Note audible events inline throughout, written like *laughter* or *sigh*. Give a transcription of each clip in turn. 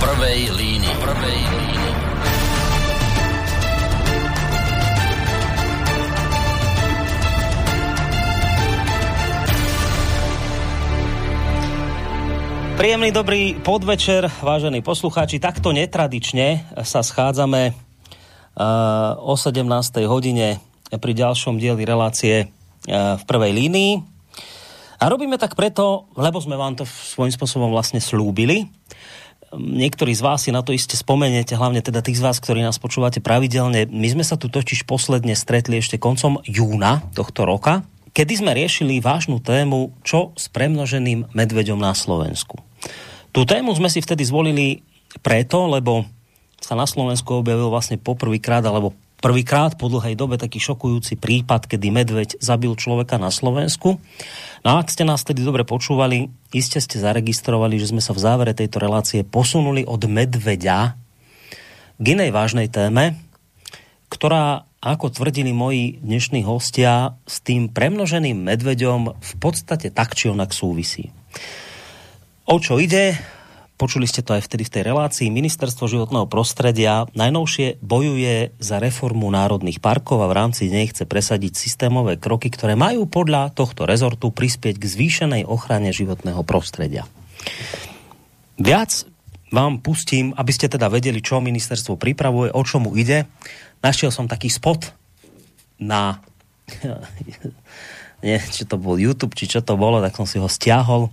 prvej línii. Prvej línii. Príjemný dobrý podvečer, vážení poslucháči. Takto netradične sa schádzame uh, o 17. hodine pri ďalšom dieli relácie uh, v prvej línii. A robíme tak preto, lebo sme vám to svojím spôsobom vlastne slúbili. Niektorí z vás si na to iste spomeniete, hlavne teda tých z vás, ktorí nás počúvate pravidelne. My sme sa tu totiž posledne stretli ešte koncom júna tohto roka, kedy sme riešili vážnu tému, čo s premnoženým medveďom na Slovensku. Tú tému sme si vtedy zvolili preto, lebo sa na Slovensku objavil vlastne poprvýkrát, alebo prvýkrát po dlhej dobe taký šokujúci prípad, kedy medveď zabil človeka na Slovensku. No a ak ste nás tedy dobre počúvali, iste ste zaregistrovali, že sme sa v závere tejto relácie posunuli od medveďa k inej vážnej téme, ktorá, ako tvrdili moji dnešní hostia, s tým premnoženým medveďom v podstate tak či onak súvisí. O čo ide? Počuli ste to aj vtedy v tej relácii. Ministerstvo životného prostredia najnovšie bojuje za reformu národných parkov a v rámci nej chce presadiť systémové kroky, ktoré majú podľa tohto rezortu prispieť k zvýšenej ochrane životného prostredia. Viac vám pustím, aby ste teda vedeli, čo ministerstvo pripravuje, o čomu ide. Našiel som taký spot na *laughs* nie, či to bol YouTube, či čo to bolo, tak som si ho stiahol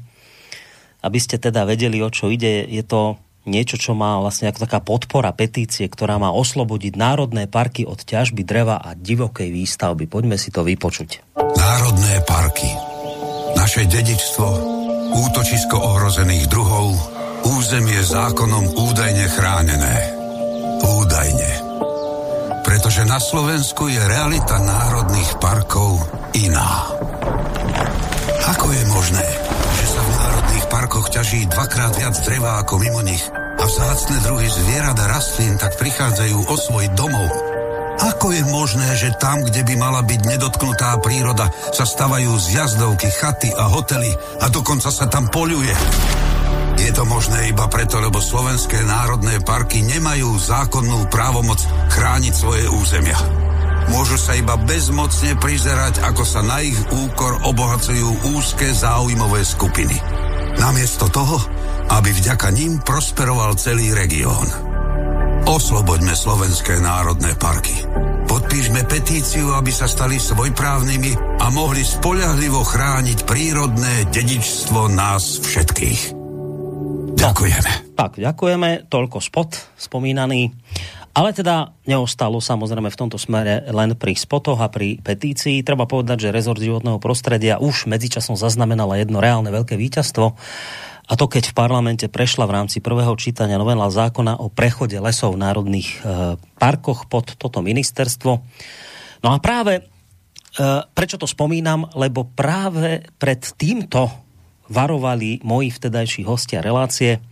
aby ste teda vedeli, o čo ide, je to niečo, čo má vlastne ako taká podpora petície, ktorá má oslobodiť národné parky od ťažby dreva a divokej výstavby. Poďme si to vypočuť. Národné parky. Naše dedičstvo, útočisko ohrozených druhov, územie zákonom údajne chránené. Údajne. Pretože na Slovensku je realita národných parkov iná. Ako je možné, parkoch ťaží dvakrát viac dreva ako mimo nich a vzácne druhy zvierat a rastlín tak prichádzajú o svoj domov. Ako je možné, že tam, kde by mala byť nedotknutá príroda, sa stavajú zjazdovky, chaty a hotely a dokonca sa tam poľuje? Je to možné iba preto, lebo slovenské národné parky nemajú zákonnú právomoc chrániť svoje územia. Môžu sa iba bezmocne prizerať, ako sa na ich úkor obohacujú úzke záujmové skupiny namiesto toho, aby vďaka ním prosperoval celý región. Osloboďme slovenské národné parky. Podpíšme petíciu, aby sa stali svojprávnymi a mohli spoľahlivo chrániť prírodné dedičstvo nás všetkých. Ďakujeme. Tak, ďakujeme. Toľko spot spomínaný. Ale teda neostalo samozrejme v tomto smere len pri spotoch a pri petícii. Treba povedať, že rezort životného prostredia už medzičasom zaznamenala jedno reálne veľké víťazstvo. A to keď v parlamente prešla v rámci prvého čítania novela zákona o prechode lesov v národných e, parkoch pod toto ministerstvo. No a práve, e, prečo to spomínam, lebo práve pred týmto varovali moji vtedajší hostia relácie,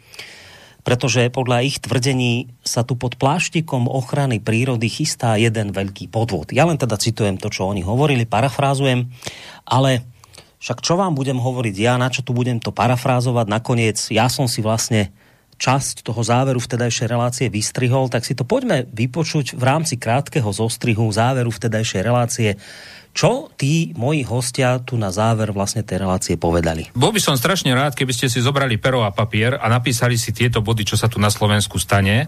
pretože podľa ich tvrdení sa tu pod pláštikom ochrany prírody chystá jeden veľký podvod. Ja len teda citujem to, čo oni hovorili, parafrázujem, ale však čo vám budem hovoriť ja, na čo tu budem to parafrázovať, nakoniec ja som si vlastne časť toho záveru vtedajšej relácie vystrihol, tak si to poďme vypočuť v rámci krátkeho zostrihu záveru vtedajšej relácie čo tí moji hostia tu na záver vlastne tej relácie povedali? Bol by som strašne rád, keby ste si zobrali pero a papier a napísali si tieto body, čo sa tu na Slovensku stane,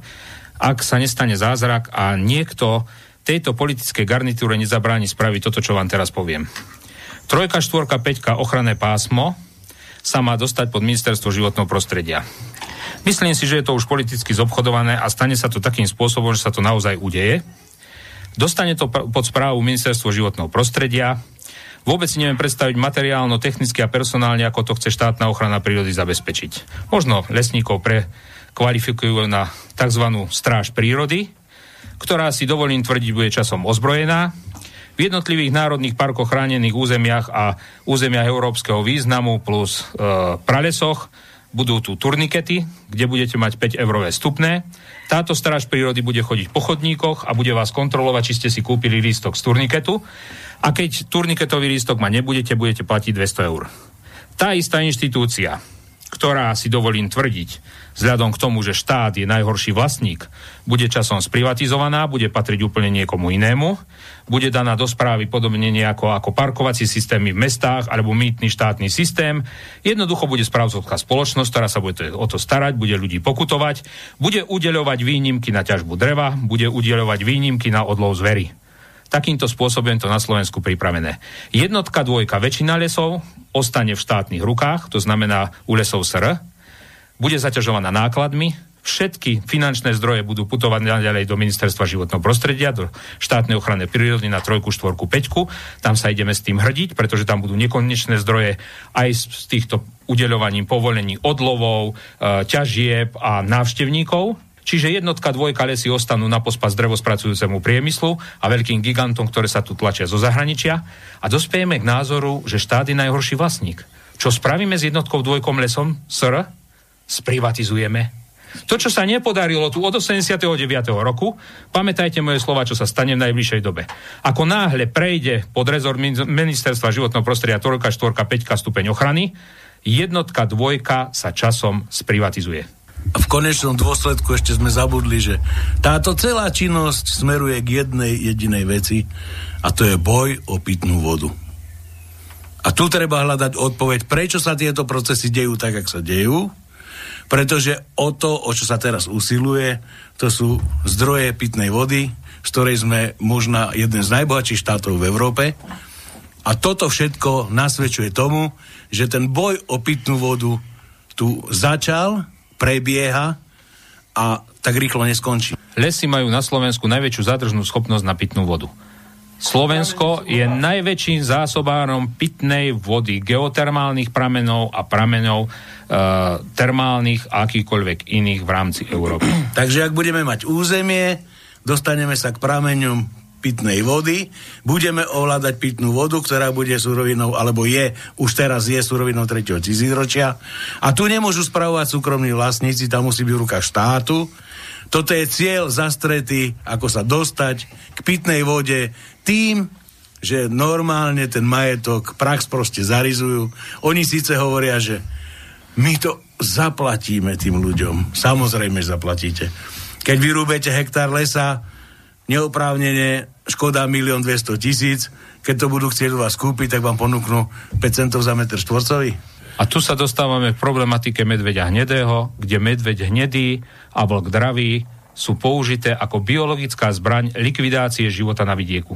ak sa nestane zázrak a niekto tejto politickej garnitúre nezabráni spraviť toto, čo vám teraz poviem. Trojka, štvorka, peťka, ochranné pásmo sa má dostať pod ministerstvo životného prostredia. Myslím si, že je to už politicky zobchodované a stane sa to takým spôsobom, že sa to naozaj udeje. Dostane to pod správu Ministerstvo životného prostredia. Vôbec si neviem predstaviť materiálno, technicky a personálne, ako to chce štátna ochrana prírody zabezpečiť. Možno lesníkov prekvalifikujú na tzv. stráž prírody, ktorá si dovolím tvrdiť bude časom ozbrojená. V jednotlivých národných parkoch chránených územiach a územiach európskeho významu plus e, pralesoch budú tu turnikety, kde budete mať 5 eurové stupné táto stráž prírody bude chodiť po chodníkoch a bude vás kontrolovať, či ste si kúpili lístok z turniketu. A keď turniketový lístok ma nebudete, budete platiť 200 eur. Tá istá inštitúcia ktorá si dovolím tvrdiť, vzhľadom k tomu, že štát je najhorší vlastník, bude časom sprivatizovaná, bude patriť úplne niekomu inému, bude daná do správy podobne nejako ako parkovací systémy v mestách alebo mýtny štátny systém. Jednoducho bude správcovská spoločnosť, ktorá sa bude o to starať, bude ľudí pokutovať, bude udeľovať výnimky na ťažbu dreva, bude udeľovať výnimky na odlov zvery. Takýmto spôsobom to na Slovensku pripravené. Jednotka, dvojka, väčšina lesov ostane v štátnych rukách, to znamená u lesov SR, bude zaťažovaná nákladmi, všetky finančné zdroje budú putovať naďalej do ministerstva životného prostredia, do štátnej ochrany prírody na trojku, štvorku, peťku. Tam sa ideme s tým hrdiť, pretože tam budú nekonečné zdroje aj z týchto udeľovaním povolení odlovov, e, ťažieb a návštevníkov. Čiže jednotka, dvojka lesy ostanú na pospas drevospracujúcemu priemyslu a veľkým gigantom, ktoré sa tu tlačia zo zahraničia a dospejeme k názoru, že štát je najhorší vlastník. Čo spravíme s jednotkou dvojkom lesom, SR? Sprivatizujeme. To, čo sa nepodarilo tu od 89. roku, pamätajte moje slova, čo sa stane v najbližšej dobe. Ako náhle prejde pod rezort ministerstva životného prostredia 3, 4, 5 stupeň ochrany, jednotka, dvojka sa časom sprivatizuje. V konečnom dôsledku ešte sme zabudli, že táto celá činnosť smeruje k jednej jedinej veci a to je boj o pitnú vodu. A tu treba hľadať odpoveď, prečo sa tieto procesy dejú tak, jak sa dejú, pretože o to, o čo sa teraz usiluje, to sú zdroje pitnej vody, z ktorej sme možno jeden z najbohatších štátov v Európe. A toto všetko nasvedčuje tomu, že ten boj o pitnú vodu tu začal prebieha a tak rýchlo neskončí. Lesy majú na Slovensku najväčšiu zadržnú schopnosť na pitnú vodu. Slovensko je najväčším zásobárom pitnej vody, geotermálnych pramenov a pramenov e, termálnych a akýkoľvek iných v rámci Európy. *clears throat* Takže ak budeme mať územie, dostaneme sa k prameňom pitnej vody, budeme ovládať pitnú vodu, ktorá bude surovinou, alebo je, už teraz je surovinou 3. tisícročia. A tu nemôžu spravovať súkromní vlastníci, tam musí byť rukách štátu. Toto je cieľ zastretý, ako sa dostať k pitnej vode tým, že normálne ten majetok prax proste zarizujú. Oni síce hovoria, že my to zaplatíme tým ľuďom. Samozrejme, zaplatíte. Keď vyrúbete hektár lesa, neoprávnene škoda milión 200 tisíc, keď to budú chcieť u vás kúpiť, tak vám ponúknú 5 centov za meter štvorcový. A tu sa dostávame k problematike medveďa hnedého, kde medveď hnedý a vlk dravý sú použité ako biologická zbraň likvidácie života na vidieku.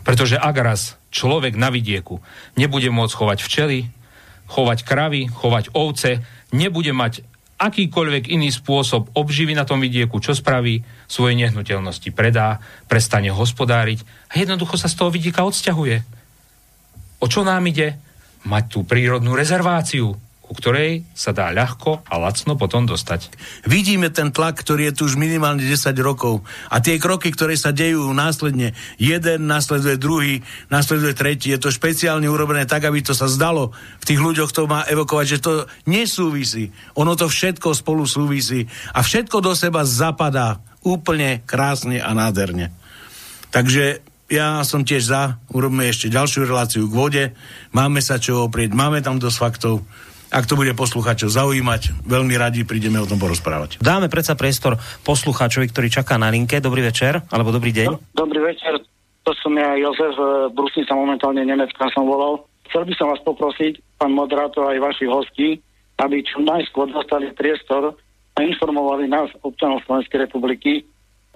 Pretože ak raz človek na vidieku nebude môcť chovať včely, chovať kravy, chovať ovce, nebude mať akýkoľvek iný spôsob obživy na tom vidieku, čo spraví, svoje nehnuteľnosti predá, prestane hospodáriť a jednoducho sa z toho vidieka odsťahuje. O čo nám ide? Mať tú prírodnú rezerváciu, ku ktorej sa dá ľahko a lacno potom dostať. Vidíme ten tlak, ktorý je tu už minimálne 10 rokov. A tie kroky, ktoré sa dejú následne, jeden následuje druhý, následuje tretí, je to špeciálne urobené tak, aby to sa zdalo v tých ľuďoch, to má evokovať, že to nesúvisí. Ono to všetko spolu súvisí. A všetko do seba zapadá úplne krásne a nádherne. Takže ja som tiež za, urobíme ešte ďalšiu reláciu k vode, máme sa čo oprieť, máme tam dosť faktov, ak to bude poslucháčov zaujímať, veľmi radi prídeme o tom porozprávať. Dáme predsa priestor poslucháčovi, ktorý čaká na linke. Dobrý večer, alebo dobrý deň. Dobrý večer, to som ja Jozef, Brusnica momentálne Nemecka som volal. Chcel by som vás poprosiť, pán moderátor aj vaši hosti, aby čo najskôr dostali priestor a informovali nás, občanov Slovenskej republiky,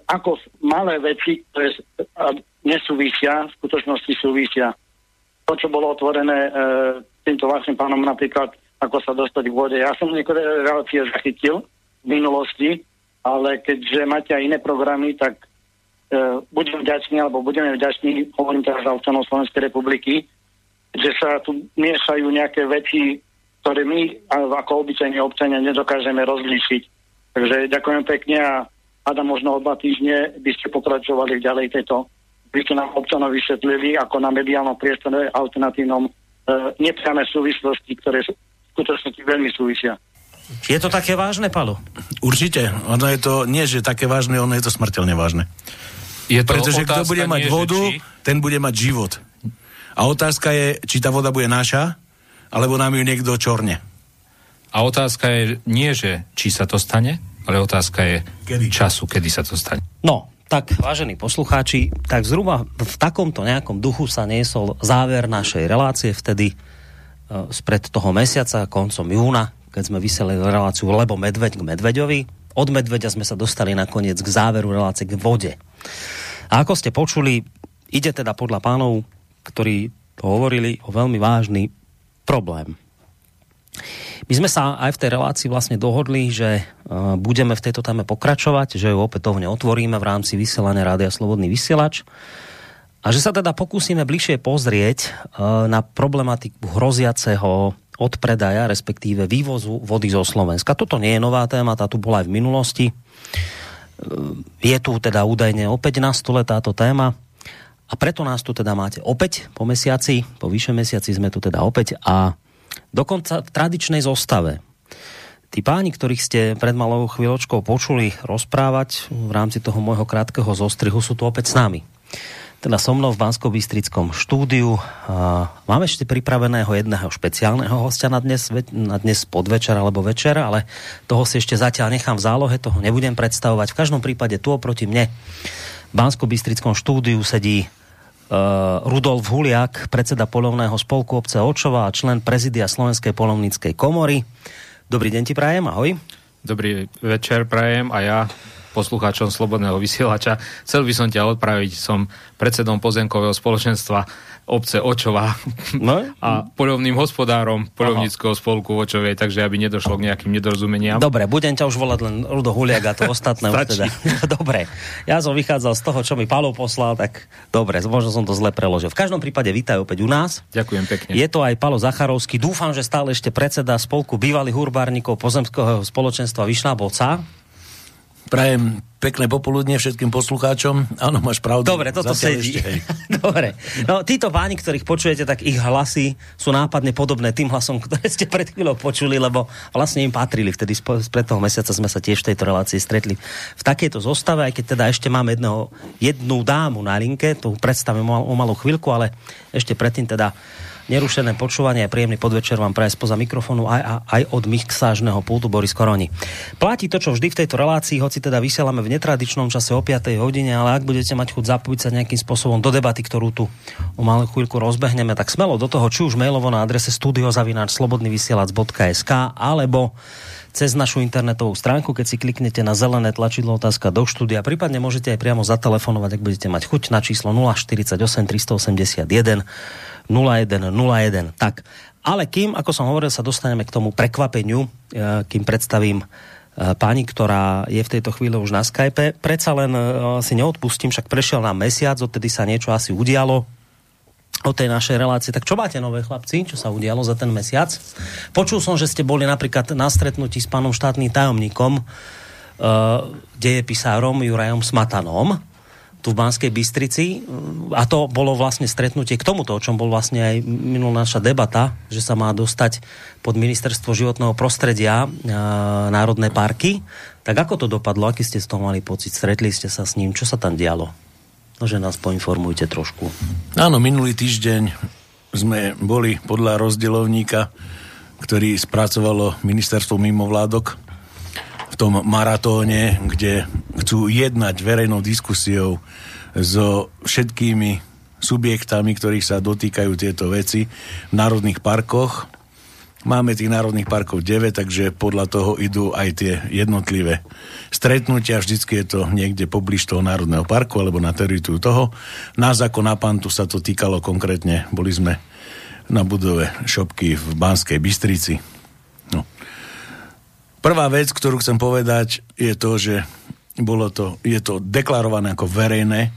ako malé veci, ktoré nesúvisia, v skutočnosti súvisia. To, čo bolo otvorené e, týmto vašim pánom napríklad ako sa dostať k vode. Ja som niektoré relácie zachytil v minulosti, ale keďže máte aj iné programy, tak e, budem vďačný, alebo budeme vďační, hovorím teraz za občanov Slovenskej republiky, že sa tu miešajú nejaké veci, ktoré my ako obyčajní občania nedokážeme rozlíšiť. Takže ďakujem pekne a Adam možno o dva týždne by ste pokračovali ďalej tejto by ste nám občanov vysvetlili, ako na mediálnom priestore alternatívnom e, nepriame súvislosti, ktoré sú skutočnosti veľmi súvisia. Je to také vážne, Palo? Určite. Ono je to, nie že také vážne, ono je to smrteľne vážne. Je to Pretože kto bude mať nie, vodu, či... ten bude mať život. A otázka je, či tá voda bude naša, alebo nám ju niekto čorne. A otázka je nie, že či sa to stane, ale otázka je kedy? času, kedy sa to stane. No, tak vážení poslucháči, tak zhruba v takomto nejakom duchu sa niesol záver našej relácie vtedy spred toho mesiaca, koncom júna, keď sme vyselili reláciu Lebo medveď k medveďovi. Od medveďa sme sa dostali nakoniec k záveru relácie k vode. A ako ste počuli, ide teda podľa pánov, ktorí to hovorili o veľmi vážny problém. My sme sa aj v tej relácii vlastne dohodli, že uh, budeme v tejto téme pokračovať, že ju opätovne otvoríme v rámci vysielania Rádia Slobodný vysielač a že sa teda pokúsime bližšie pozrieť uh, na problematiku hroziaceho odpredaja, respektíve vývozu vody zo Slovenska. Toto nie je nová téma, tá tu bola aj v minulosti. Uh, je tu teda údajne opäť na stole táto téma a preto nás tu teda máte opäť po mesiaci, po vyše mesiaci sme tu teda opäť a dokonca v tradičnej zostave. Tí páni, ktorých ste pred malou chvíľočkou počuli rozprávať v rámci toho môjho krátkeho zostrihu, sú tu opäť s nami. Teda so mnou v bansko bystrickom štúdiu. Máme ešte pripraveného jedného špeciálneho hostia na dnes, na dnes podvečer alebo večer, ale toho si ešte zatiaľ nechám v zálohe, toho nebudem predstavovať. V každom prípade tu oproti mne v bansko bystrickom štúdiu sedí Uh, Rudolf Huliak, predseda polovného spolku obce Očova a člen prezidia Slovenskej polovníckej komory. Dobrý deň ti prajem, ahoj. Dobrý večer prajem a ja poslucháčom Slobodného vysielača. Chcel by som ťa odpraviť, som predsedom pozemkového spoločenstva obce Očova no? a poľovným hospodárom poľovníckého spolku Očovej, takže aby nedošlo k nejakým nedorozumeniam. Dobre, budem ťa už volať len Rudo Huliak a to ostatné už teda. *laughs* dobre, ja som vychádzal z toho, čo mi Palo poslal, tak dobre, možno som to zle preložil. V každom prípade vítaj opäť u nás. Ďakujem pekne. Je to aj Palo Zacharovský, dúfam, že stále ešte predseda spolku bývalých urbárnikov pozemského spoločenstva Vyšná Boca. Prajem pekné popoludne všetkým poslucháčom. Áno, máš pravdu. Dobre, toto Zatiaľ sedí. Ešte, *laughs* Dobre. No, títo páni, ktorých počujete, tak ich hlasy sú nápadne podobné tým hlasom, ktoré ste pred chvíľou počuli, lebo vlastne im patrili. Vtedy spred toho mesiaca sme sa tiež v tejto relácii stretli v takejto zostave, aj keď teda ešte máme jedného, jednu dámu na linke, tu predstavím o malú chvíľku, ale ešte predtým teda nerušené počúvanie a príjemný podvečer vám praje spoza mikrofónu aj, aj od mixážneho pultu Boris Koroni. Platí to, čo vždy v tejto relácii, hoci teda vysielame v netradičnom čase o 5. hodine, ale ak budete mať chuť zapojiť sa nejakým spôsobom do debaty, ktorú tu o malú chvíľku rozbehneme, tak smelo do toho, či už mailovo na adrese studiozavináč.slobodnyvysielac.sk alebo cez našu internetovú stránku, keď si kliknete na zelené tlačidlo otázka do štúdia. Prípadne môžete aj priamo zatelefonovať, ak budete mať chuť na číslo 048 381 0101. Tak, ale kým, ako som hovoril, sa dostaneme k tomu prekvapeniu, e, kým predstavím e, pani, ktorá je v tejto chvíli už na Skype. Predsa len e, si neodpustím, však prešiel nám mesiac, odtedy sa niečo asi udialo o tej našej relácii. Tak čo máte nové chlapci? Čo sa udialo za ten mesiac? Počul som, že ste boli napríklad na stretnutí s pánom štátnym tajomníkom, uh, pisárom Jurajom Smatanom tu v Banskej Bystrici a to bolo vlastne stretnutie k tomuto, o čom bol vlastne aj minulá naša debata, že sa má dostať pod ministerstvo životného prostredia e, národné parky. Tak ako to dopadlo? Aký ste z toho mali pocit? Stretli ste sa s ním? Čo sa tam dialo? No, že nás poinformujte trošku. Áno, minulý týždeň sme boli podľa rozdeľovníka, ktorý spracovalo ministerstvo mimovládok tom maratóne, kde chcú jednať verejnou diskusiou so všetkými subjektami, ktorých sa dotýkajú tieto veci v národných parkoch. Máme tých národných parkov 9, takže podľa toho idú aj tie jednotlivé stretnutia. Vždycky je to niekde pobliž toho národného parku alebo na teritoriu toho. Nás ako na Pantu sa to týkalo konkrétne. Boli sme na budove šopky v Banskej Bystrici Prvá vec, ktorú chcem povedať, je to, že bolo to, je to deklarované ako verejné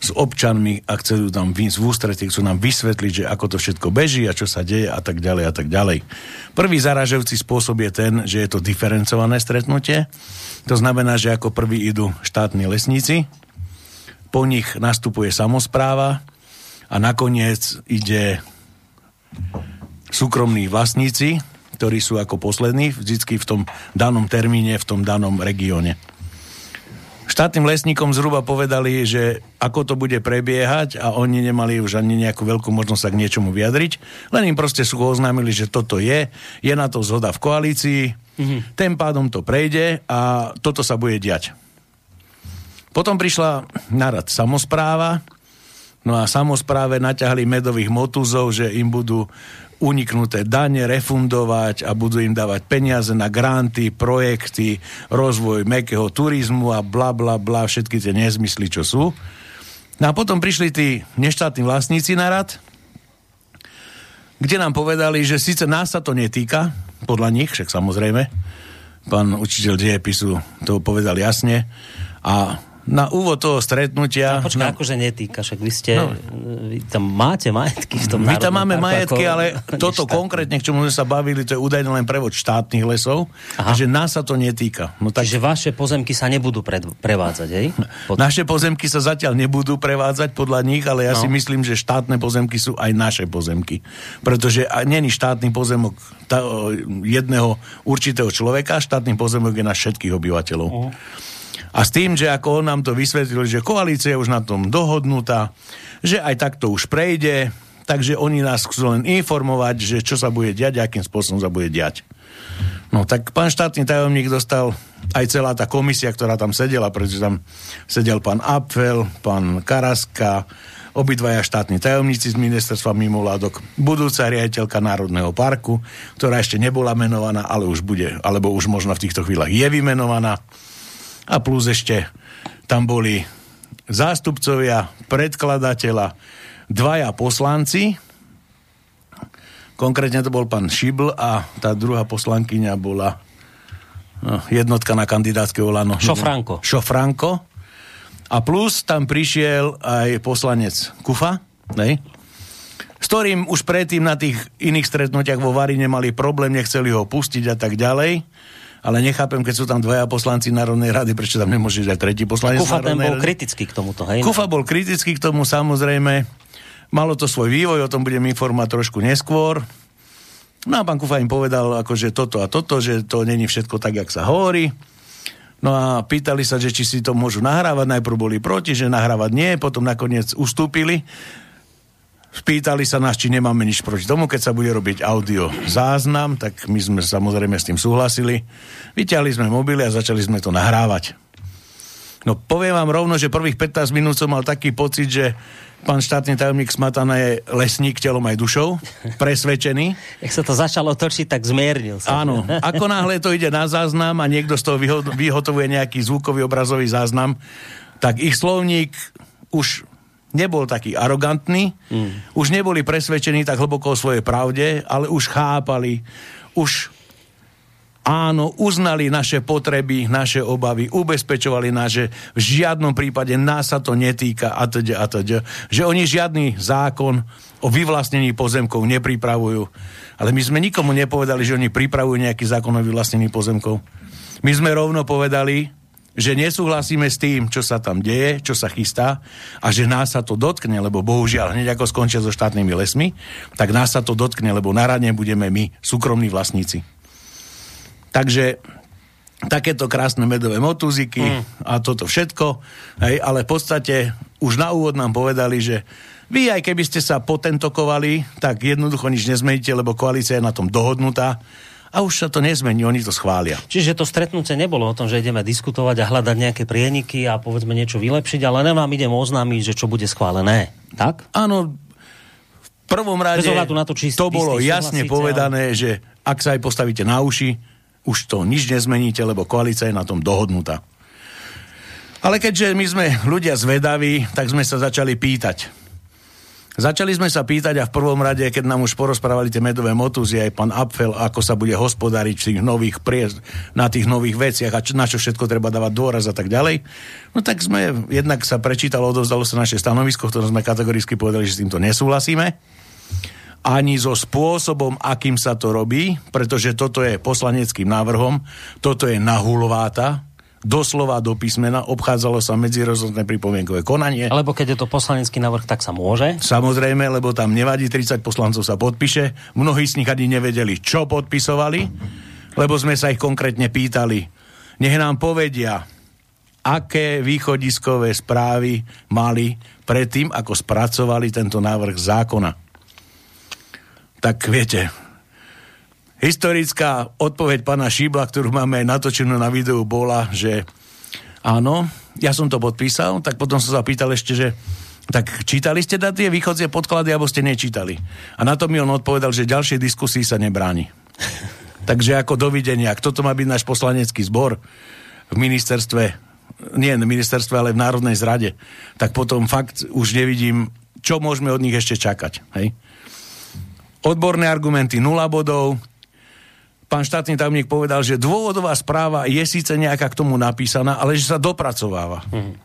s občanmi a chcú tam v ústretí, chcú nám vysvetliť, že ako to všetko beží a čo sa deje a tak ďalej a tak ďalej. Prvý zaražujúci spôsob je ten, že je to diferencované stretnutie. To znamená, že ako prvý idú štátni lesníci, po nich nastupuje samozpráva a nakoniec ide súkromní vlastníci, ktorí sú ako poslední, vždycky v tom danom termíne, v tom danom regióne. štátnym lesníkom zhruba povedali, že ako to bude prebiehať a oni nemali už ani nejakú veľkú možnosť sa k niečomu vyjadriť. Len im proste sú oznámili, že toto je, je na to zhoda v koalícii, mm-hmm. tým pádom to prejde a toto sa bude diať. Potom prišla narad samozpráva, no a samozpráve naťahli medových motuzov, že im budú uniknuté dane refundovať a budú im dávať peniaze na granty, projekty, rozvoj mekého turizmu a bla bla bla, všetky tie nezmysly, čo sú. No a potom prišli tí neštátni vlastníci na rad, kde nám povedali, že síce nás sa to netýka, podľa nich, však samozrejme, pán učiteľ dejepisu to povedal jasne, a na úvod toho stretnutia... No, počkaj, na... akože netýka, však vy ste... No. Vy tam máte majetky v tom My tam máme parku, majetky, ako... ale *laughs* toto štátne. konkrétne, k čomu sme sa bavili, to je údajne len prevod štátnych lesov, Aha. a že nás sa to netýka. No tak... Čiže vaše pozemky sa nebudú pred, prevádzať, hej? Pod... Naše pozemky sa zatiaľ nebudú prevádzať podľa nich, ale ja no. si myslím, že štátne pozemky sú aj naše pozemky. Pretože není štátny pozemok tá, jedného určitého človeka, štátny pozemok je na všetkých obyvateľov. Uh. A s tým, že ako on nám to vysvetlil, že koalícia je už na tom dohodnutá, že aj tak to už prejde, takže oni nás chcú len informovať, že čo sa bude diať, akým spôsobom sa bude diať. No tak pán štátny tajomník dostal aj celá tá komisia, ktorá tam sedela, pretože tam sedel pán Apfel, pán Karaska, obidvaja štátni tajomníci z ministerstva mimovládok, budúca riaditeľka Národného parku, ktorá ešte nebola menovaná, ale už bude, alebo už možno v týchto chvíľach je vymenovaná a plus ešte tam boli zástupcovia predkladateľa, dvaja poslanci, konkrétne to bol pán Šibl a tá druhá poslankyňa bola no, jednotka na kandidátske Olano. Šofranko. Šofranko. A plus tam prišiel aj poslanec Kufa, ne? s ktorým už predtým na tých iných stretnutiach vo Varine mali problém, nechceli ho pustiť a tak ďalej ale nechápem, keď sú tam dvaja poslanci Národnej rady, prečo tam nemôže aj tretí poslanec Kufa ten bol rady. kritický k tomuto, hej? Kufa bol kritický k tomu, samozrejme. Malo to svoj vývoj, o tom budem informovať trošku neskôr. No a pán Kufa im povedal, akože toto a toto, že to není všetko tak, jak sa hovorí. No a pýtali sa, že či si to môžu nahrávať. Najprv boli proti, že nahrávať nie, potom nakoniec ustúpili. Spýtali sa nás, či nemáme nič proti tomu, keď sa bude robiť audio záznam, tak my sme samozrejme s tým súhlasili. Vyťahli sme mobily a začali sme to nahrávať. No poviem vám rovno, že prvých 15 minút som mal taký pocit, že pán štátny tajomník Smatana je lesník telom aj dušou, *laughs* presvedčený. Jak sa to začalo točiť, tak zmiernil sa. Áno, ako náhle to ide na záznam a niekto z toho vyhotovuje nejaký zvukový obrazový záznam, tak ich slovník už nebol taký arogantný, mm. už neboli presvedčení tak hlboko o svojej pravde, ale už chápali, už áno, uznali naše potreby, naše obavy, ubezpečovali nás, že v žiadnom prípade nás sa to netýka a teda a teda, že oni žiadny zákon o vyvlastnení pozemkov nepripravujú. Ale my sme nikomu nepovedali, že oni pripravujú nejaký zákon o vyvlastnení pozemkov. My sme rovno povedali, že nesúhlasíme s tým, čo sa tam deje, čo sa chystá a že nás sa to dotkne, lebo bohužiaľ hneď ako skončia so štátnymi lesmi, tak nás sa to dotkne, lebo naradne budeme my, súkromní vlastníci. Takže takéto krásne medové motúziky mm. a toto všetko, hej, ale v podstate už na úvod nám povedali, že vy aj keby ste sa potentokovali, tak jednoducho nič nezmeníte, lebo koalícia je na tom dohodnutá a už sa to nezmení, oni to schvália. Čiže to stretnutie nebolo o tom, že ideme diskutovať a hľadať nejaké prieniky a povedzme niečo vylepšiť, ale len vám idem oznámiť, že čo bude schválené. Tak? Áno, v prvom rade na to, či to bolo jasne povedané, ale... že ak sa aj postavíte na uši, už to nič nezmeníte, lebo koalícia je na tom dohodnutá. Ale keďže my sme ľudia zvedaví, tak sme sa začali pýtať. Začali sme sa pýtať a v prvom rade, keď nám už porozprávali tie medové motúzy, aj pán Apfel, ako sa bude hospodariť v tých nových priezd, na tých nových veciach a čo, na čo všetko treba dávať dôraz a tak ďalej. No tak sme, jednak sa prečítalo, odovzdalo sa naše stanovisko, ktoré sme kategoricky povedali, že s týmto nesúhlasíme ani so spôsobom, akým sa to robí, pretože toto je poslaneckým návrhom, toto je nahulváta, doslova do písmena, obchádzalo sa medzirozhodné pripomienkové konanie. Alebo keď je to poslanecký návrh, tak sa môže? Samozrejme, lebo tam nevadí 30 poslancov sa podpíše. Mnohí z nich ani nevedeli, čo podpisovali, lebo sme sa ich konkrétne pýtali. Nech nám povedia, aké východiskové správy mali predtým, ako spracovali tento návrh zákona. Tak viete, historická odpoveď pána Šíbla, ktorú máme natočenú na videu, bola, že áno, ja som to podpísal, tak potom som sa pýtal ešte, že tak čítali ste tie východzie podklady, alebo ste nečítali? A na to mi on odpovedal, že ďalšej diskusii sa nebráni. *laughs* Takže ako dovidenia, kto to má byť náš poslanecký zbor v ministerstve, nie v ministerstve, ale v Národnej zrade, tak potom fakt už nevidím, čo môžeme od nich ešte čakať. Hej? Odborné argumenty 0 bodov, pán štátny tajomník povedal, že dôvodová správa je síce nejaká k tomu napísaná, ale že sa dopracováva. Mm.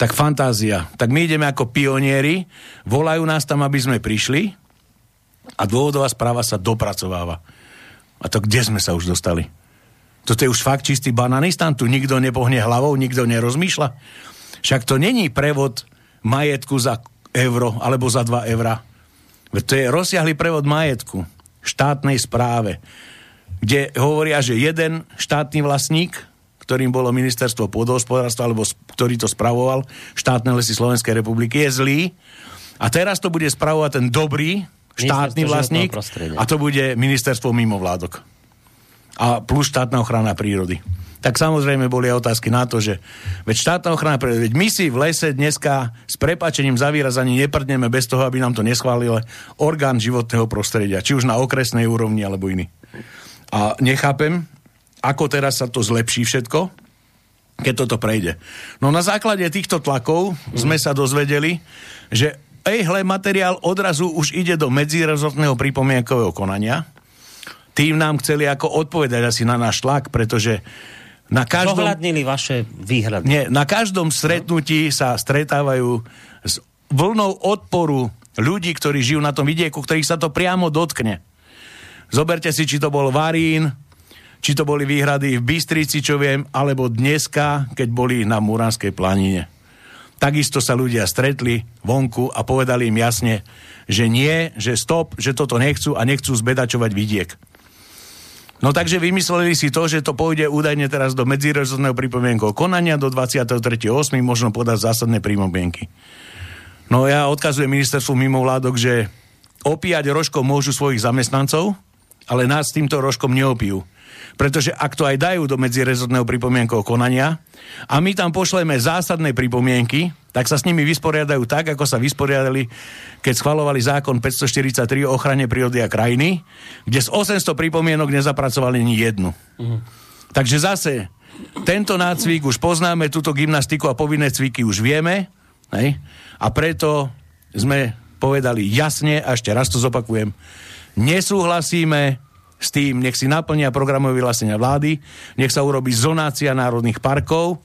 Tak fantázia. Tak my ideme ako pionieri, volajú nás tam, aby sme prišli a dôvodová správa sa dopracováva. A to kde sme sa už dostali? Toto je už fakt čistý bananistan, tu nikto nepohne hlavou, nikto nerozmýšľa. Však to není prevod majetku za euro alebo za 2 eurá. To je rozsiahly prevod majetku štátnej správe kde hovoria, že jeden štátny vlastník, ktorým bolo ministerstvo pôdohospodárstva, alebo ktorý to spravoval, štátne lesy Slovenskej republiky, je zlý. A teraz to bude spravovať ten dobrý štátny vlastník a to bude ministerstvo mimovládok. A plus štátna ochrana prírody. Tak samozrejme boli aj otázky na to, že veď štátna ochrana prírody, veď my si v lese dneska s prepačením za výraz ani neprdneme bez toho, aby nám to neschválil orgán životného prostredia, či už na okresnej úrovni alebo iný. A nechápem, ako teraz sa to zlepší všetko, keď toto prejde. No na základe týchto tlakov sme sa dozvedeli, že ejhle materiál odrazu už ide do medzirezortného pripomienkového konania. Tým nám chceli ako odpovedať asi na náš tlak, pretože na každom... Zohľadnili vaše výhrady. Nie, na každom stretnutí sa stretávajú s vlnou odporu ľudí, ktorí žijú na tom vidieku, ktorých sa to priamo dotkne. Zoberte si, či to bol Varín, či to boli výhrady v Bystrici, čo viem, alebo dneska, keď boli na Muranskej planine. Takisto sa ľudia stretli vonku a povedali im jasne, že nie, že stop, že toto nechcú a nechcú zbedačovať vidiek. No takže vymysleli si to, že to pôjde údajne teraz do medzirezortného pripomienkového konania do 23.8. možno podať zásadné pripomienky. No ja odkazujem ministerstvu mimovládok, že opíjať rožkom môžu svojich zamestnancov, ale nás týmto rožkom neopijú. Pretože ak to aj dajú do medzirezortného pripomienkového konania a my tam pošleme zásadné pripomienky, tak sa s nimi vysporiadajú tak, ako sa vysporiadali, keď schvalovali zákon 543 o ochrane prírody a krajiny, kde z 800 pripomienok nezapracovali ani jednu. Mhm. Takže zase, tento nácvik už poznáme, túto gymnastiku a povinné cviky už vieme, hej? a preto sme povedali jasne, a ešte raz to zopakujem, Nesúhlasíme s tým, nech si naplnia programové vyhlásenia vlády, nech sa urobí zonácia národných parkov,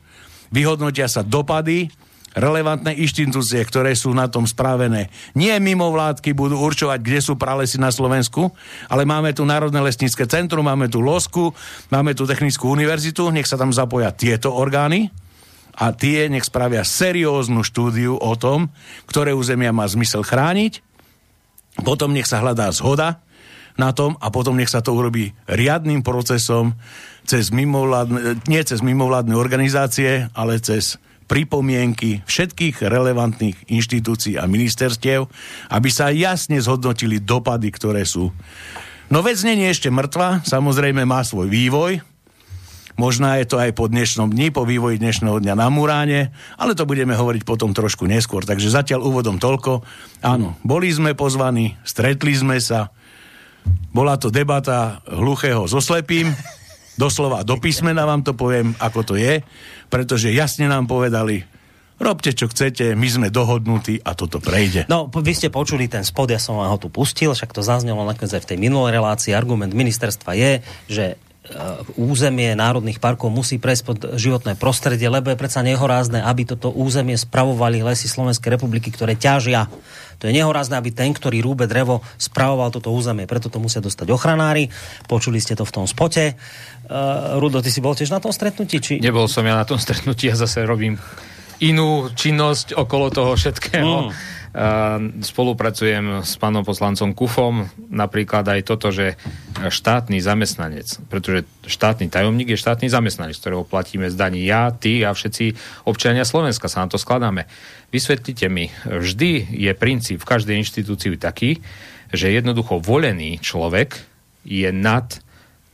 vyhodnotia sa dopady, relevantné inštitúcie, ktoré sú na tom spravené. Nie mimo vládky budú určovať, kde sú pralesy na Slovensku, ale máme tu Národné lesnícke centrum, máme tu LOSku, máme tu Technickú univerzitu, nech sa tam zapoja tieto orgány a tie nech spravia serióznu štúdiu o tom, ktoré územia má zmysel chrániť potom nech sa hľadá zhoda na tom a potom nech sa to urobí riadným procesom cez mimovládne, nie cez mimovládne organizácie, ale cez pripomienky všetkých relevantných inštitúcií a ministerstiev, aby sa jasne zhodnotili dopady, ktoré sú. No vec nie je ešte mŕtva, samozrejme má svoj vývoj, Možná je to aj po dnešnom dni, po vývoji dnešného dňa na Muráne, ale to budeme hovoriť potom trošku neskôr. Takže zatiaľ úvodom toľko. Áno, boli sme pozvaní, stretli sme sa, bola to debata hluchého so slepým, doslova do písmena vám to poviem, ako to je, pretože jasne nám povedali, robte čo chcete, my sme dohodnutí a toto prejde. No, vy ste počuli ten spod, ja som vám ho tu pustil, však to zaznelo nakoniec aj v tej minulej relácii. Argument ministerstva je, že územie národných parkov musí prejsť pod životné prostredie, lebo je predsa nehorázne, aby toto územie spravovali lesy Slovenskej republiky, ktoré ťažia. To je nehorázne, aby ten, ktorý rúbe drevo, spravoval toto územie. Preto to musia dostať ochranári. Počuli ste to v tom spote. Uh, Rudo, ty si bol tiež na tom stretnutí? Či... Nebol som ja na tom stretnutí, ja zase robím inú činnosť okolo toho všetkého. Mm. Spolupracujem s pánom poslancom Kufom, napríklad aj toto, že štátny zamestnanec, pretože štátny tajomník je štátny zamestnanec, ktorého platíme z daní ja, ty a všetci občania Slovenska sa na to skladáme. Vysvetlite mi, vždy je princíp v každej inštitúcii taký, že jednoducho volený človek je nad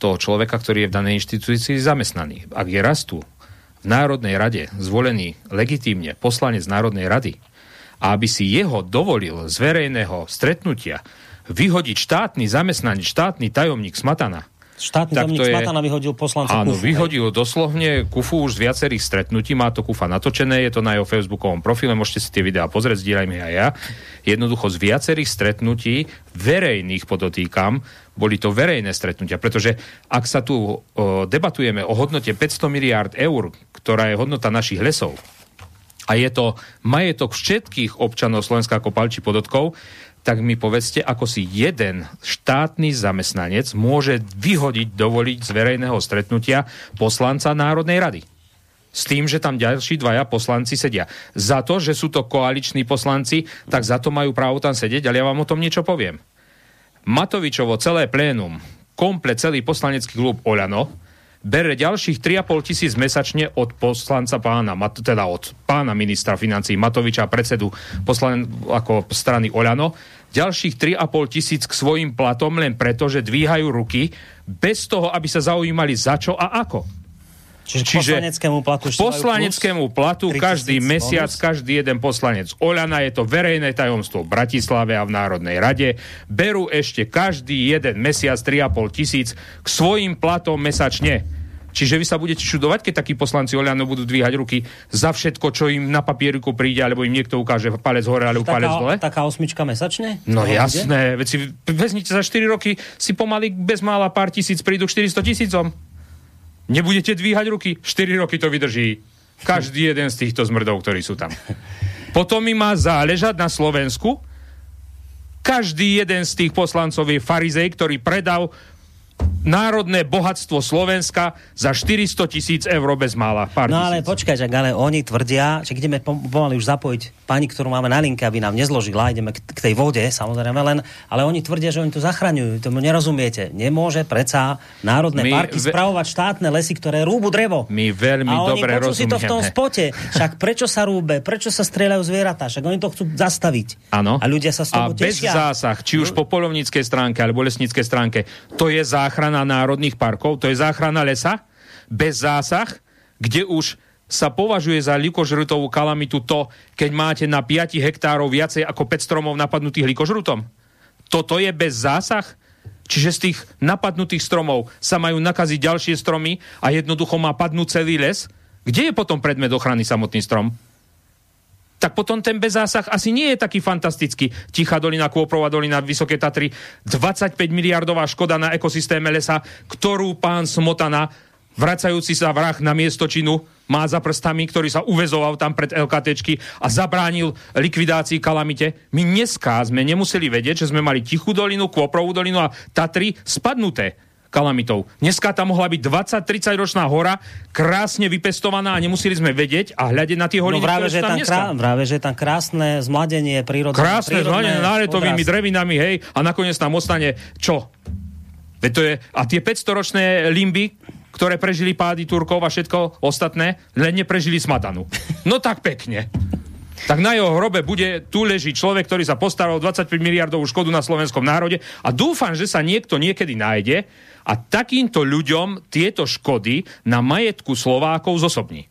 toho človeka, ktorý je v danej inštitúcii zamestnaný. Ak je rastu v Národnej rade zvolený legitímne poslanec Národnej rady a aby si jeho dovolil z verejného stretnutia vyhodiť štátny zamestnanec, štátny tajomník Smatana, Štátny Tak to je- Smatana vyhodil poslanca Áno, Kufu, vyhodil doslovne Kufu už z viacerých stretnutí, má to Kufa natočené, je to na jeho facebookovom profile, môžete si tie videá pozrieť, zdieľajme aj ja. Jednoducho z viacerých stretnutí, verejných podotýkam, boli to verejné stretnutia, pretože ak sa tu o, debatujeme o hodnote 500 miliárd eur, ktorá je hodnota našich lesov, a je to majetok všetkých občanov Slovenska ako palči podotkov, tak mi povedzte, ako si jeden štátny zamestnanec môže vyhodiť, dovoliť z verejného stretnutia poslanca Národnej rady. S tým, že tam ďalší dvaja poslanci sedia. Za to, že sú to koaliční poslanci, tak za to majú právo tam sedieť, ale ja vám o tom niečo poviem. Matovičovo celé plénum, komplet celý poslanecký klub Oľano, bere ďalších 3,5 tisíc mesačne od poslanca pána, teda od pána ministra financí Matoviča, predsedu poslan- ako strany Oľano, ďalších 3,5 tisíc k svojim platom len preto, že dvíhajú ruky, bez toho, aby sa zaujímali za čo a ako. Čiže, Čiže poslaneckému platu poslaneckému platu 3000 každý mesiac, bonus? každý jeden poslanec Oľana, je to verejné tajomstvo v Bratislave a v Národnej rade, berú ešte každý jeden mesiac 3,5 tisíc k svojim platom mesačne. Čiže vy sa budete čudovať, keď takí poslanci Oľano budú dvíhať ruky za všetko, čo im na papieriku príde, alebo im niekto ukáže palec hore alebo palec dole? taká, taká osmička mesačne? No jasné, veď si vezmite za 4 roky, si pomaly bez mála pár tisíc prídu k 400 tisícom. Nebudete dvíhať ruky, 4 roky to vydrží. Každý *laughs* jeden z týchto zmrdov, ktorí sú tam. Potom mi má záležať na Slovensku. Každý jeden z tých poslancov je farizej, ktorý predal národné bohatstvo Slovenska za 400 tisíc eur bez mála. Pár No ale tisíc. počkaj, že ale oni tvrdia, že ideme pom- pomaly už zapojiť pani, ktorú máme na linke, aby nám nezložila, ideme k, k tej vode, samozrejme len, ale oni tvrdia, že oni to zachraňujú, tomu nerozumiete. Nemôže predsa národné My parky ve- spravovať štátne lesy, ktoré rúbu drevo. My veľmi a oni dobre počuť si to v tom rozumieme. spote. Však prečo sa rúbe, prečo sa strieľajú zvieratá, však oni to chcú zastaviť. Áno. A ľudia sa z A toho bez tešia. zásah, či už po polovníckej stránke alebo lesníckej stránke, to je záchrana národných parkov, to je záchrana lesa, bez zásah, kde už sa považuje za likožrutovú kalamitu to, keď máte na 5 hektárov viacej ako 5 stromov napadnutých likožrutom. Toto je bez zásah? Čiže z tých napadnutých stromov sa majú nakaziť ďalšie stromy a jednoducho má padnúť celý les? Kde je potom predmet ochrany samotný strom? Tak potom ten bezásah asi nie je taký fantastický. Tichá dolina, Kôprová dolina, Vysoké Tatry, 25 miliardová škoda na ekosystéme lesa, ktorú pán Smotana, vracajúci sa vrah na miesto činu, má za prstami, ktorý sa uvezoval tam pred LKTčky a zabránil likvidácii kalamite. My dneska sme nemuseli vedieť, že sme mali Tichú dolinu, Kôprovú dolinu a Tatry spadnuté kalamitou. Dneska tam mohla byť 20-30 ročná hora, krásne vypestovaná a nemuseli sme vedieť a hľadiť na tie No horiny, práve, že tam tam krá, práve, že tam krásne zmladenie, prírodné. Krásne náletovými odrast. drevinami, hej, a nakoniec tam ostane čo? Veď to je, a tie 500-ročné limby, ktoré prežili pády Turkov a všetko ostatné, len neprežili smatanu. No tak pekne. Tak na jeho hrobe bude tu leží človek, ktorý sa postaral o 25 miliardovú škodu na slovenskom národe a dúfam, že sa niekto niekedy nájde a takýmto ľuďom tieto škody na majetku Slovákov zosobní.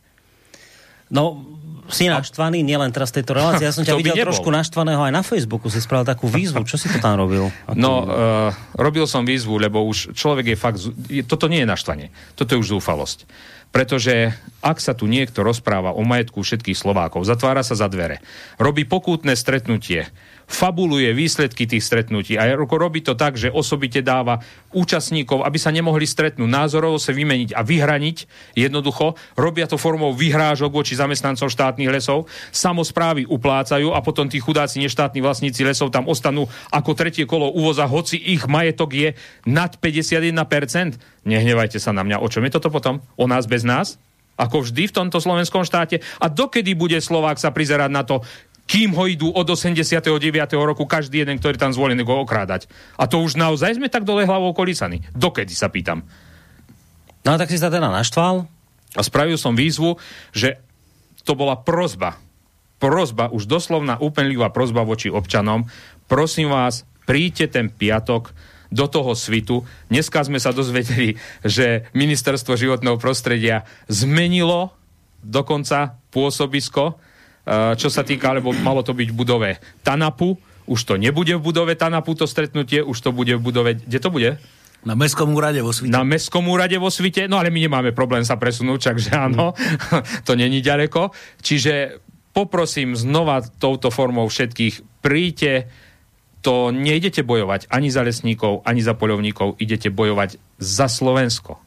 No, si naštvaný, nielen teraz tejto relácii. Ja som ťa videl nebol. trošku naštvaného aj na Facebooku. Si spravil takú výzvu. Čo si to tam robil? Akú- No, uh, robil som výzvu, lebo už človek je fakt... Toto nie je naštvanie. Toto je už zúfalosť. Pretože ak sa tu niekto rozpráva o majetku všetkých Slovákov, zatvára sa za dvere, robí pokútne stretnutie, fabuluje výsledky tých stretnutí a robí to tak, že osobite dáva účastníkov, aby sa nemohli stretnúť, názorovo sa vymeniť a vyhraniť jednoducho, robia to formou vyhrážok voči zamestnancom štátnych lesov, samozprávy uplácajú a potom tí chudáci neštátni vlastníci lesov tam ostanú ako tretie kolo uvoza, hoci ich majetok je nad 51%. Nehnevajte sa na mňa. O čom je toto potom? O nás bez nás? Ako vždy v tomto slovenskom štáte? A dokedy bude Slovák sa prizerať na to, kým ho idú od 89. roku každý jeden, ktorý tam zvolený, go okrádať. A to už naozaj sme tak dole hlavou kolísaní. Dokedy sa pýtam. No tak si sa teda naštval? A spravil som výzvu, že to bola prozba. Prozba, už doslovná úplnlivá prozba voči občanom. Prosím vás, príďte ten piatok do toho svitu. Dneska sme sa dozvedeli, že ministerstvo životného prostredia zmenilo dokonca pôsobisko, čo sa týka, alebo malo to byť v budove Tanapu, už to nebude v budove Tanapu to stretnutie, už to bude v budove, kde to bude? Na Mestskom úrade vo Svite. Na Mestskom úrade vo Svite, no ale my nemáme problém sa presunúť, takže áno, *laughs* to není ďaleko. Čiže poprosím znova touto formou všetkých, príďte, to nejdete bojovať ani za lesníkov, ani za poľovníkov, idete bojovať za Slovensko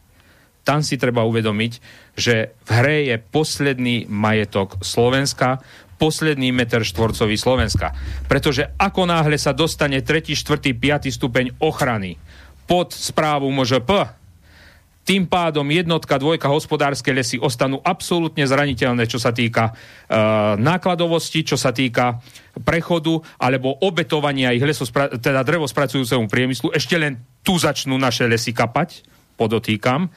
tam si treba uvedomiť, že v hre je posledný majetok Slovenska, posledný meter štvorcový Slovenska. Pretože ako náhle sa dostane 3., 4., 5. stupeň ochrany pod správu MŽP, tým pádom jednotka, dvojka hospodárske lesy ostanú absolútne zraniteľné, čo sa týka e, nákladovosti, čo sa týka prechodu alebo obetovania ich lesospra- teda drevospracujúcemu priemyslu. Ešte len tu začnú naše lesy kapať, podotýkam.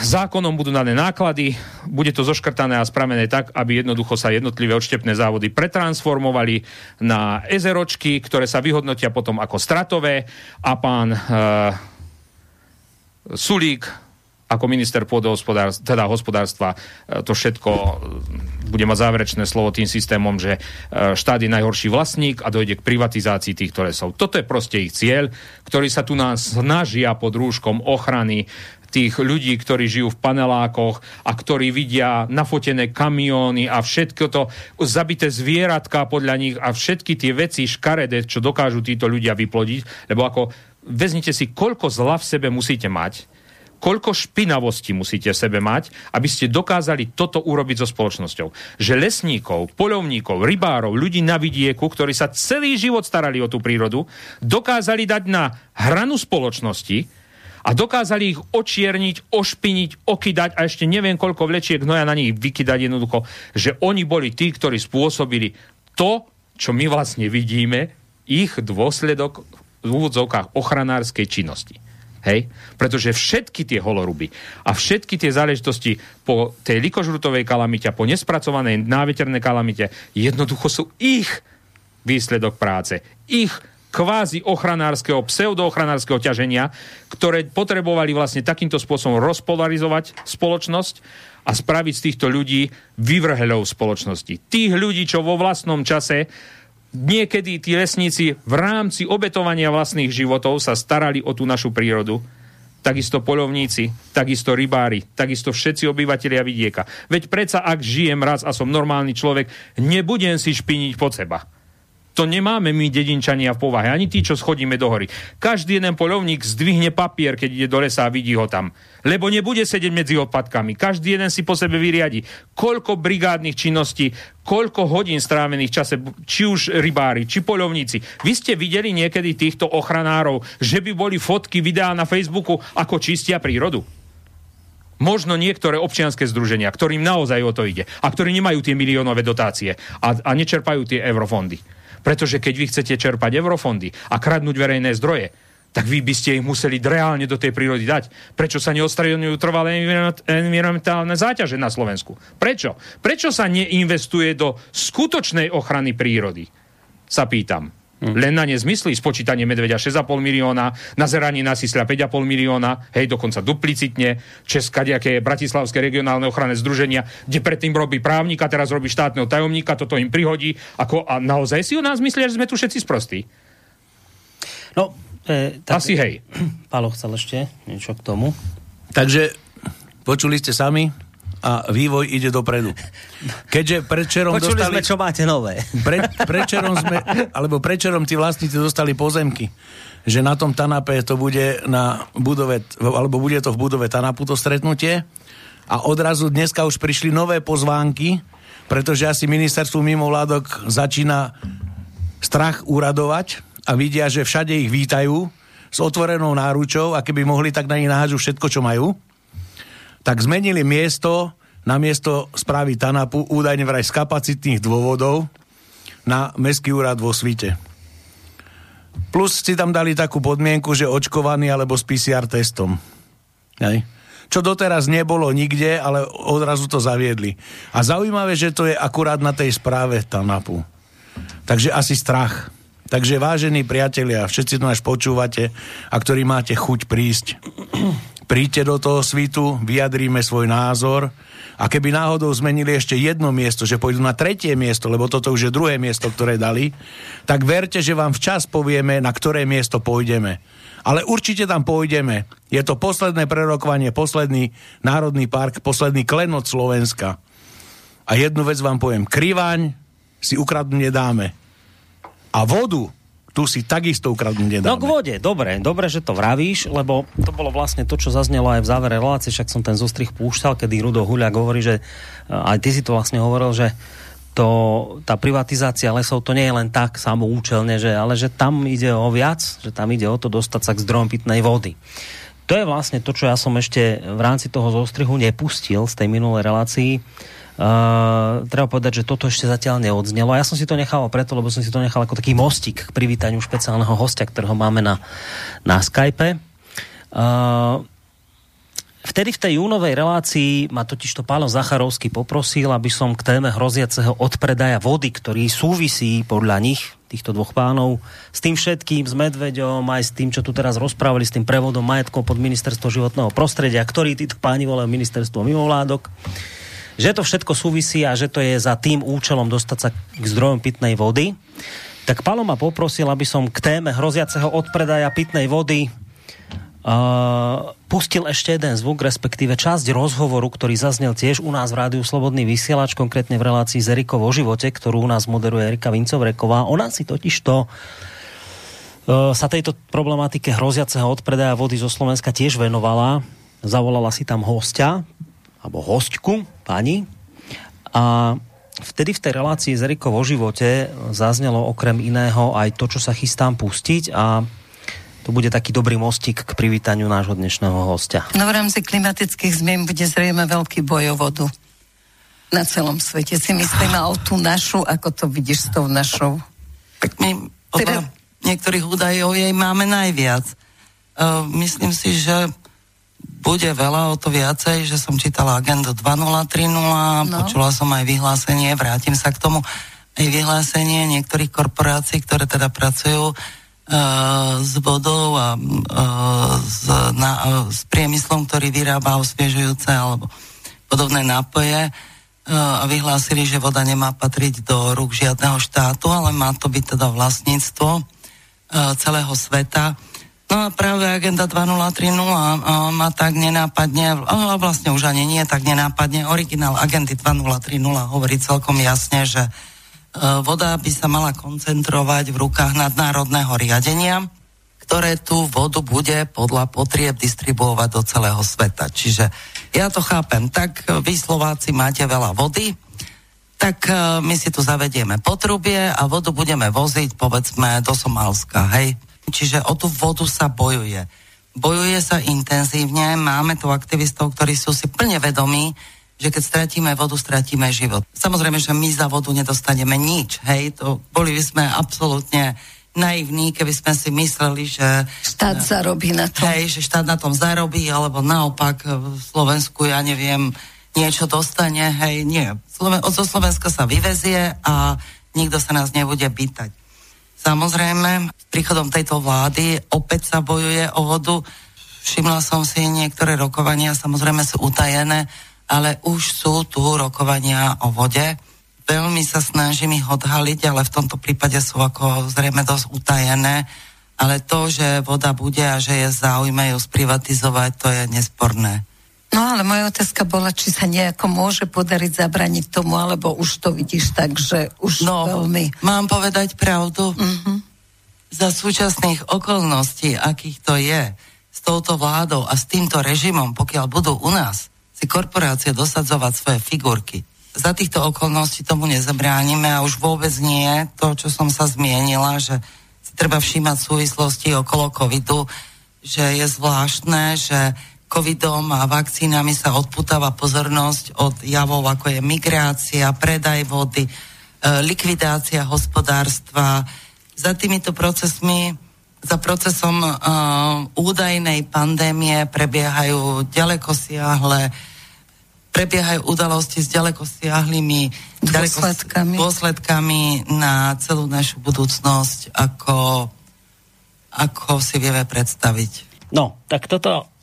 Zákonom budú dané náklady, bude to zoškrtané a spravené tak, aby jednoducho sa jednotlivé odštepné závody pretransformovali na ezeročky, ktoré sa vyhodnotia potom ako stratové a pán uh, Sulík ako minister pôdohospodárstva, teda hospodárstva, e, to všetko e, bude mať záverečné slovo tým systémom, že štát je najhorší vlastník a dojde k privatizácii týchto lesov. Toto je proste ich cieľ, ktorý sa tu nás snažia pod rúškom ochrany tých ľudí, ktorí žijú v panelákoch a ktorí vidia nafotené kamióny a všetko to, zabité zvieratka podľa nich a všetky tie veci škaredé, čo dokážu títo ľudia vyplodiť, lebo ako vezmite si, koľko zla v sebe musíte mať, koľko špinavosti musíte v sebe mať, aby ste dokázali toto urobiť so spoločnosťou. Že lesníkov, polovníkov, rybárov, ľudí na vidieku, ktorí sa celý život starali o tú prírodu, dokázali dať na hranu spoločnosti, a dokázali ich očierniť, ošpiniť, okydať a ešte neviem koľko vlečiek hnoja na nich vykydať jednoducho, že oni boli tí, ktorí spôsobili to, čo my vlastne vidíme, ich dôsledok v úvodzovkách ochranárskej činnosti. Hej? Pretože všetky tie holoruby a všetky tie záležitosti po tej likožrutovej kalamite a po nespracovanej náveternej kalamite jednoducho sú ich výsledok práce. Ich kvázi ochranárskeho, pseudoochranárskeho ťaženia, ktoré potrebovali vlastne takýmto spôsobom rozpolarizovať spoločnosť a spraviť z týchto ľudí vyvrhelov spoločnosti. Tých ľudí, čo vo vlastnom čase niekedy tí lesníci v rámci obetovania vlastných životov sa starali o tú našu prírodu, takisto polovníci, takisto rybári, takisto všetci obyvateľia vidieka. Veď predsa, ak žijem raz a som normálny človek, nebudem si špiniť pod seba. To nemáme my dedinčania v povahe, ani tí, čo schodíme do hory. Každý jeden polovník zdvihne papier, keď ide do lesa a vidí ho tam. Lebo nebude sedieť medzi odpadkami. Každý jeden si po sebe vyriadi. Koľko brigádnych činností, koľko hodín strávených čase, či už rybári, či polovníci. Vy ste videli niekedy týchto ochranárov, že by boli fotky, videá na Facebooku, ako čistia prírodu? Možno niektoré občianske združenia, ktorým naozaj o to ide a ktorí nemajú tie miliónové dotácie a, a nečerpajú tie eurofondy. Pretože keď vy chcete čerpať eurofondy a kradnúť verejné zdroje, tak vy by ste ich museli reálne do tej prírody dať. Prečo sa neodstraňujú trvalé environmentálne záťaže na Slovensku? Prečo? Prečo sa neinvestuje do skutočnej ochrany prírody? Sa pýtam. Hm. Len na nezmysly, spočítanie medveďa 6,5 milióna, na zeranie na sisľa 5,5 milióna, hej, dokonca duplicitne, Česka, nejaké Bratislavské regionálne ochranné združenia, kde predtým robí právnika, teraz robí štátneho tajomníka, toto im prihodí. Ako, a naozaj si o nás myslia, že sme tu všetci sprostí? No, e, tak, Asi hej. *clears throat* Palo chcel ešte niečo k tomu. Takže počuli ste sami, a vývoj ide dopredu. Keďže predčerom Počuli dostali... sme, čo máte nové. Pre, prečerom sme, alebo prečerom tí vlastníci dostali pozemky, že na tom Tanape to bude na budove, alebo bude to v budove Tanapu to stretnutie a odrazu dneska už prišli nové pozvánky, pretože asi ministerstvu mimo vládok začína strach úradovať a vidia, že všade ich vítajú s otvorenou náručou a keby mohli, tak na nich nahážu všetko, čo majú tak zmenili miesto namiesto správy TANAPu údajne vraj z kapacitných dôvodov na Mestský úrad vo Svite. Plus si tam dali takú podmienku, že očkovaný alebo s PCR testom. Hej. Čo doteraz nebolo nikde, ale odrazu to zaviedli. A zaujímavé, že to je akurát na tej správe TANAPu. Takže asi strach. Takže vážení priatelia, všetci to až počúvate a ktorí máte chuť prísť, príďte do toho svitu, vyjadríme svoj názor a keby náhodou zmenili ešte jedno miesto, že pôjdu na tretie miesto, lebo toto už je druhé miesto, ktoré dali, tak verte, že vám včas povieme, na ktoré miesto pôjdeme. Ale určite tam pôjdeme. Je to posledné prerokovanie, posledný národný park, posledný klenot Slovenska. A jednu vec vám poviem. Krivaň si ukradnúť nedáme a vodu tu si takisto ukradnúť nedáme. No k vode, dobre, dobre, že to vravíš, lebo to bolo vlastne to, čo zaznelo aj v závere relácie, však som ten zostrih púšťal, kedy Rudo Huľak hovorí, že aj ty si to vlastne hovoril, že to, tá privatizácia lesov to nie je len tak samoučelne, že, ale že tam ide o viac, že tam ide o to dostať sa k zdrojom pitnej vody. To je vlastne to, čo ja som ešte v rámci toho zostrihu nepustil z tej minulej relácii, Uh, treba povedať, že toto ešte zatiaľ neodznelo. Ja som si to nechal preto, lebo som si to nechal ako taký mostik k privítaniu špeciálneho hostia, ktorého máme na, na Skype. Uh, vtedy v tej júnovej relácii ma totiž to Pálo Zacharovský poprosil, aby som k téme hroziaceho odpredaja vody, ktorý súvisí podľa nich, týchto dvoch pánov, s tým všetkým, s Medveďom, aj s tým, čo tu teraz rozprávali, s tým prevodom majetkov pod ministerstvo životného prostredia, ktorý títo páni volajú ministerstvo mimovládok, že to všetko súvisí a že to je za tým účelom dostať sa k zdrojom pitnej vody. Tak Palo ma poprosil, aby som k téme hroziaceho odpredaja pitnej vody Uh, pustil ešte jeden zvuk, respektíve časť rozhovoru, ktorý zaznel tiež u nás v Rádiu Slobodný vysielač, konkrétne v relácii z Erikov o živote, ktorú u nás moderuje Erika Vincovreková. Ona si totiž to uh, sa tejto problematike hroziaceho odpredaja vody zo Slovenska tiež venovala. Zavolala si tam hostia, alebo hostku, pani. A vtedy v tej relácii z Eriko vo živote zaznelo okrem iného aj to, čo sa chystám pustiť a to bude taký dobrý mostík k privítaniu nášho dnešného hostia. No v rámci klimatických zmien bude zrejme veľký boj o vodu na celom svete. Si myslíme o tú našu, ako to vidíš s tou našou? Tak my teda... niektorých údajov jej máme najviac. Uh, myslím si, že bude veľa o to viacej, že som čítala agendu 2030, no. počula som aj vyhlásenie, vrátim sa k tomu, aj vyhlásenie niektorých korporácií, ktoré teda pracujú uh, s vodou a uh, s, na, uh, s priemyslom, ktorý vyrába osviežujúce alebo podobné nápoje uh, a vyhlásili, že voda nemá patriť do rúk žiadneho štátu, ale má to byť teda vlastníctvo uh, celého sveta No a práve agenda 2030 ma tak nenápadne, a vlastne už ani nie tak nenápadne, originál agendy 2030 hovorí celkom jasne, že e, voda by sa mala koncentrovať v rukách nadnárodného riadenia, ktoré tú vodu bude podľa potrieb distribuovať do celého sveta. Čiže ja to chápem, tak vy Slováci máte veľa vody, tak e, my si tu zavedieme potrubie a vodu budeme voziť povedzme do Somálska, hej? Čiže o tú vodu sa bojuje. Bojuje sa intenzívne, máme tu aktivistov, ktorí sú si plne vedomí, že keď stratíme vodu, stratíme život. Samozrejme, že my za vodu nedostaneme nič, hej, to boli by sme absolútne naivní, keby sme si mysleli, že... Štát zarobí na tom. Hej, že štát na tom zarobí, alebo naopak v Slovensku, ja neviem, niečo dostane, hej, nie. Sloven- zo Slovenska sa vyvezie a nikto sa nás nebude pýtať. Samozrejme, s príchodom tejto vlády opäť sa bojuje o vodu. Všimla som si niektoré rokovania, samozrejme sú utajené, ale už sú tu rokovania o vode. Veľmi sa snažím ich odhaliť, ale v tomto prípade sú ako zrejme dosť utajené. Ale to, že voda bude a že je záujme ju sprivatizovať, to je nesporné. No ale moja otázka bola, či sa nejako môže podariť zabraniť tomu, alebo už to vidíš tak, že už no, veľmi... mám povedať pravdu. Mm-hmm. Za súčasných okolností, akých to je, s touto vládou a s týmto režimom, pokiaľ budú u nás si korporácie dosadzovať svoje figurky, za týchto okolností tomu nezabránime a už vôbec nie to, čo som sa zmienila, že si treba všímať súvislosti okolo covidu, že je zvláštne, že covidom a vakcínami sa odputáva pozornosť od javov, ako je migrácia, predaj vody, e, likvidácia hospodárstva. Za týmito procesmi, za procesom uh, údajnej pandémie prebiehajú ďaleko siahle prebiehajú udalosti s ďaleko siahlými dôsledkami. dôsledkami na celú našu budúcnosť, ako, ako si vieme predstaviť. No, tak toto,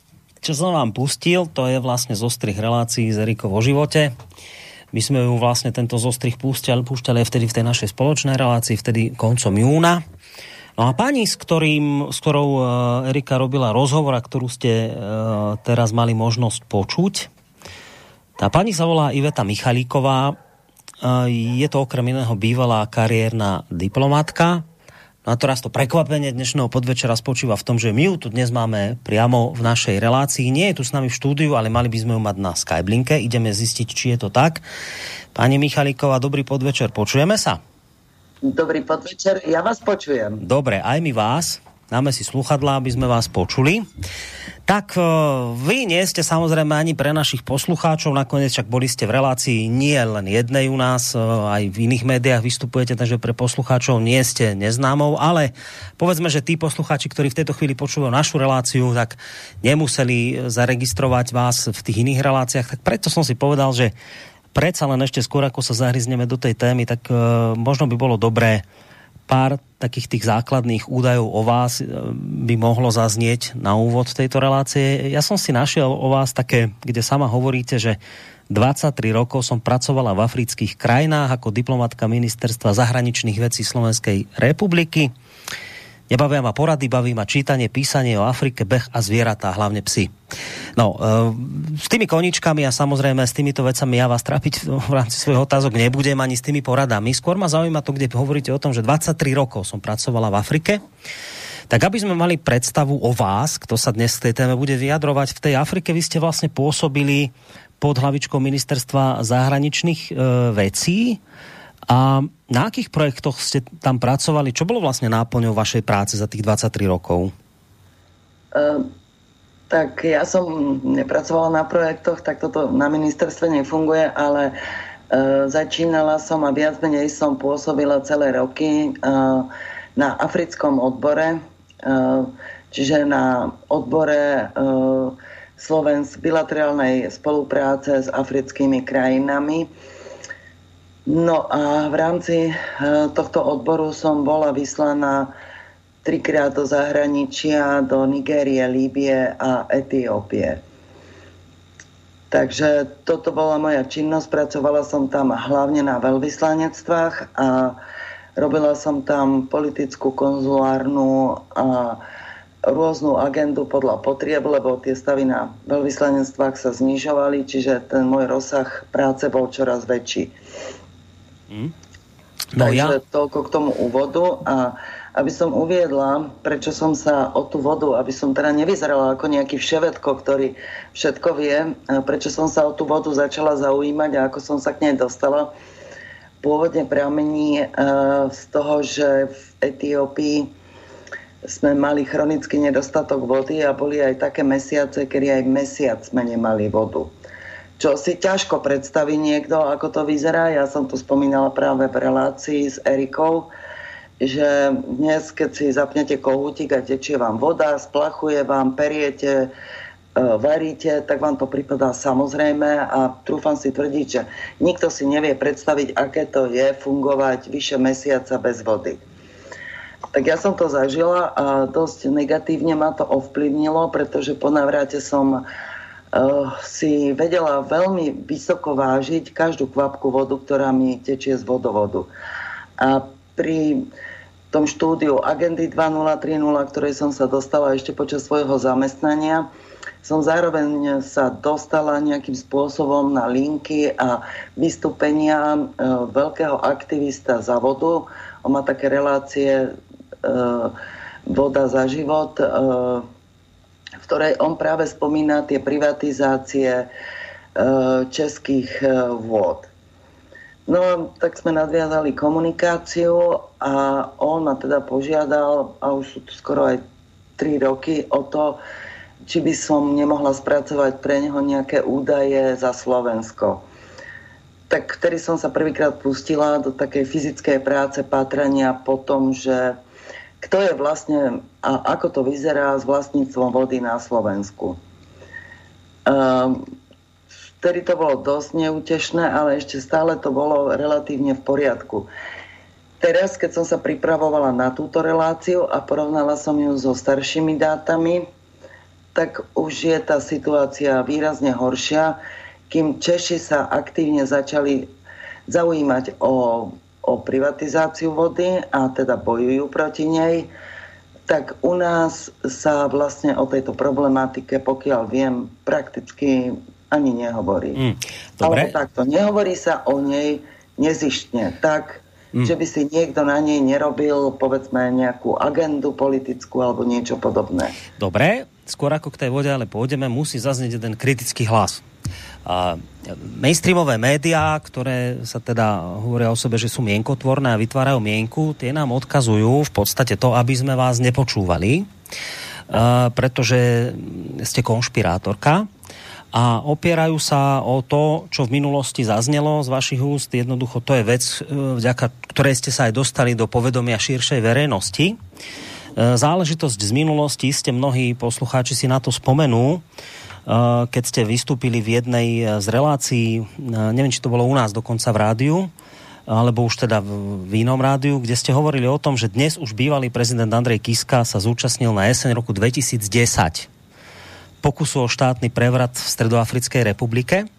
čo som vám pustil, to je vlastne zostrih relácií z Eriko vo živote. My sme ju vlastne tento zostrih púšťali, púšťali aj vtedy v tej našej spoločnej relácii, vtedy koncom júna. No a pani, s, ktorým, s ktorou uh, Erika robila rozhovor, a ktorú ste uh, teraz mali možnosť počuť, tá pani sa volá Iveta Michalíková. Uh, je to okrem iného bývalá kariérna diplomatka, No a teraz to prekvapenie dnešného podvečera spočíva v tom, že my ju tu dnes máme priamo v našej relácii. Nie je tu s nami v štúdiu, ale mali by sme ju mať na Skyblinke. Ideme zistiť, či je to tak. Pani Michalíková, dobrý podvečer. Počujeme sa? Dobrý podvečer, ja vás počujem. Dobre, aj my vás. Dáme si sluchadlá, aby sme vás počuli. Tak e, vy nie ste samozrejme ani pre našich poslucháčov, nakoniec však boli ste v relácii nie len jednej u nás, e, aj v iných médiách vystupujete, takže pre poslucháčov nie ste neznámou, ale povedzme, že tí poslucháči, ktorí v tejto chvíli počúvajú našu reláciu, tak nemuseli zaregistrovať vás v tých iných reláciách, tak preto som si povedal, že predsa len ešte skôr, ako sa zahryzneme do tej témy, tak uh, možno by bolo dobré pár takých tých základných údajov o vás e, by mohlo zaznieť na úvod tejto relácie. Ja som si našiel o vás také, kde sama hovoríte, že 23 rokov som pracovala v afrických krajinách ako diplomatka ministerstva zahraničných vecí Slovenskej republiky. Nebavia ma porady, baví ma čítanie, písanie o Afrike, beh a zvieratá, hlavne psy. No, e, s tými koničkami a samozrejme s týmito vecami ja vás trápiť v rámci svojho otázok nebudem ani s tými poradami. Skôr ma zaujíma to, kde hovoríte o tom, že 23 rokov som pracovala v Afrike. Tak aby sme mali predstavu o vás, kto sa dnes v tej téme bude vyjadrovať, v tej Afrike vy ste vlastne pôsobili pod hlavičkou ministerstva zahraničných e, vecí a na akých projektoch ste tam pracovali? Čo bolo vlastne náplňou vašej práce za tých 23 rokov? Uh, tak ja som nepracovala na projektoch, tak toto na ministerstve nefunguje, ale uh, začínala som a viac menej som pôsobila celé roky uh, na africkom odbore, uh, čiže na odbore uh, Slovensk bilaterálnej spolupráce s africkými krajinami No a v rámci e, tohto odboru som bola vyslaná trikrát do zahraničia, do Nigérie, Líbie a Etiópie. Takže toto bola moja činnosť. Pracovala som tam hlavne na veľvyslanectvách a robila som tam politickú, konzulárnu a rôznu agendu podľa potrieb, lebo tie stavy na veľvyslanectvách sa znižovali, čiže ten môj rozsah práce bol čoraz väčší. Hm? No Takže ja... toľko k tomu úvodu a aby som uviedla, prečo som sa o tú vodu, aby som teda nevyzerala ako nejaký vševedko, ktorý všetko vie, prečo som sa o tú vodu začala zaujímať a ako som sa k nej dostala. Pôvodne pramení e, z toho, že v Etiópii sme mali chronický nedostatok vody a boli aj také mesiace, kedy aj mesiac sme nemali vodu čo si ťažko predstaví niekto, ako to vyzerá. Ja som to spomínala práve v relácii s Erikou, že dnes, keď si zapnete kohútik a tečie vám voda, splachuje vám, periete, e, varíte, tak vám to pripadá samozrejme a trúfam si tvrdiť, že nikto si nevie predstaviť, aké to je fungovať vyše mesiaca bez vody. Tak ja som to zažila a dosť negatívne ma to ovplyvnilo, pretože po navrate som uh, si vedela veľmi vysoko vážiť každú kvapku vodu, ktorá mi tečie z vodovodu. A pri tom štúdiu Agendy 2030, ktorej som sa dostala ešte počas svojho zamestnania, som zároveň sa dostala nejakým spôsobom na linky a vystúpenia e, veľkého aktivista za vodu. On má také relácie e, Voda za život. V ktorej on práve spomína tie privatizácie e, českých e, vôd. No, tak sme nadviazali komunikáciu a on ma teda požiadal, a už sú tu skoro aj 3 roky, o to, či by som nemohla spracovať pre neho nejaké údaje za Slovensko. Tak vtedy som sa prvýkrát pustila do takej fyzickej práce pátrania po tom, že kto je vlastne a ako to vyzerá s vlastníctvom vody na Slovensku. Um, vtedy to bolo dosť neútešné, ale ešte stále to bolo relatívne v poriadku. Teraz, keď som sa pripravovala na túto reláciu a porovnala som ju so staršími dátami, tak už je tá situácia výrazne horšia, kým Češi sa aktívne začali zaujímať o, o privatizáciu vody a teda bojujú proti nej, tak u nás sa vlastne o tejto problematike, pokiaľ viem, prakticky ani nehovorí. Mm, dobre. Ale takto, nehovorí sa o nej nezištne, tak, mm. že by si niekto na nej nerobil, povedzme, nejakú agendu politickú alebo niečo podobné. Dobre, skôr ako k tej vode ale pôjdeme, musí zaznieť jeden kritický hlas. A mainstreamové médiá, ktoré sa teda hovoria o sebe, že sú mienkotvorné a vytvárajú mienku, tie nám odkazujú v podstate to, aby sme vás nepočúvali, pretože ste konšpirátorka a opierajú sa o to, čo v minulosti zaznelo z vašich úst. Jednoducho to je vec, e, vďaka ktorej ste sa aj dostali do povedomia širšej verejnosti. E, záležitosť z minulosti ste mnohí poslucháči si na to spomenú, e, keď ste vystúpili v jednej z relácií, neviem, či to bolo u nás dokonca v rádiu, alebo už teda v inom rádiu, kde ste hovorili o tom, že dnes už bývalý prezident Andrej Kiska sa zúčastnil na jeseň roku 2010 pokusu o štátny prevrat v Stredoafrickej republike.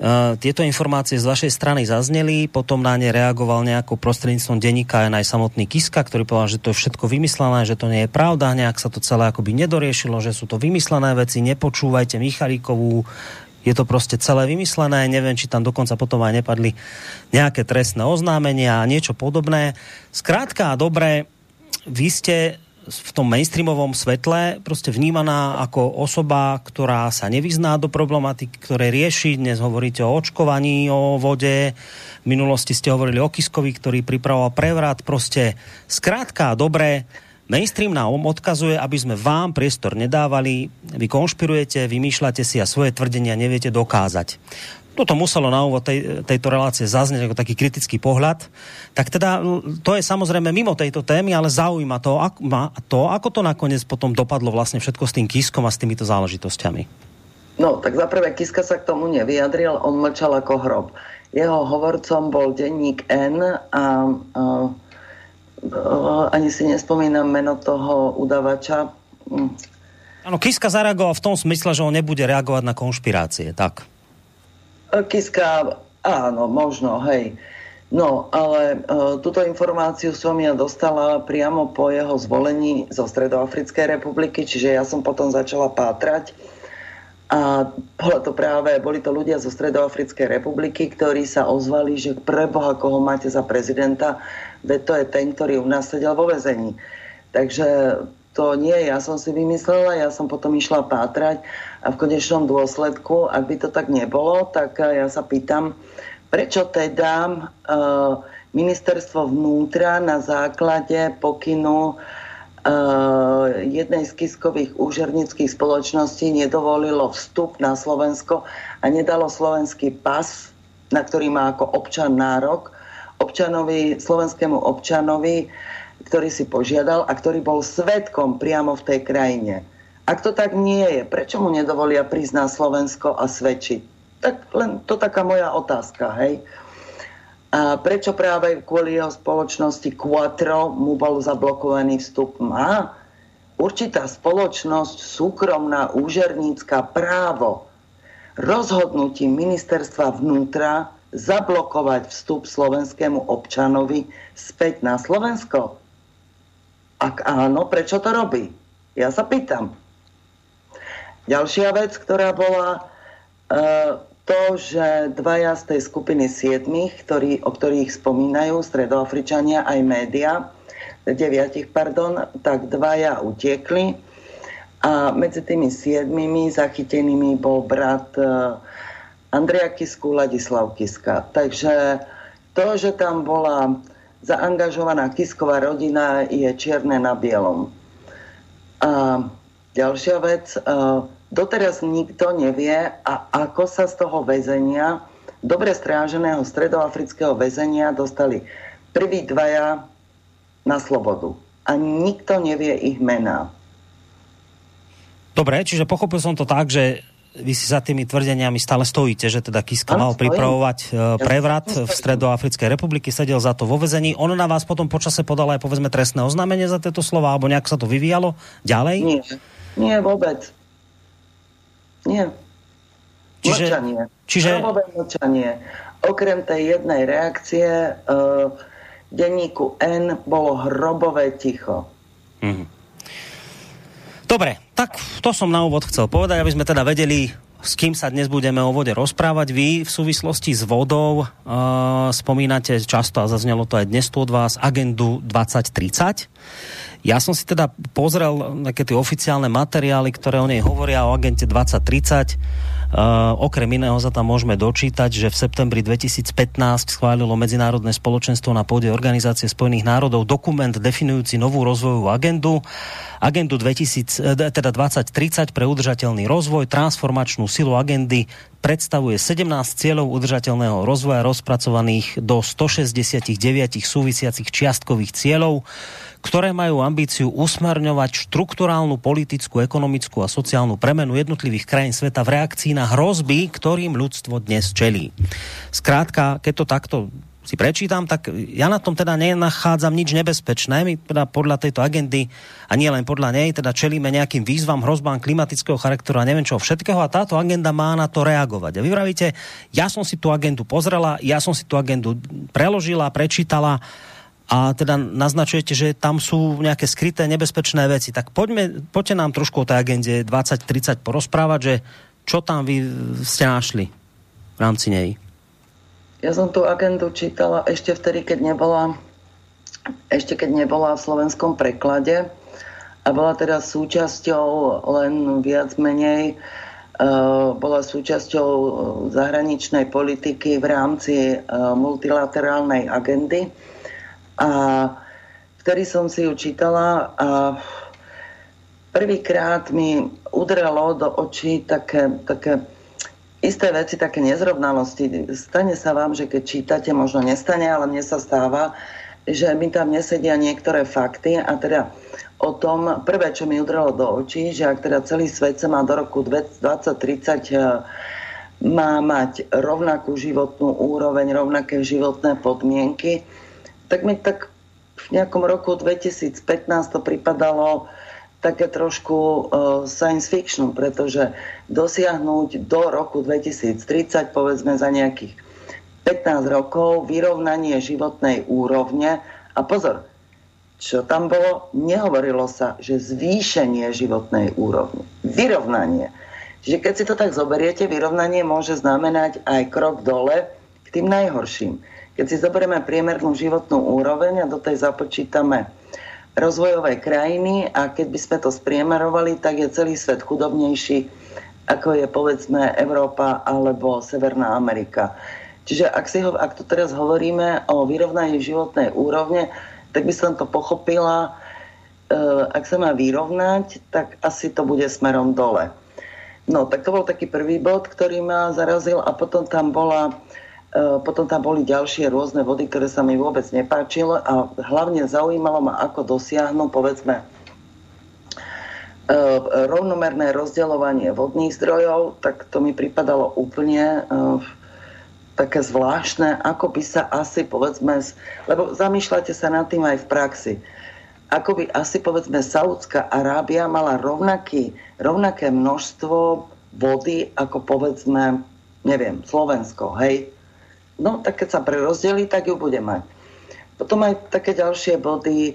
Uh, tieto informácie z vašej strany zazneli, potom na ne reagoval nejako prostredníctvom denníka aj samotný Kiska, ktorý povedal, že to je všetko vymyslené, že to nie je pravda, nejak sa to celé akoby nedoriešilo, že sú to vymyslené veci, nepočúvajte Michalíkovú, je to proste celé vymyslené, neviem, či tam dokonca potom aj nepadli nejaké trestné oznámenia a niečo podobné. Skrátka a dobre, vy ste v tom mainstreamovom svetle proste vnímaná ako osoba, ktorá sa nevyzná do problematiky, ktoré rieši. Dnes hovoríte o očkovaní, o vode. V minulosti ste hovorili o Kiskovi, ktorý pripravoval prevrat. Proste skrátka a dobré. Mainstream nám odkazuje, aby sme vám priestor nedávali, vy konšpirujete, vymýšľate si a svoje tvrdenia neviete dokázať toto muselo na úvod tej, tejto relácie zaznieť ako taký kritický pohľad, tak teda to je samozrejme mimo tejto témy, ale zaujíma to, ak, ma to, ako to nakoniec potom dopadlo vlastne všetko s tým Kiskom a s týmito záležitosťami. No, tak zaprvé Kiska sa k tomu nevyjadril, on mlčal ako hrob. Jeho hovorcom bol denník N a, a, a ani si nespomínam meno toho udavača. Hm. Áno, Kiska zareagoval v tom smysle, že on nebude reagovať na konšpirácie, tak. Kiska, áno, možno, hej. No, ale uh, túto informáciu som ja dostala priamo po jeho zvolení zo Stredoafrickej republiky, čiže ja som potom začala pátrať. A bolo to práve, boli to ľudia zo Stredoafrickej republiky, ktorí sa ozvali, že preboha, koho máte za prezidenta, veď to je ten, ktorý u nás sedel vo vezení. Takže to nie ja som si vymyslela, ja som potom išla pátrať a v konečnom dôsledku, ak by to tak nebolo, tak eh, ja sa pýtam, prečo teda uh, ministerstvo vnútra na základe pokynu uh, jednej z kiskových úžernických spoločností nedovolilo vstup na Slovensko a nedalo slovenský pas, na ktorý má ako občan nárok, občanovi, slovenskému občanovi, ktorý si požiadal a ktorý bol svetkom priamo v tej krajine. Ak to tak nie je, prečo mu nedovolia prísť na Slovensko a svedčiť? Tak len to taká moja otázka, hej. A prečo práve kvôli jeho spoločnosti Quattro mu bol zablokovaný vstup? Má určitá spoločnosť, súkromná, úžernícka právo rozhodnutím ministerstva vnútra zablokovať vstup slovenskému občanovi späť na Slovensko? Ak áno, prečo to robí? Ja sa pýtam. Ďalšia vec, ktorá bola uh, to, že dvaja z tej skupiny siedmých, ktorý, o ktorých spomínajú stredoafričania aj média, deviatich, pardon, tak dvaja utiekli a medzi tými siedmimi zachytenými bol brat uh, Andreja Kisku, Ladislav Kiska. Takže to, že tam bola zaangažovaná Kisková rodina, je čierne na bielom. A ďalšia vec. Uh, doteraz nikto nevie, a ako sa z toho väzenia, dobre stráženého stredoafrického väzenia, dostali prví dvaja na slobodu. A nikto nevie ich mená. Dobre, čiže pochopil som to tak, že vy si za tými tvrdeniami stále stojíte, že teda Kiska mal pripravovať uh, prevrat v Stredoafrickej republiky, sedel za to vo vezení. On na vás potom počase podal aj povedzme trestné oznámenie za tieto slova, alebo nejak sa to vyvíjalo ďalej? Nie, nie vôbec. Nie. Čiže, mlčanie. Čiže... mlčanie. Okrem tej jednej reakcie uh, denníku N bolo hrobové ticho. Mm-hmm. Dobre, tak to som na úvod chcel povedať, aby sme teda vedeli, s kým sa dnes budeme o vode rozprávať. Vy v súvislosti s vodou uh, spomínate často, a zaznelo to aj dnes tu od vás, agendu 2030. Ja som si teda pozrel nejaké tie oficiálne materiály, ktoré o nej hovoria o agente 2030 Uh, okrem iného sa tam môžeme dočítať, že v septembri 2015 schválilo Medzinárodné spoločenstvo na pôde Organizácie spojených národov dokument definujúci novú rozvojovú agendu, agendu 2000, eh, teda 2030 pre udržateľný rozvoj, transformačnú silu agendy predstavuje 17 cieľov udržateľného rozvoja rozpracovaných do 169 súvisiacich čiastkových cieľov ktoré majú ambíciu usmerňovať štrukturálnu, politickú, ekonomickú a sociálnu premenu jednotlivých krajín sveta v reakcii na hrozby, ktorým ľudstvo dnes čelí. Skrátka, keď to takto si prečítam, tak ja na tom teda nenachádzam nič nebezpečné. My teda podľa tejto agendy, a nie len podľa nej, teda čelíme nejakým výzvam, hrozbám klimatického charakteru a neviem čo všetkého a táto agenda má na to reagovať. A vy vravíte, ja som si tú agendu pozrela, ja som si tú agendu preložila, prečítala, a teda naznačujete, že tam sú nejaké skryté nebezpečné veci. Tak poďme, poďte nám trošku o tej agende 2030 porozprávať, že čo tam vy ste našli v rámci nej. Ja som tú agendu čítala ešte vtedy, keď nebola ešte keď nebola v slovenskom preklade a bola teda súčasťou len viac menej uh, bola súčasťou zahraničnej politiky v rámci multilaterálnej agendy a vtedy som si ju čítala a prvýkrát mi udrelo do očí také, také isté veci, také nezrovnalosti. Stane sa vám, že keď čítate, možno nestane, ale mne sa stáva, že mi tam nesedia niektoré fakty a teda o tom, prvé, čo mi udrelo do očí, že ak teda celý svet sa má do roku 2030 eh, má mať rovnakú životnú úroveň, rovnaké životné podmienky, tak mi tak v nejakom roku 2015 to pripadalo také trošku uh, science fiction, pretože dosiahnuť do roku 2030, povedzme za nejakých 15 rokov, vyrovnanie životnej úrovne a pozor, čo tam bolo, nehovorilo sa, že zvýšenie životnej úrovne, vyrovnanie. Čiže keď si to tak zoberiete, vyrovnanie môže znamenať aj krok dole k tým najhorším. Keď si zoberieme priemernú životnú úroveň a do tej započítame rozvojové krajiny a keď by sme to spriemerovali, tak je celý svet chudobnejší, ako je povedzme Európa alebo Severná Amerika. Čiže ak, si ho, ak tu teraz hovoríme o vyrovnaní životnej úrovne, tak by som to pochopila, e, ak sa má vyrovnať, tak asi to bude smerom dole. No, tak to bol taký prvý bod, ktorý ma zarazil a potom tam bola potom tam boli ďalšie rôzne vody, ktoré sa mi vôbec nepáčilo a hlavne zaujímalo ma, ako dosiahnu, povedzme, e, rovnomerné rozdeľovanie vodných zdrojov, tak to mi pripadalo úplne e, také zvláštne, ako by sa asi, povedzme, lebo zamýšľate sa nad tým aj v praxi, ako by asi, povedzme, Saudská Arábia mala rovnaký, rovnaké množstvo vody, ako povedzme, neviem, Slovensko, hej, No, tak keď sa prerozdelí, tak ju bude mať. Potom aj také ďalšie body, e,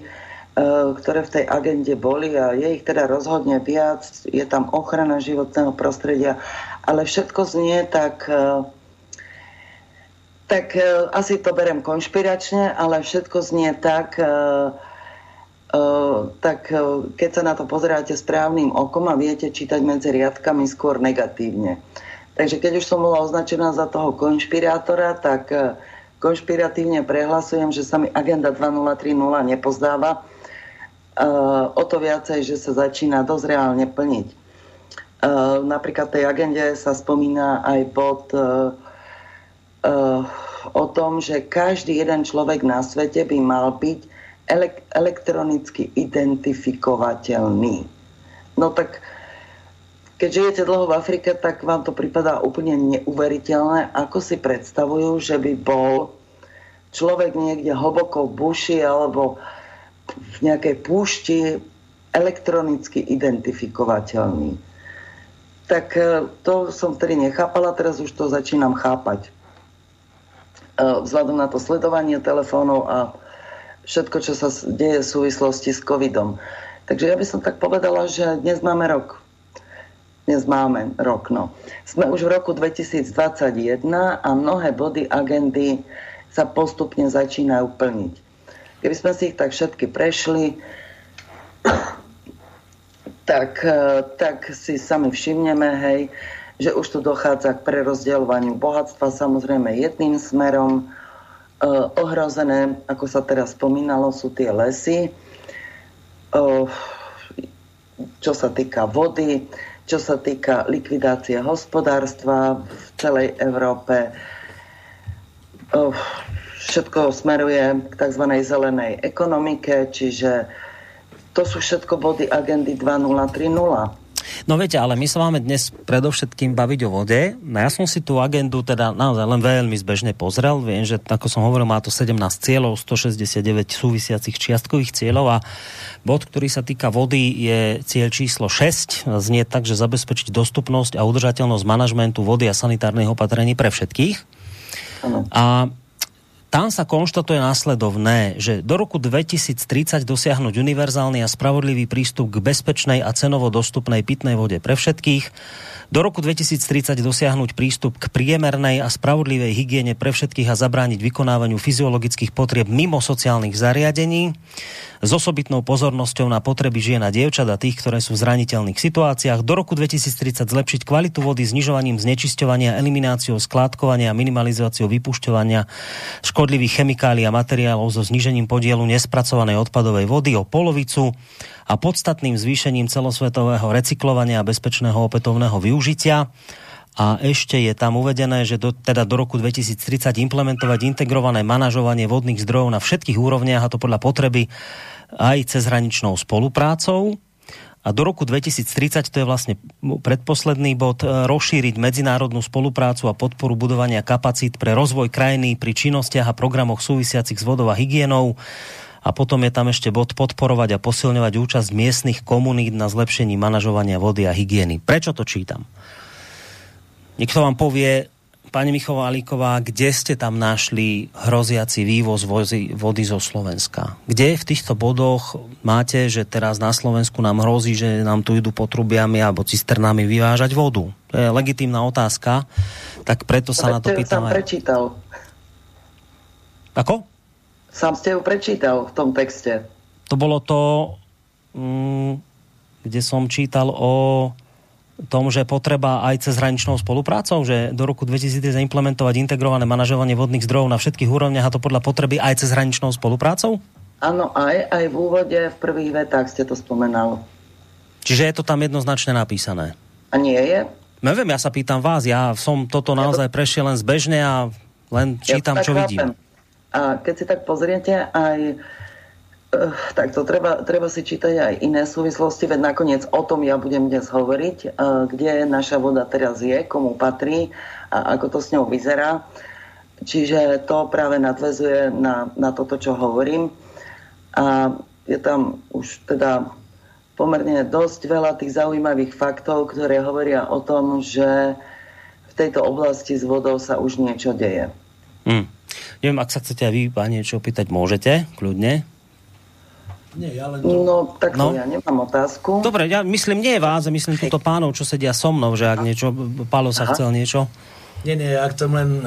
ktoré v tej agende boli a je ich teda rozhodne viac. Je tam ochrana životného prostredia, ale všetko znie tak e, tak e, asi to berem konšpiračne, ale všetko znie tak, tak keď sa na to pozeráte správnym okom a viete čítať medzi riadkami skôr negatívne. Takže keď už som bola označená za toho konšpirátora, tak e, konšpiratívne prehlasujem, že sa mi agenda 2030 nepozdáva. o to viacej, že sa začína dosť reálne plniť. Napríklad tej agende sa spomína aj pod o tom, že každý jeden človek na svete by mal byť elektronicky identifikovateľný. No tak keď žijete dlho v Afrike, tak vám to pripadá úplne neuveriteľné, ako si predstavujú, že by bol človek niekde hlboko v buši alebo v nejakej púšti elektronicky identifikovateľný. Tak e, to som vtedy nechápala, teraz už to začínam chápať. E, vzhľadom na to sledovanie telefónov a všetko, čo sa deje v súvislosti s covidom. Takže ja by som tak povedala, že dnes máme rok dnes máme rok. No. Sme už v roku 2021 a mnohé body agendy sa postupne začínajú plniť. Keby sme si ich tak všetky prešli, tak, tak si sami všimneme, hej, že už tu dochádza k prerozdeľovaniu bohatstva samozrejme jedným smerom. E, ohrozené, ako sa teraz spomínalo, sú tie lesy. E, čo sa týka vody, čo sa týka likvidácie hospodárstva v celej Európe. Všetko smeruje k tzv. zelenej ekonomike, čiže to sú všetko body agendy 2030. No viete, ale my sa máme dnes predovšetkým baviť o vode. No ja som si tú agendu teda naozaj len veľmi zbežne pozrel. Viem, že ako som hovoril, má to 17 cieľov, 169 súvisiacich čiastkových cieľov a bod, ktorý sa týka vody, je cieľ číslo 6. Znie tak, že zabezpečiť dostupnosť a udržateľnosť manažmentu vody a sanitárnych opatrení pre všetkých. Ano. A tam sa konštatuje následovné, že do roku 2030 dosiahnuť univerzálny a spravodlivý prístup k bezpečnej a cenovo dostupnej pitnej vode pre všetkých, do roku 2030 dosiahnuť prístup k priemernej a spravodlivej hygiene pre všetkých a zabrániť vykonávaniu fyziologických potrieb mimo sociálnych zariadení, s osobitnou pozornosťou na potreby žien a dievčat a tých, ktoré sú v zraniteľných situáciách. Do roku 2030 zlepšiť kvalitu vody znižovaním znečisťovania, elimináciou skládkovania a minimalizáciou vypušťovania škodlivých chemikálií a materiálov so znižením podielu nespracovanej odpadovej vody o polovicu a podstatným zvýšením celosvetového recyklovania a bezpečného opätovného využitia a ešte je tam uvedené, že do, teda do roku 2030 implementovať integrované manažovanie vodných zdrojov na všetkých úrovniach a to podľa potreby aj cezhraničnou spoluprácou. A do roku 2030, to je vlastne predposledný bod, e, rozšíriť medzinárodnú spoluprácu a podporu budovania kapacít pre rozvoj krajiny pri činnostiach a programoch súvisiacich s vodou a hygienou. A potom je tam ešte bod podporovať a posilňovať účasť miestnych komunít na zlepšení manažovania vody a hygieny. Prečo to čítam? Niekto vám povie, pani Michováliková, kde ste tam našli hroziaci vývoz vozy, vody zo Slovenska? Kde v týchto bodoch máte, že teraz na Slovensku nám hrozí, že nám tu idú potrubiami alebo cisternami vyvážať vodu? To je legitímna otázka, tak preto sa na to pýtam. Sám prečítal. Ako? Sám ste ju prečítal v tom texte. To bolo to, mm, kde som čítal o tom, že potreba aj cez hraničnou spoluprácou, že do roku 2030 implementovať integrované manažovanie vodných zdrojov na všetkých úrovniach a to podľa potreby aj cez hraničnou spoluprácou? Áno, aj, aj v úvode, v prvých vetách ste to spomenal. Čiže je to tam jednoznačne napísané? A nie je? Neviem, ja sa pýtam vás, ja som toto naozaj prešiel len zbežne a len čítam, ja čo chápem. vidím. A keď si tak pozriete, aj Uh, tak to treba, treba si čítať aj iné súvislosti, veď nakoniec o tom ja budem dnes hovoriť, uh, kde naša voda teraz je, komu patrí a ako to s ňou vyzerá. Čiže to práve nadvezuje na, na toto, čo hovorím. A je tam už teda pomerne dosť veľa tých zaujímavých faktov, ktoré hovoria o tom, že v tejto oblasti s vodou sa už niečo deje. Hmm. Neviem, ak sa chcete aj vy, pani, niečo opýtať, môžete, kľudne. Nie, ja len to... No, tak no. ja nemám otázku. Dobre, ja myslím nie vás, myslím túto pánov, čo sedia so mnou, že ak niečo, Pálo sa Aha. chcel niečo. Nie, nie, ja chcem len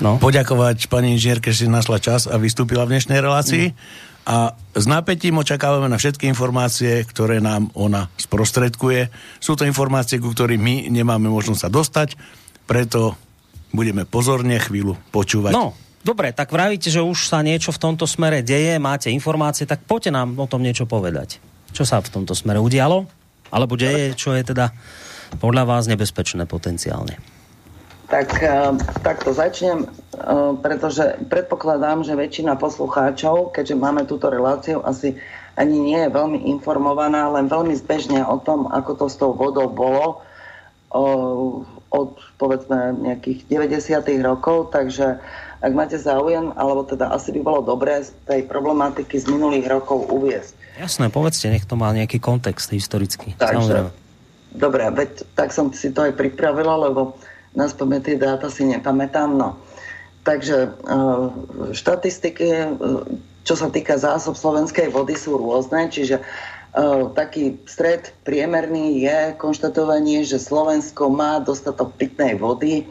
no. poďakovať pani inžierke, že si našla čas a vystúpila v dnešnej relácii. Mm. A s napätím očakávame na všetky informácie, ktoré nám ona sprostredkuje. Sú to informácie, ku ktorým my nemáme možnosť sa dostať, preto budeme pozorne chvíľu počúvať. No, Dobre, tak vravíte, že už sa niečo v tomto smere deje, máte informácie, tak poďte nám o tom niečo povedať. Čo sa v tomto smere udialo? Alebo deje, čo je teda podľa vás nebezpečné potenciálne? Tak, uh, tak to začnem, uh, pretože predpokladám, že väčšina poslucháčov, keďže máme túto reláciu, asi ani nie je veľmi informovaná, len veľmi zbežne o tom, ako to s tou vodou bolo uh, od povedzme nejakých 90. rokov, takže ak máte záujem, alebo teda asi by bolo dobré z tej problematiky z minulých rokov uviesť. Jasné, povedzte, nech to má nejaký kontext historický. Takže, samozrejme. Dobre, veď tak som si to aj pripravila, lebo nás tie dáta si nepamätám. No. Takže uh, štatistiky, uh, čo sa týka zásob slovenskej vody, sú rôzne, čiže uh, taký stred priemerný je konštatovanie, že Slovensko má dostatok pitnej vody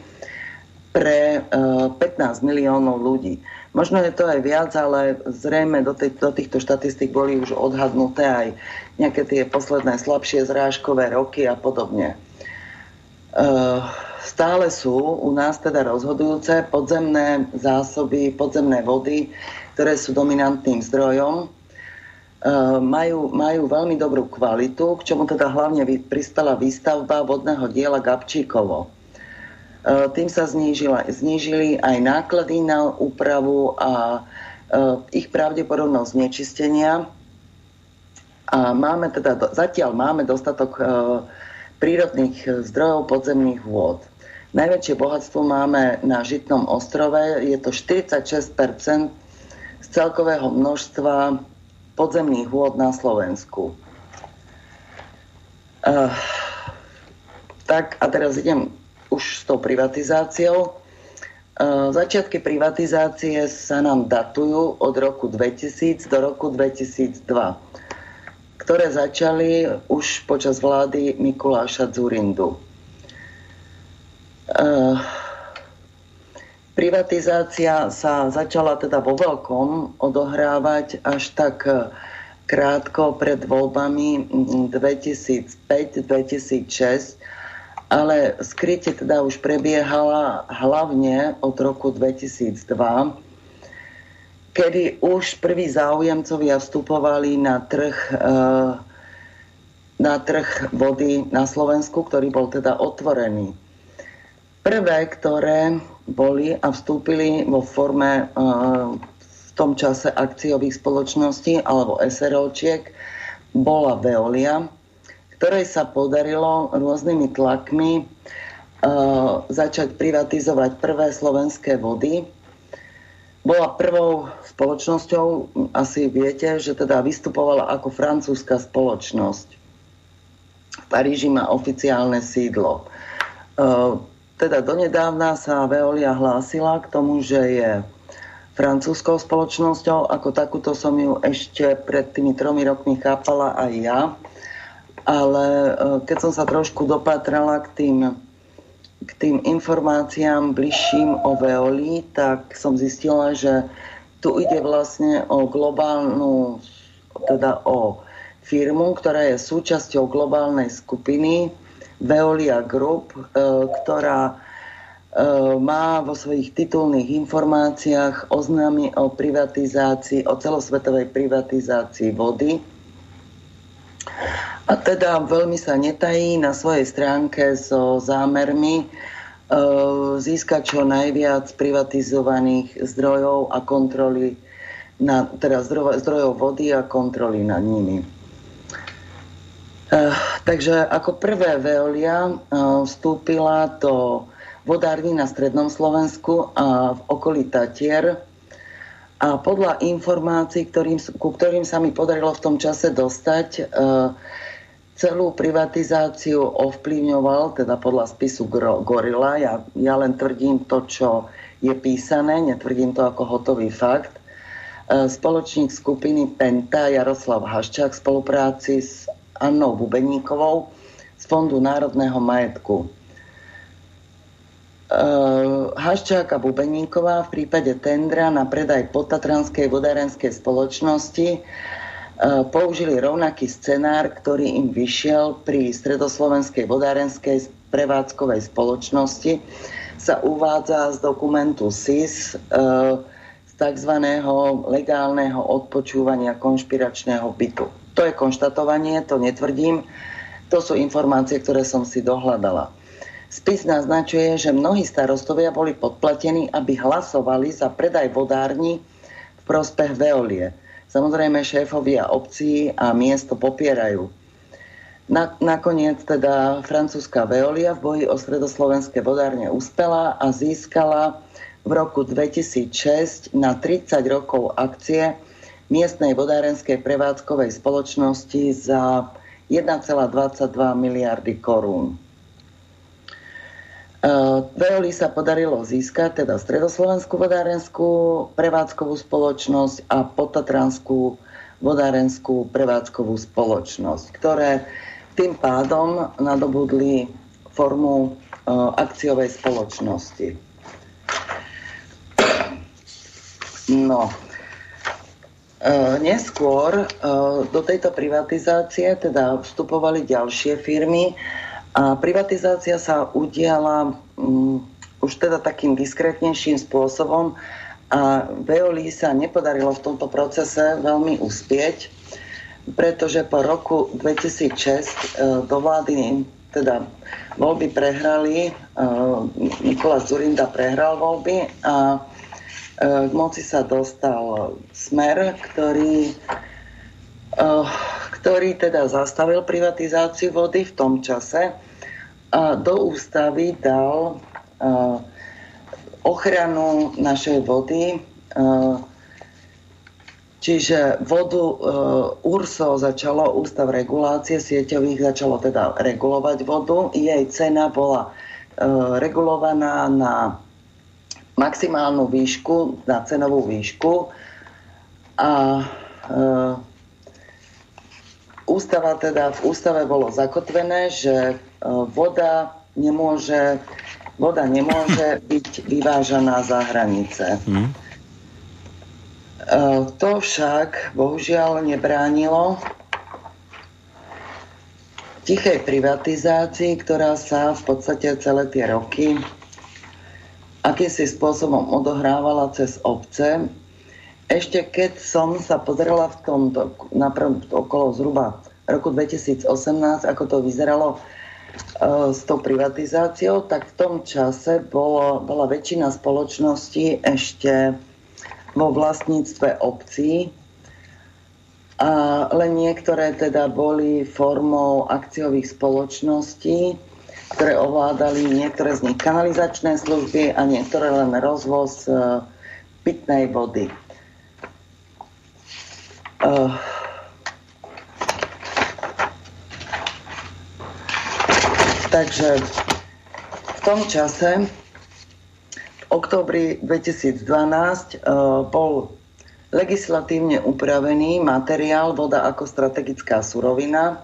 pre 15 eh, miliónov ľudí. Možno je to aj viac, ale zrejme do, tej, do týchto štatistik boli už odhadnuté aj nejaké tie posledné slabšie zrážkové roky a podobne. Uh, stále sú u nás teda rozhodujúce podzemné zásoby, podzemné vody, ktoré sú dominantným zdrojom. Uh, majú, majú veľmi dobrú kvalitu, k čomu teda hlavne pristala výstavba vodného diela Gabčíkovo. E, tým sa znížili aj náklady na úpravu a e, ich pravdepodobnosť znečistenia. A máme teda, zatiaľ máme dostatok e, prírodných zdrojov podzemných vôd. Najväčšie bohatstvo máme na Žitnom ostrove, je to 46% z celkového množstva podzemných vôd na Slovensku. Uh, tak a teraz idem už s tou privatizáciou. E, začiatky privatizácie sa nám datujú od roku 2000 do roku 2002, ktoré začali už počas vlády Mikuláša Zurindu. E, privatizácia sa začala teda vo veľkom odohrávať až tak krátko pred voľbami 2005-2006 ale skrytie teda už prebiehala hlavne od roku 2002, kedy už prví záujemcovia vstupovali na trh, eh, na trh vody na Slovensku, ktorý bol teda otvorený. Prvé, ktoré boli a vstúpili vo forme eh, v tom čase akciových spoločností alebo SROčiek, bola Veolia, ktorej sa podarilo rôznymi tlakmi uh, začať privatizovať prvé slovenské vody. Bola prvou spoločnosťou, asi viete, že teda vystupovala ako francúzska spoločnosť. V Paríži má oficiálne sídlo. Uh, teda donedávna sa Veolia hlásila k tomu, že je francúzskou spoločnosťou. Ako takúto som ju ešte pred tými tromi rokmi chápala aj ja ale e, keď som sa trošku dopatrala k tým, k tým informáciám bližším o Veoli, tak som zistila, že tu ide vlastne o globálnu, teda o firmu, ktorá je súčasťou globálnej skupiny Veolia Group, e, ktorá e, má vo svojich titulných informáciách oznámy o privatizácii, o celosvetovej privatizácii vody a teda veľmi sa netají na svojej stránke so zámermi e, získať čo najviac privatizovaných zdrojov a kontroly, na, teda zdrojov vody a kontroly nad nimi. Uh, takže ako prvé Veolia uh, vstúpila do vodárny na strednom Slovensku a v okolí Tatier a podľa informácií, ktorým, ku ktorým sa mi podarilo v tom čase dostať, uh, celú privatizáciu ovplyvňoval, teda podľa spisu Gorila, ja, ja len tvrdím to, čo je písané, netvrdím to ako hotový fakt, e, spoločník skupiny Penta Jaroslav Haščák v spolupráci s Annou Bubeníkovou z Fondu národného majetku. E, Haščák a Bubeníková v prípade tendra na predaj potatranskej vodárenskej spoločnosti Eh, použili rovnaký scenár, ktorý im vyšiel pri Stredoslovenskej vodárenskej prevádzkovej spoločnosti, sa uvádza z dokumentu SIS e, z tzv. legálneho odpočúvania konšpiračného bytu. To je konštatovanie, to netvrdím. To sú informácie, ktoré som si dohľadala. Spis naznačuje, že mnohí starostovia boli podplatení, aby hlasovali za predaj vodárni v prospech Veolie. Samozrejme, šéfovia obcí a miesto popierajú. Na, nakoniec teda francúzska Veolia v boji o stredoslovenské vodárne uspela a získala v roku 2006 na 30 rokov akcie miestnej vodárenskej prevádzkovej spoločnosti za 1,22 miliardy korún. Uh, Veoli sa podarilo získať teda Stredoslovenskú vodárenskú prevádzkovú spoločnosť a Potatranskú vodárenskú prevádzkovú spoločnosť, ktoré tým pádom nadobudli formu uh, akciovej spoločnosti. No, uh, neskôr do tejto privatizácie teda vstupovali ďalšie firmy, a privatizácia sa udiala um, už teda takým diskrétnejším spôsobom a Veolí sa nepodarilo v tomto procese veľmi uspieť, pretože po roku 2006 uh, e, do vlády teda voľby prehrali, uh, Nikola Zurinda prehral voľby a uh, k moci sa dostal smer, ktorý ktorý teda zastavil privatizáciu vody v tom čase a do ústavy dal ochranu našej vody, čiže vodu URSO začalo, Ústav regulácie sieťových začalo teda regulovať vodu. Jej cena bola regulovaná na maximálnu výšku, na cenovú výšku a ústava teda, v ústave bolo zakotvené, že e, voda nemôže, voda nemôže *laughs* byť vyvážaná za hranice. Hmm. To však bohužiaľ nebránilo tichej privatizácii, ktorá sa v podstate celé tie roky akýmsi spôsobom odohrávala cez obce ešte keď som sa pozrela v tom naprv, okolo zhruba roku 2018, ako to vyzeralo uh, s tou privatizáciou, tak v tom čase bolo, bola väčšina spoločností ešte vo vlastníctve obcí a len niektoré teda boli formou akciových spoločností, ktoré ovládali niektoré z nich kanalizačné služby a niektoré len rozvoz uh, pitnej vody. Uh, takže v tom čase, v oktobri 2012, uh, bol legislatívne upravený materiál Voda ako strategická surovina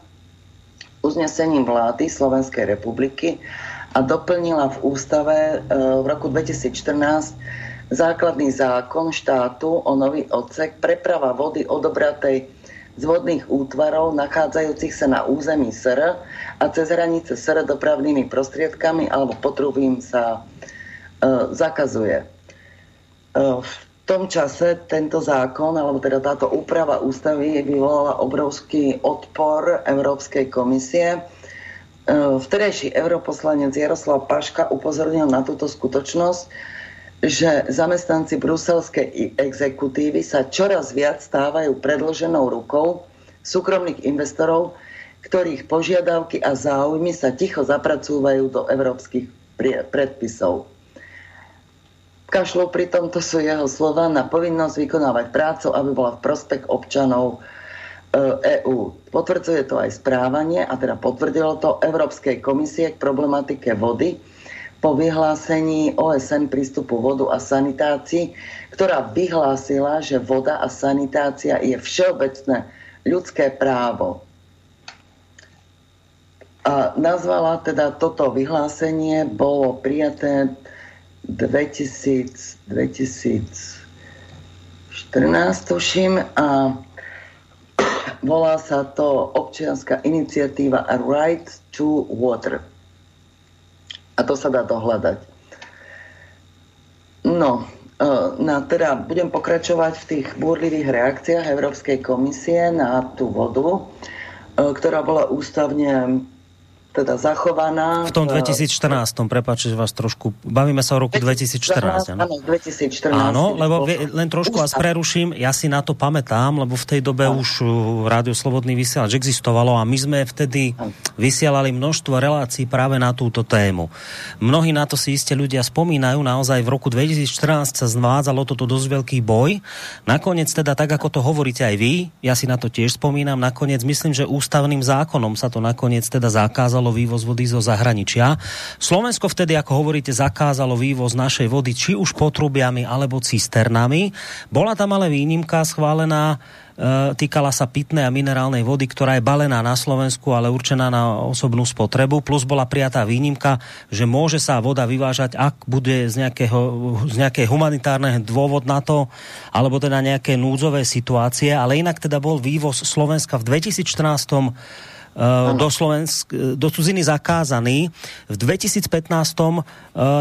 uznesením vlády Slovenskej republiky a doplnila v ústave uh, v roku 2014 základný zákon štátu o nový odsek preprava vody odobratej z vodných útvarov nachádzajúcich sa na území SR a cez hranice SR dopravnými prostriedkami alebo potrubím sa e, zakazuje. E, v tom čase tento zákon, alebo teda táto úprava ústavy vyvolala obrovský odpor Európskej komisie. E, vtedajší europoslanec Jaroslav Paška upozornil na túto skutočnosť, že zamestnanci bruselskej exekutívy sa čoraz viac stávajú predloženou rukou súkromných investorov, ktorých požiadavky a záujmy sa ticho zapracúvajú do európskych predpisov. Kašľou pri tomto sú jeho slova na povinnosť vykonávať prácu, aby bola v prospech občanov EÚ. E Potvrdzuje to aj správanie, a teda potvrdilo to Európskej komisie k problematike vody, po vyhlásení OSN prístupu vodu a sanitácii, ktorá vyhlásila, že voda a sanitácia je všeobecné ľudské právo. A nazvala teda toto vyhlásenie, bolo prijaté 2000, 2014, tuším, a volá sa to občianská iniciatíva Right to Water. A to sa dá dohľadať. No, e, na, teda budem pokračovať v tých búrlivých reakciách Európskej komisie na tú vodu, e, ktorá bola ústavne teda zachovaná. V tom 2014, prepáč, že vás trošku... Bavíme sa o roku 2014. 2014 áno, 2014. Áno, lebo vie, len trošku vás preruším, ja si na to pamätám, lebo v tej dobe áno. už uh, Rádio Slobodný vysielač existovalo a my sme vtedy vysielali množstvo relácií práve na túto tému. Mnohí na to si iste ľudia spomínajú, naozaj v roku 2014 sa zvádzalo toto dosť veľký boj. Nakoniec teda, tak ako to hovoríte aj vy, ja si na to tiež spomínam, nakoniec myslím, že ústavným zákonom sa to nakoniec teda zakázalo zakázalo vývoz vody zo zahraničia. Slovensko vtedy, ako hovoríte, zakázalo vývoz našej vody či už potrubiami alebo cisternami. Bola tam ale výnimka schválená e, týkala sa pitnej a minerálnej vody, ktorá je balená na Slovensku, ale určená na osobnú spotrebu. Plus bola prijatá výnimka, že môže sa voda vyvážať, ak bude z, nejakého, z nejakej humanitárneho dôvod na to, alebo teda nejaké núdzové situácie. Ale inak teda bol vývoz Slovenska v 2014 uh, do, Slovensk, do cudziny zakázaný. V 2015 uh,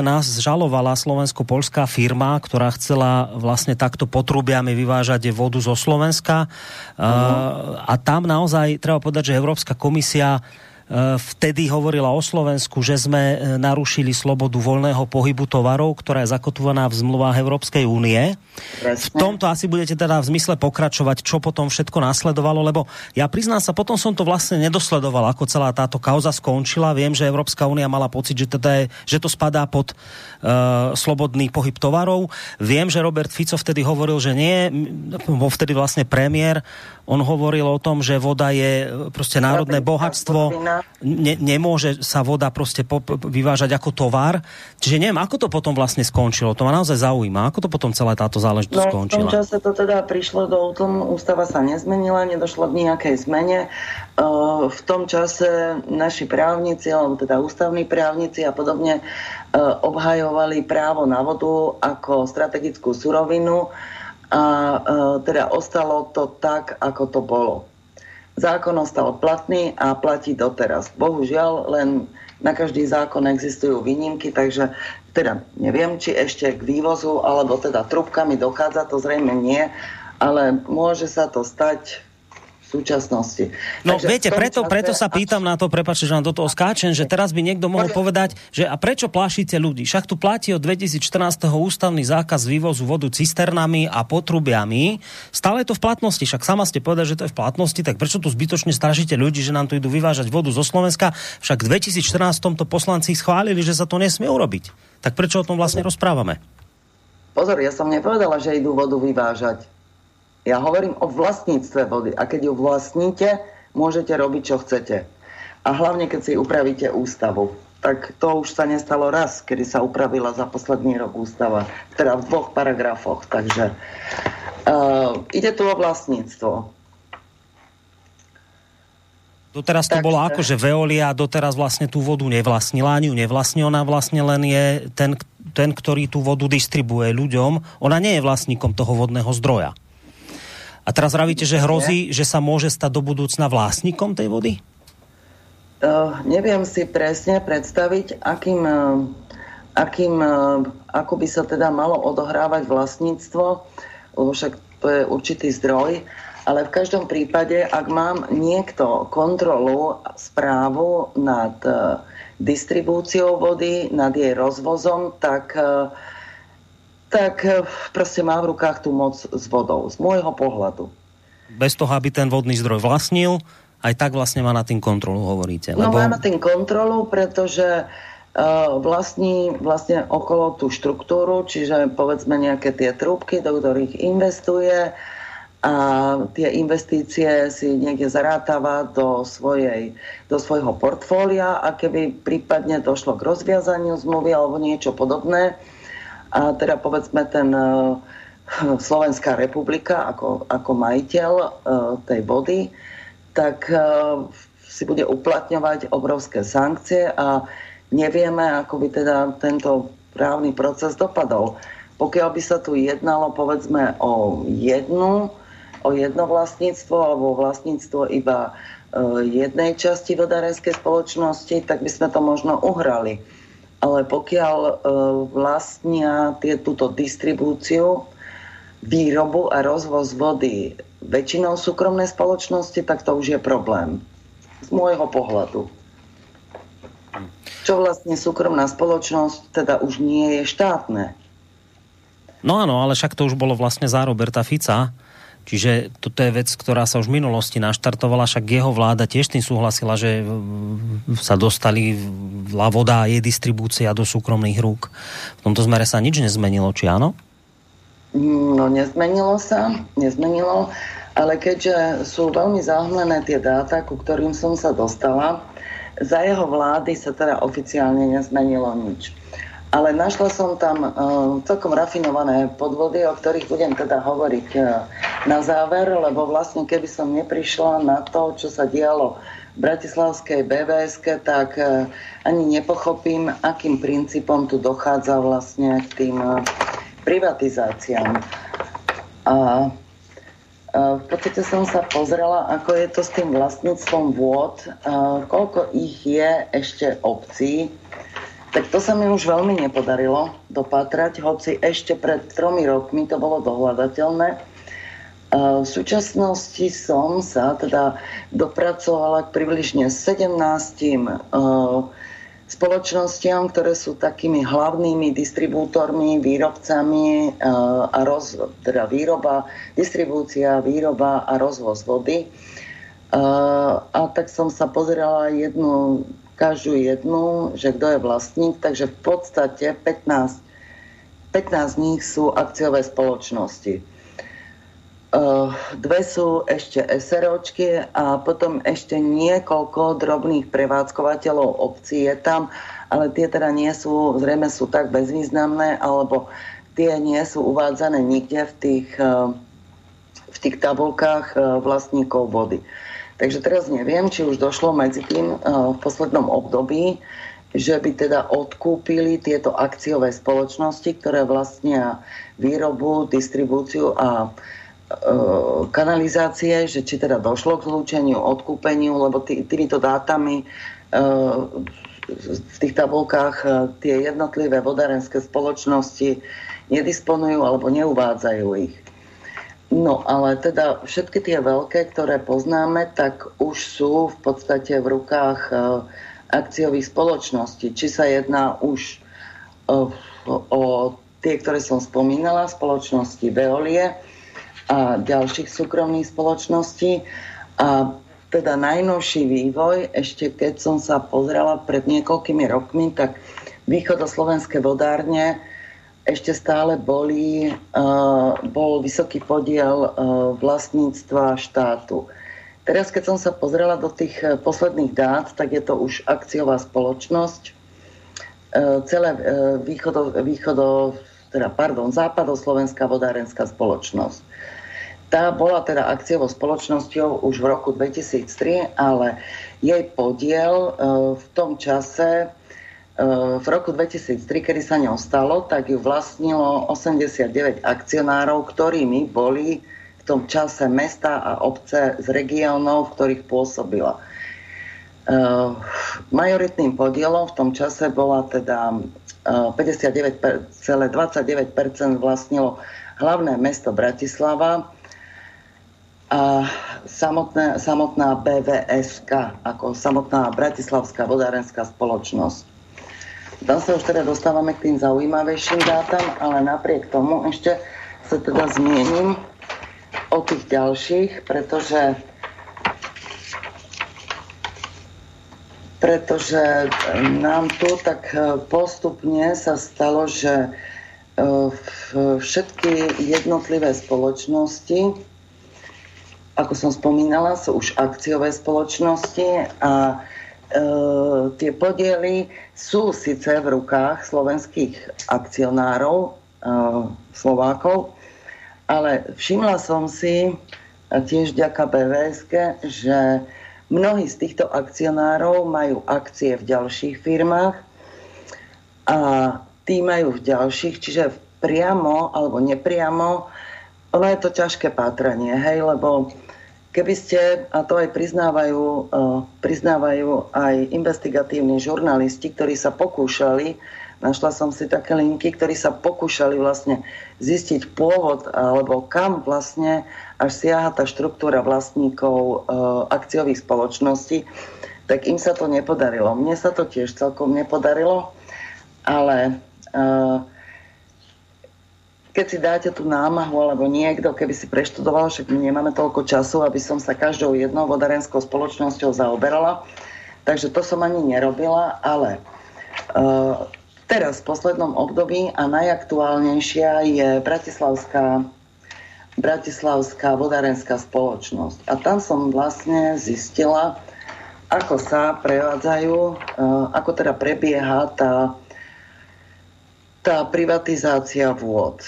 nás žalovala slovensko-polská firma, ktorá chcela vlastne takto potrubiami vyvážať vodu zo Slovenska. Uh, a tam naozaj treba povedať, že Európska komisia E, vtedy hovorila o Slovensku, že sme e, narušili slobodu voľného pohybu tovarov, ktorá je zakotovaná v zmluvách Európskej únie. V tomto asi budete teda v zmysle pokračovať, čo potom všetko nasledovalo, lebo ja priznám sa, potom som to vlastne nedosledoval, ako celá táto kauza skončila. Viem, že Európska únia mala pocit, že, teda je, že to spadá pod uh, slobodný pohyb tovarov. Viem, že Robert Fico vtedy hovoril, že nie, bol vtedy vlastne premiér, on hovoril o tom, že voda je proste národné bohatstvo, ne, nemôže sa voda proste po, vyvážať ako tovar. Čiže neviem, ako to potom vlastne skončilo. To ma naozaj zaujíma. Ako to potom celá táto záležitosť no, skončila? V tom čase to teda prišlo do útlmu, ústava sa nezmenila, nedošlo k nejakej zmene. v tom čase naši právnici, alebo teda ústavní právnici a podobne obhajovali právo na vodu ako strategickú surovinu a teda ostalo to tak, ako to bolo. Zákon ostal platný a platí doteraz. Bohužiaľ, len na každý zákon existujú výnimky, takže teda neviem, či ešte k vývozu, alebo teda trubkami dochádza, to zrejme nie, ale môže sa to stať súčasnosti. No Takže viete, preto, čase... preto sa pýtam na to, prepáčte, že vám do toho skáčem, že teraz by niekto mohol povedať, že a prečo plášite ľudí? Však tu platí od 2014. ústavný zákaz vývozu vodu cisternami a potrubiami. Stále je to v platnosti, však sama ste povedali, že to je v platnosti, tak prečo tu zbytočne stražíte ľudí, že nám tu idú vyvážať vodu zo Slovenska? Však v 2014. to poslanci schválili, že sa to nesmie urobiť. Tak prečo o tom vlastne rozprávame? Pozor, ja som nepovedala, že idú vodu vyvážať. Ja hovorím o vlastníctve vody. A keď ju vlastníte, môžete robiť, čo chcete. A hlavne, keď si upravíte ústavu. Tak to už sa nestalo raz, kedy sa upravila za posledný rok ústava. Teda v dvoch paragrafoch. Takže uh, ide tu o vlastníctvo. Doteraz to tak, bolo ako, že Veolia doteraz vlastne tú vodu nevlastnila, ani ju nevlastní, ona vlastne len je ten, ten, ktorý tú vodu distribuje ľuďom. Ona nie je vlastníkom toho vodného zdroja. A teraz vravíte, že hrozí, že sa môže stať do budúcna vlastníkom tej vody? Uh, neviem si presne predstaviť, akým, uh, akým, uh, ako by sa teda malo odohrávať vlastníctvo, lebo však to je určitý zdroj, ale v každom prípade, ak mám niekto kontrolu, správu nad uh, distribúciou vody, nad jej rozvozom, tak uh, tak eh, proste má v rukách tú moc s vodou, z môjho pohľadu. Bez toho, aby ten vodný zdroj vlastnil, aj tak vlastne má na tým kontrolu, hovoríte. No, lebo... No má na tým kontrolu, pretože uh, vlastní vlastne okolo tú štruktúru, čiže povedzme nejaké tie trúbky, do ktorých investuje a tie investície si niekde zarátava do, svojej, do svojho portfólia a keby prípadne došlo k rozviazaniu zmluvy alebo niečo podobné, a teda povedzme ten e, Slovenská republika ako, ako majiteľ uh, tej vody, tak uh, si bude uplatňovať obrovské sankcie a nevieme, ako by teda tento právny proces dopadol. Pokiaľ by sa tu jednalo povedzme o jednu, o jedno vlastníctvo alebo vlastníctvo iba jednej časti vodárenskej spoločnosti, tak by sme to možno uhrali ale pokiaľ e, vlastnia tie, túto distribúciu, výrobu a rozvoz vody väčšinou súkromnej spoločnosti, tak to už je problém. Z môjho pohľadu. Čo vlastne súkromná spoločnosť teda už nie je štátne. No áno, ale však to už bolo vlastne za Roberta Fica, Čiže toto je vec, ktorá sa už v minulosti naštartovala, však jeho vláda tiež tým súhlasila, že sa dostali voda a jej distribúcia do súkromných rúk. V tomto zmere sa nič nezmenilo, či áno? No nezmenilo sa, nezmenilo, ale keďže sú veľmi zahmlené tie dáta, ku ktorým som sa dostala, za jeho vlády sa teda oficiálne nezmenilo nič ale našla som tam uh, celkom rafinované podvody, o ktorých budem teda hovoriť uh, na záver, lebo vlastne keby som neprišla na to, čo sa dialo v Bratislavskej BVS, tak uh, ani nepochopím, akým princípom tu dochádza vlastne k tým uh, privatizáciám. A v podstate som sa pozrela, ako je to s tým vlastníctvom vôd, koľko ich je ešte obcí, tak to sa mi už veľmi nepodarilo dopatrať, hoci ešte pred tromi rokmi to bolo dohľadateľné. V súčasnosti som sa teda dopracovala k približne 17 spoločnostiam, ktoré sú takými hlavnými distribútormi, výrobcami a roz, teda výroba, distribúcia, výroba a rozvoz vody. A tak som sa pozerala jednu každú jednu, že kto je vlastník, takže v podstate 15, 15 z nich sú akciové spoločnosti. Uh, dve sú ešte SROčky a potom ešte niekoľko drobných prevádzkovateľov obcí je tam, ale tie teda nie sú, zrejme sú tak bezvýznamné, alebo tie nie sú uvádzané nikde v tých, uh, v tých tabulkách uh, vlastníkov vody. Takže teraz neviem, či už došlo medzi tým eh, v poslednom období, že by teda odkúpili tieto akciové spoločnosti, ktoré vlastnia výrobu, distribúciu a eh, kanalizácie, že či teda došlo k zlúčeniu, odkúpeniu, lebo tý, týmito dátami eh, v tých tabulkách tie jednotlivé vodárenské spoločnosti nedisponujú alebo neuvádzajú ich. No ale teda všetky tie veľké, ktoré poznáme, tak už sú v podstate v rukách e, akciových spoločností. Či sa jedná už o, e, o tie, ktoré som spomínala, spoločnosti Veolie a ďalších súkromných spoločností. A teda najnovší vývoj, ešte keď som sa pozrela pred niekoľkými rokmi, tak východoslovenské vodárne ešte stále boli, uh, bol vysoký podiel uh, vlastníctva štátu. Teraz, keď som sa pozrela do tých uh, posledných dát, tak je to už akciová spoločnosť, celé východo, východo, teda, pardon, západoslovenská vodárenská spoločnosť. Tá bola teda akciovou spoločnosťou už v roku 2003, ale jej podiel v tom čase Eh, v roku 2003, kedy sa ňou stalo, tak ju vlastnilo 89 akcionárov, ktorými boli v tom čase mesta a obce z regiónov, v ktorých pôsobila. Uh, majoritným podielom v tom čase bola teda uh, 59,29% vlastnilo hlavné mesto Bratislava a samotné, samotná BVSK, ako samotná Bratislavská vodárenská spoločnosť. Tam sa už teda dostávame k tým zaujímavejším dátam, ale napriek tomu ešte sa teda zmiením o tých ďalších, pretože pretože nám tu tak postupne sa stalo, že e, všetky jednotlivé spoločnosti, ako som spomínala, sú už akciové spoločnosti a tie podiely sú síce v rukách slovenských akcionárov, e, Slovákov, ale všimla som si tiež ďaká BVSK, že mnohí z týchto akcionárov majú akcie v ďalších firmách a tí majú v ďalších, čiže priamo alebo nepriamo, ono je to ťažké pátranie, hej, lebo Keby ste, a to aj priznávajú, uh, priznávajú aj investigatívni žurnalisti, ktorí sa pokúšali, našla som si také linky, ktorí sa pokúšali vlastne zistiť pôvod alebo kam vlastne až siaha tá štruktúra vlastníkov uh, akciových spoločností, tak im sa to nepodarilo. Mne sa to tiež celkom nepodarilo, ale uh, keď si dáte tú námahu, alebo niekto, keby si preštudoval, však my nemáme toľko času, aby som sa každou jednou vodárenskou spoločnosťou zaoberala, takže to som ani nerobila, ale uh, teraz v poslednom období a najaktuálnejšia je Bratislavská Bratislavská vodárenská spoločnosť. A tam som vlastne zistila, ako sa prevádzajú, uh, ako teda prebieha tá, tá privatizácia vôd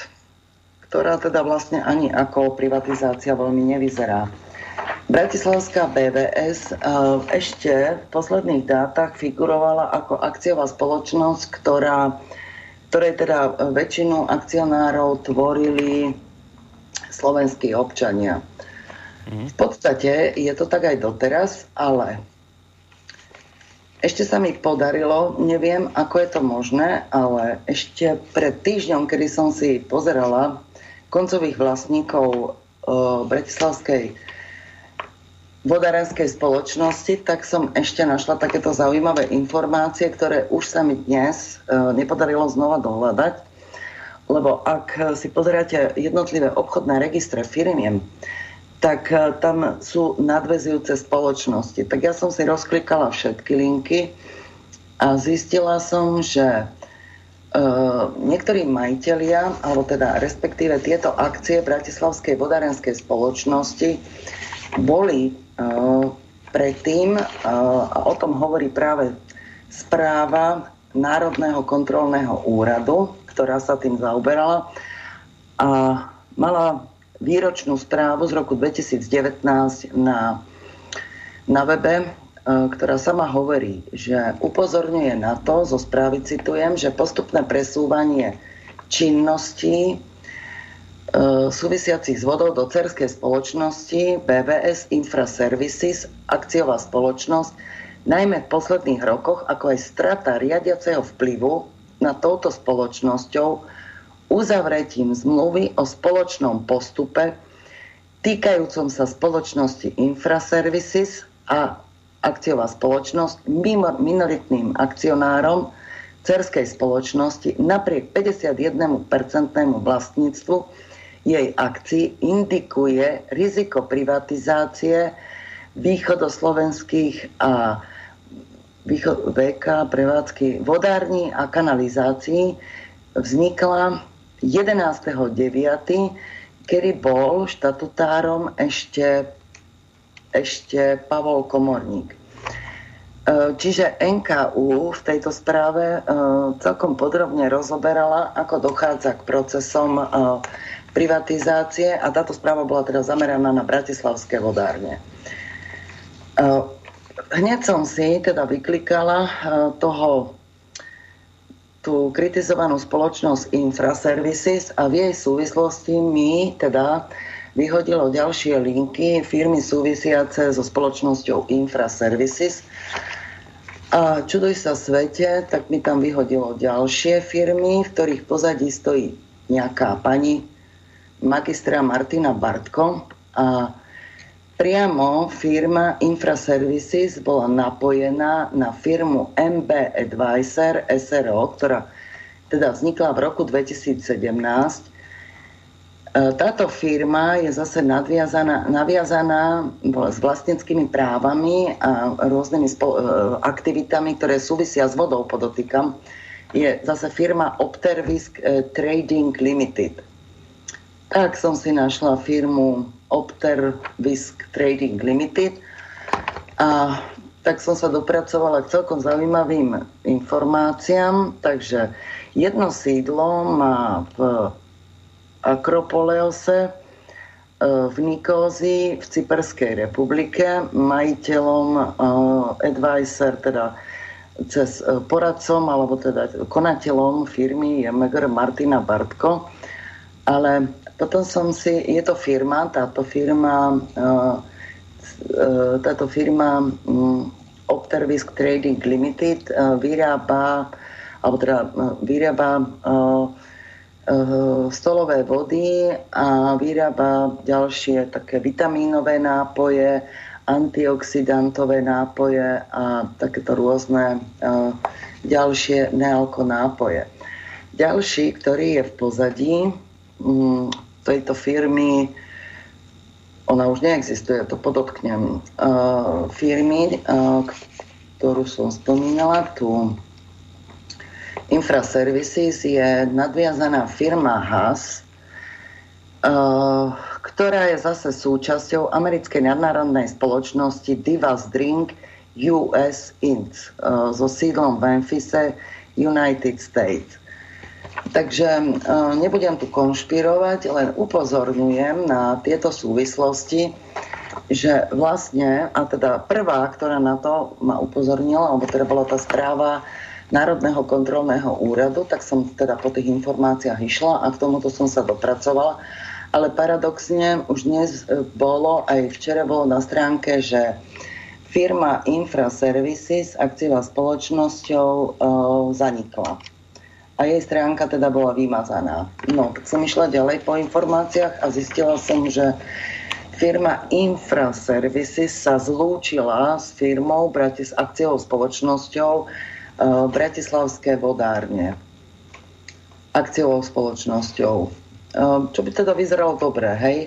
ktorá teda vlastne ani ako privatizácia veľmi nevyzerá. Bratislavská BVS eh, ešte v posledných dátach figurovala ako akciová spoločnosť, ktorá, ktorej teda väčšinu akcionárov tvorili slovenskí občania. Mhm. V podstate je to tak aj doteraz, ale ešte sa mi podarilo, neviem, ako je to možné, ale ešte pred týždňom, kedy som si pozerala koncových vlastníkov e, Bratislavskej vodárenskej spoločnosti, tak som ešte našla takéto zaujímavé informácie, ktoré už sa mi dnes e, nepodarilo znova dohľadať. Lebo ak si pozeráte jednotlivé obchodné registre firmiem, tak e, tam sú nadvezujúce spoločnosti. Tak ja som si rozklikala všetky linky a zistila som, že niektorí majiteľia, alebo teda respektíve tieto akcie Bratislavskej vodárenskej spoločnosti boli uh, predtým, uh, a o tom hovorí práve správa Národného kontrolného úradu, ktorá sa tým zaoberala a mala výročnú správu z roku 2019 na, na webe ktorá sama hovorí, že upozorňuje na to, zo správy citujem, že postupné presúvanie činností e, súvisiacich s vodou do cerskej spoločnosti BVS Infraservices, akciová spoločnosť, najmä v posledných rokoch, ako aj strata riadiaceho vplyvu na touto spoločnosťou uzavretím zmluvy o spoločnom postupe týkajúcom sa spoločnosti Infraservices a akciová spoločnosť minoritným akcionárom cerskej spoločnosti napriek 51% vlastníctvu jej akcií indikuje riziko privatizácie východoslovenských a VK prevádzky vodární a kanalizácií vznikla 11.9., kedy bol štatutárom ešte ešte Pavol Komorník. E, čiže NKU v tejto správe e, celkom podrobne rozoberala, ako dochádza k procesom e, privatizácie a táto správa bola teda zameraná na bratislavské vodárne. Hneď som si teda vyklikala toho tú kritizovanú spoločnosť Infraservices a v jej súvislosti my teda vyhodilo ďalšie linky firmy súvisiace so spoločnosťou Infraservices. A čuduj sa svete, tak mi tam vyhodilo ďalšie firmy, v ktorých pozadí stojí nejaká pani magistra Martina Bartko a priamo firma Infraservices bola napojená na firmu MB Advisor SRO, ktorá teda vznikla v roku 2017 E, táto firma je zase nadviazaná, naviazaná s vlastnickými právami a rôznymi spo, e, aktivitami, ktoré súvisia s vodou, podotýkam. Je zase firma Optervisk e, Trading Limited. Tak som si našla firmu Optervisk Trading Limited a tak som sa dopracovala k celkom zaujímavým informáciám. Takže jedno sídlo má v Akropoleose e, v Nikózii v Cyperskej republike majiteľom uh, advisor, teda cez uh, poradcom alebo teda konateľom firmy je Martina Bartko. Ale potom som si, je to firma, táto firma táto firma um, Optervisk Trading Limited vyrába alebo teda vyrába stolové vody a vyrába ďalšie také vitamínové nápoje, antioxidantové nápoje a takéto rôzne uh, ďalšie nealko nápoje. Ďalší, ktorý je v pozadí um, tejto firmy, ona už neexistuje, to podotknem, uh, firmy, ktorú som spomínala, tu Infraservices je nadviazaná firma Haas, uh, ktorá je zase súčasťou americkej nadnárodnej spoločnosti Divas Drink US Inc. Uh, so sídlom v Memphise, United States. Takže e, nebudem tu konšpirovať, len upozorňujem na tieto súvislosti, že vlastne, a teda prvá, ktorá na to ma upozornila, alebo teda bola tá správa Národného kontrolného úradu, tak som teda po tých informáciách išla a k tomuto som sa dopracovala. Ale paradoxne už dnes e, bolo, aj včera bolo na stránke, že firma Infraservices, akciová spoločnosťou, e, zanikla a jej stránka teda bola vymazaná. No, tak som išla ďalej po informáciách a zistila som, že firma Infraservices sa zlúčila s firmou, s akciovou spoločnosťou Bratislavské vodárne. Akciovou spoločnosťou. Uh, čo by teda vyzeralo dobre, hej?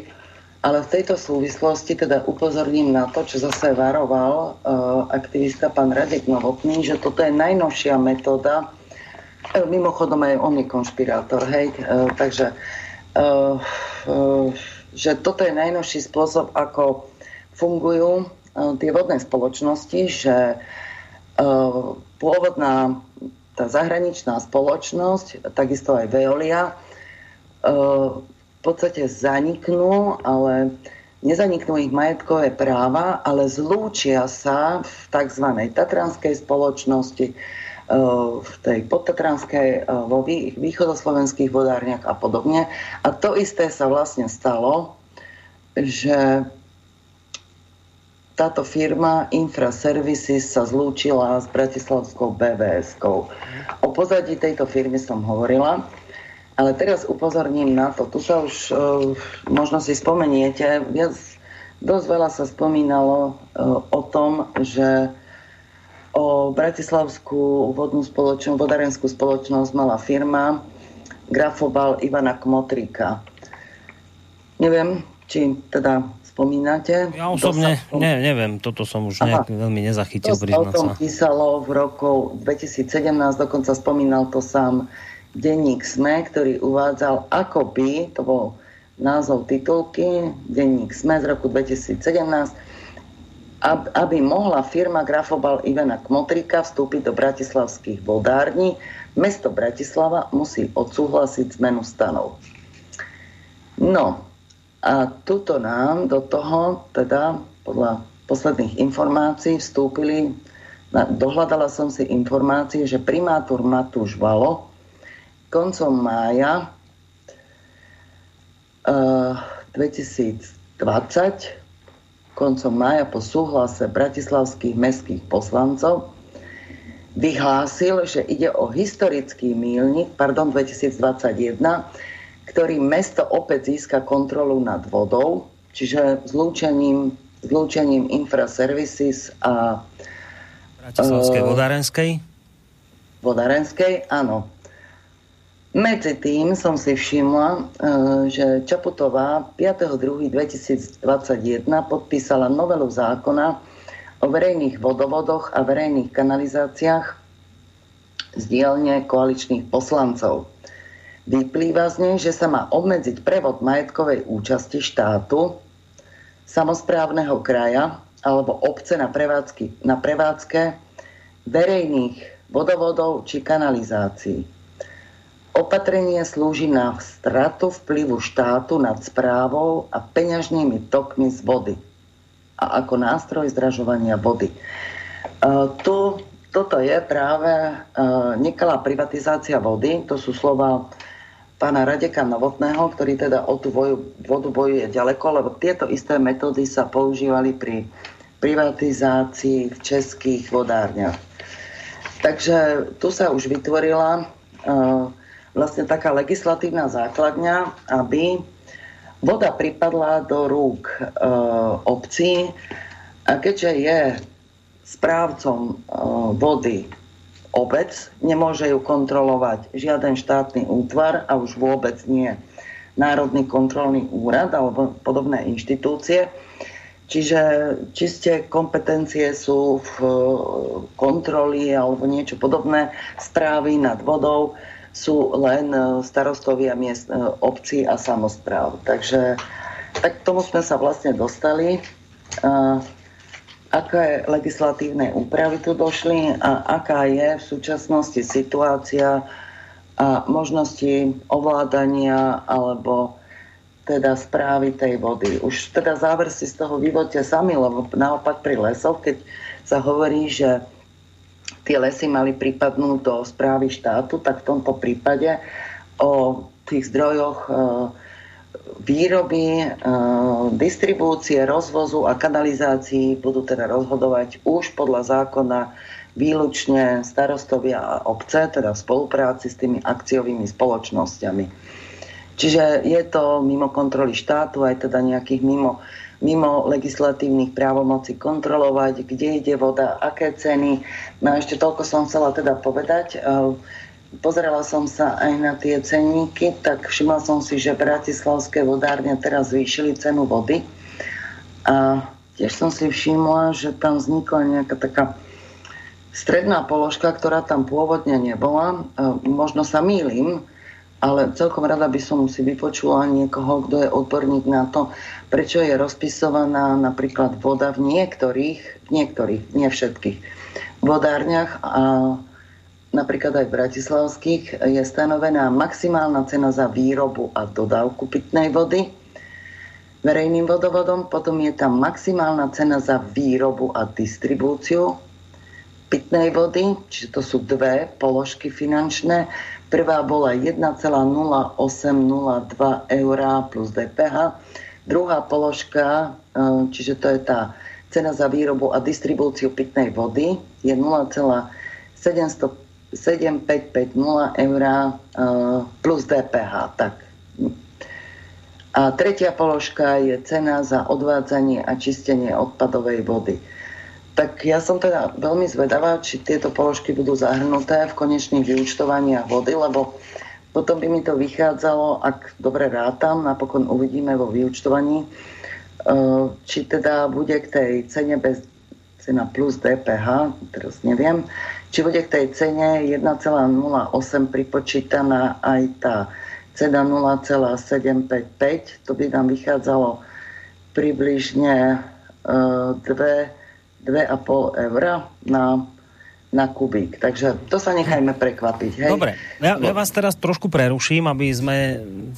Ale v tejto súvislosti teda upozorním na to, čo zase varoval uh, aktivista pán Radek Novotný, že toto je najnovšia metóda E, mimochodom aj on je konšpirátor, hej, e, takže e, že toto je najnovší spôsob, ako fungujú tie vodné spoločnosti, že pôvodná tá zahraničná spoločnosť, takisto aj Veolia, v podstate zaniknú, ale nezaniknú ich majetkové práva, ale zlúčia sa v tzv. tatranskej spoločnosti, v tej podtatranskej, vo východoslovenských vodárniach a podobne. A to isté sa vlastne stalo, že táto firma Infraservices sa zlúčila s Bratislavskou BVS-kou. O pozadí tejto firmy som hovorila, ale teraz upozorním na to. Tu sa už, uh, možno si spomeniete, viac, dosť veľa sa spomínalo uh, o tom, že o Bratislavskú vodnú spoločnosť, vodárenskú spoločnosť mala firma Grafobal Ivana Kmotríka. Neviem, či teda spomínate. Ja osobne, tom... ne, neviem, toto som už nejak veľmi nezachytil. To sa o tom písalo v roku 2017, dokonca spomínal to sám denník SME, ktorý uvádzal, ako by, to bol názov titulky, denník SME z roku 2017, aby mohla firma Grafobal Ivana Kmotrika vstúpiť do bratislavských vodární, mesto Bratislava musí odsúhlasiť zmenu stanov. No a tuto nám do toho, teda podľa posledných informácií vstúpili, dohľadala som si informácie, že primátor Matúš Valo koncom mája uh, eh, 2020 koncom mája po súhlase bratislavských mestských poslancov vyhlásil, že ide o historický mílnik, pardon, 2021, ktorý mesto opäť získa kontrolu nad vodou, čiže zlúčením, zlúčením infraservices a Bratislavskej uh, vodárenskej? Vodárenskej, áno. Medzi tým som si všimla, e, že Čaputová 5.2.2021 podpísala novelu zákona o verejných vodovodoch a verejných kanalizáciách z dielne koaličných poslancov. Vyplýva z nej, že sa má obmedziť prevod majetkovej účasti štátu, samozprávneho kraja alebo obce na, prevádzky, na prevádzke verejných vodovodov či kanalizácií. Opatrenie slúži na stratu vplyvu štátu nad správou a peňažnými tokmi z vody a ako nástroj zdražovania vody. Uh, tu, toto je práve uh, nekalá privatizácia vody, to sú slova pána Radeka Novotného, ktorý teda o tú vodu bojuje ďaleko, lebo tieto isté metódy sa používali pri privatizácii v českých vodárniach. Takže tu sa už vytvorila uh, vlastne taká legislatívna základňa, aby voda pripadla do rúk e, obcí a keďže je správcom e, vody obec, nemôže ju kontrolovať žiaden štátny útvar a už vôbec nie Národný kontrolný úrad alebo podobné inštitúcie. Čiže čiste kompetencie sú v e, kontroly alebo niečo podobné, správy nad vodou sú len e, starostovia miest, e, obcí a samozpráv. Takže tak tomu sme sa vlastne dostali. Aké legislatívne úpravy tu došli a aká je v súčasnosti situácia a možnosti ovládania alebo teda správy tej vody. Už teda záver si z toho vyvodte sami, lebo naopak pri lesoch, keď sa hovorí, že tie lesy mali pripadnúť do správy štátu, tak v tomto prípade o tých zdrojoch e, výroby, e, distribúcie, rozvozu a kanalizácií budú teda rozhodovať už podľa zákona výlučne starostovia a obce, teda v spolupráci s tými akciovými spoločnosťami. Čiže je to mimo kontroly štátu, aj teda nejakých mimo mimo legislatívnych právomocí kontrolovať, kde ide voda, aké ceny. No a ešte toľko som chcela teda povedať. Pozerala som sa aj na tie cenníky, tak všimla som si, že bratislavské vodárne teraz zvýšili cenu vody. A tiež som si všimla, že tam vznikla nejaká taká stredná položka, ktorá tam pôvodne nebola. Možno sa mýlim, ale celkom rada by som si vypočula niekoho, kto je odborník na to, prečo je rozpisovaná napríklad voda v niektorých, v niektorých, nie všetkých vodárniach a napríklad aj bratislavských je stanovená maximálna cena za výrobu a dodávku pitnej vody verejným vodovodom, potom je tam maximálna cena za výrobu a distribúciu pitnej vody, čiže to sú dve položky finančné Prvá bola 1,0802 eur plus DPH. Druhá položka, e, čiže to je tá cena za výrobu a distribúciu pitnej vody, je 0,7550 eur e, plus DPH. Tak. A tretia položka je cena za odvádzanie a čistenie odpadovej vody. Tak ja som teda veľmi zvedavá, či tieto položky budú zahrnuté v konečných vyučtovaniach vody, lebo potom by mi to vychádzalo, ak dobre rátam, napokon uvidíme vo vyučtovaní, e, či teda bude k tej cene bez cena plus DPH, teraz neviem, či bude k tej cene 1,08 pripočítaná aj tá cena 0,755, to by nám vychádzalo približne 2 e, 2,5 eur na, na kubík. Takže to sa nechajme prekvapiť. Hej? Dobre, ja, ja vás teraz trošku preruším, aby sme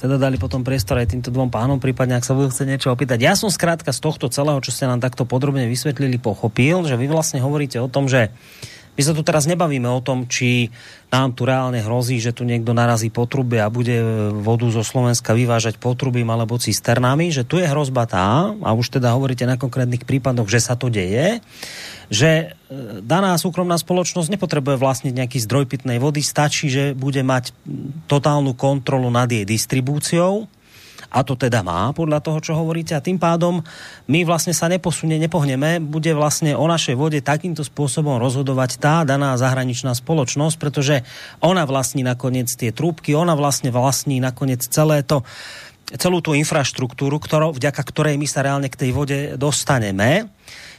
teda dali potom priestor aj týmto dvom pánom, prípadne ak sa budú chcieť niečo opýtať. Ja som skrátka z tohto celého, čo ste nám takto podrobne vysvetlili, pochopil, že vy vlastne hovoríte o tom, že my sa tu teraz nebavíme o tom, či nám tu reálne hrozí, že tu niekto narazí potruby a bude vodu zo Slovenska vyvážať potrubím alebo cisternami, že tu je hrozba tá, a už teda hovoríte na konkrétnych prípadoch, že sa to deje, že e, daná súkromná spoločnosť nepotrebuje vlastniť nejaký zdroj pitnej vody, stačí, že bude mať totálnu kontrolu nad jej distribúciou, a to teda má podľa toho, čo hovoríte. A tým pádom my vlastne sa neposunie, nepohneme, bude vlastne o našej vode takýmto spôsobom rozhodovať tá daná zahraničná spoločnosť, pretože ona vlastní nakoniec tie trúbky, ona vlastne vlastní nakoniec celé to celú tú infraštruktúru, ktorou, vďaka ktorej my sa reálne k tej vode dostaneme.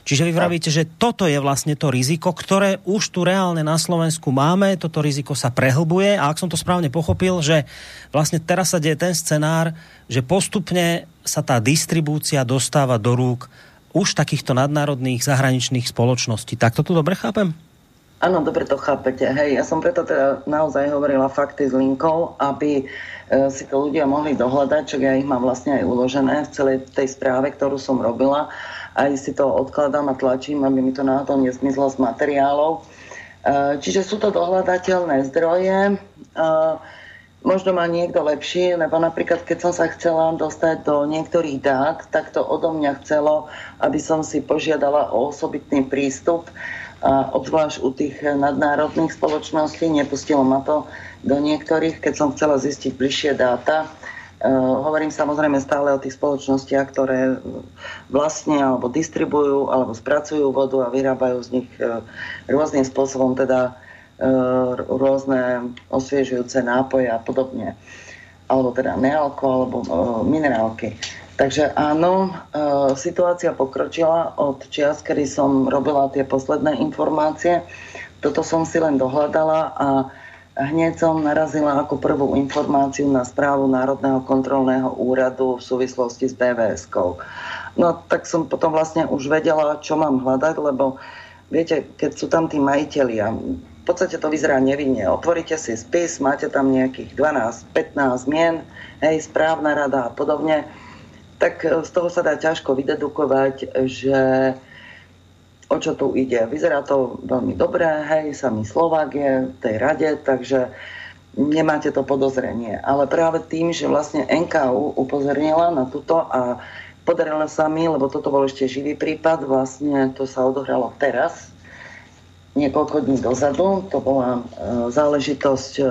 Čiže vy vravíte, že toto je vlastne to riziko, ktoré už tu reálne na Slovensku máme, toto riziko sa prehlbuje. A ak som to správne pochopil, že vlastne teraz sa deje ten scenár, že postupne sa tá distribúcia dostáva do rúk už takýchto nadnárodných zahraničných spoločností. Tak toto dobre chápem? Áno, dobre to chápete. Hej, ja som preto teda naozaj hovorila fakty s linkou, aby e, si to ľudia mohli dohľadať, čo ja ich mám vlastne aj uložené v celej tej správe, ktorú som robila aj si to odkladám a tlačím, aby mi to náhodou nezmizlo z materiálov. E, čiže sú to dohľadateľné zdroje. E, možno má niekto lepší, lebo napríklad keď som sa chcela dostať do niektorých dát, tak to odo mňa chcelo, aby som si požiadala o osobitný prístup a obzvlášť u tých nadnárodných spoločností, nepustilo ma to do niektorých, keď som chcela zistiť bližšie dáta. Uh, hovorím samozrejme stále o tých spoločnostiach, ktoré vlastne alebo distribujú alebo spracujú vodu a vyrábajú z nich uh, rôznym spôsobom teda rôzne osviežujúce nápoje a podobne. Alebo teda nealko alebo minerálky. Takže áno, e, situácia pokročila od čias, kedy som robila tie posledné informácie. Toto som si len dohľadala a hneď som narazila ako prvú informáciu na správu Národného kontrolného úradu v súvislosti s DVS-kou. No tak som potom vlastne už vedela, čo mám hľadať, lebo viete, keď sú tam tí majiteľia, v podstate to vyzerá nevinne. Otvoríte si spis, máte tam nejakých 12-15 mien, hej, správna rada a podobne tak e, z toho sa dá ťažko vydedukovať, že o čo tu ide. Vyzerá to veľmi dobré, hej, samý Slovák je v tej rade, takže nemáte to podozrenie. Ale práve tým, že vlastne NKU upozornila na túto a podarilo sa mi, lebo toto bol ešte živý prípad, vlastne to sa odohralo teraz, niekoľko dní dozadu, to bola e, záležitosť e,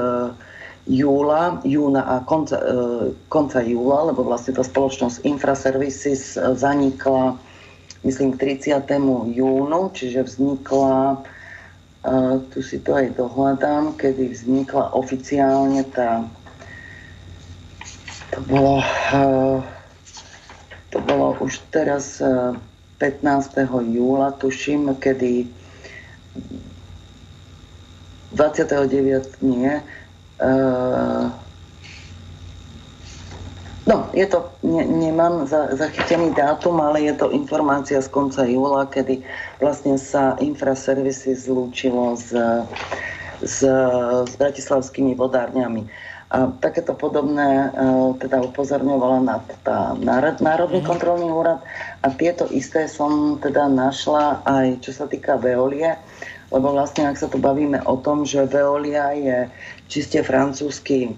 júla, júna a konca, e, konca júla, lebo vlastne tá spoločnosť Infraservices zanikla myslím k 30. júnu, čiže vznikla e, tu si to aj dohľadám, kedy vznikla oficiálne tá to bolo to bolo už teraz 15. júla, tuším, kedy 29. nie, Uh, no, je to, ne, nemám za, zachytený dátum, ale je to informácia z konca júla, kedy vlastne sa Infraservisy zlúčilo s, s, s bratislavskými vodárňami. A takéto podobné uh, teda upozorňovala na tá Národný mm. kontrolný úrad a tieto isté som teda našla aj čo sa týka Veolie, lebo vlastne ak sa tu bavíme o tom, že Veolia je čiste francúzsky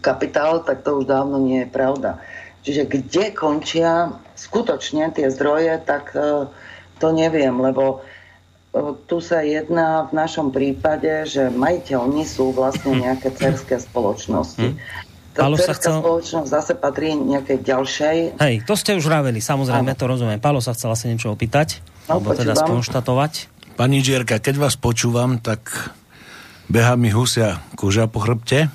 kapitál, tak to už dávno nie je pravda. Čiže kde končia skutočne tie zdroje, tak e, to neviem, lebo e, tu sa jedná v našom prípade, že majiteľmi sú vlastne *clears throat* nejaké cerské spoločnosti. Hmm. Tá sa chcel... spoločnosť zase patrí nejakej ďalšej. Hej, to ste už ráveli, samozrejme, ano. to rozumiem. Pálo sa chcel asi niečo opýtať, no, alebo teda skonštatovať. Pani Žierka, keď vás počúvam, tak beha mi husia koža po chrbte.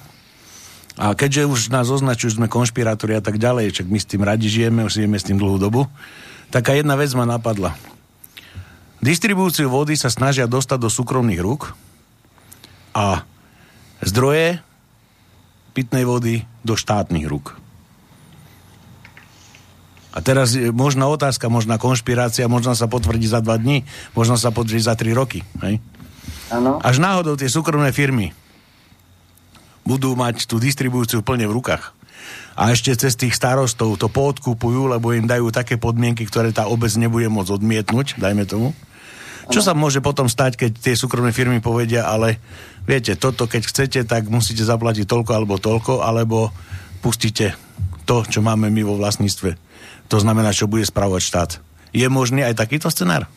A keďže už nás označujú, že sme konšpirátori a tak ďalej, čak my s tým radi žijeme, už žijeme s tým dlhú dobu, taká jedna vec ma napadla. Distribúciu vody sa snažia dostať do súkromných rúk a zdroje pitnej vody do štátnych rúk. A teraz je možná otázka, možná konšpirácia, možno sa potvrdí za dva dní, možno sa potvrdí za tri roky. Hej? Ano. Až náhodou tie súkromné firmy budú mať tú distribúciu plne v rukách. A ešte cez tých starostov to poodkupujú, lebo im dajú také podmienky, ktoré tá obec nebude môcť odmietnúť, dajme tomu. Čo sa môže potom stať, keď tie súkromné firmy povedia, ale viete, toto keď chcete, tak musíte zaplatiť toľko alebo toľko, alebo pustíte to, čo máme my vo vlastníctve to znamená, čo bude spravovať štát. Je možný aj takýto scenár?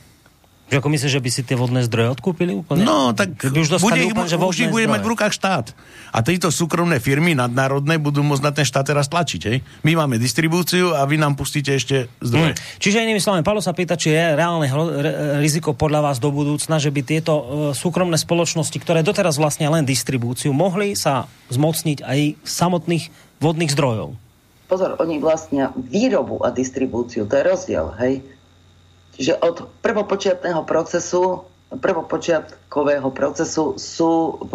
Že ako myslíš, že by si tie vodné zdroje odkúpili úplne? No, tak by už, bude úplne, že už ich bude mať v rukách štát. A tieto súkromné firmy nadnárodné budú môcť na ten štát teraz tlačiť. Hej? My máme distribúciu a vy nám pustíte ešte zdroje. Hmm. Čiže inými slovami, Palo sa pýta, či je reálne riziko podľa vás do budúcna, že by tieto uh, súkromné spoločnosti, ktoré doteraz vlastne len distribúciu, mohli sa zmocniť aj samotných vodných zdrojov pozor, oni vlastnia výrobu a distribúciu, to je rozdiel, hej. Čiže od prvopočiatného procesu, prvopočiatkového procesu sú v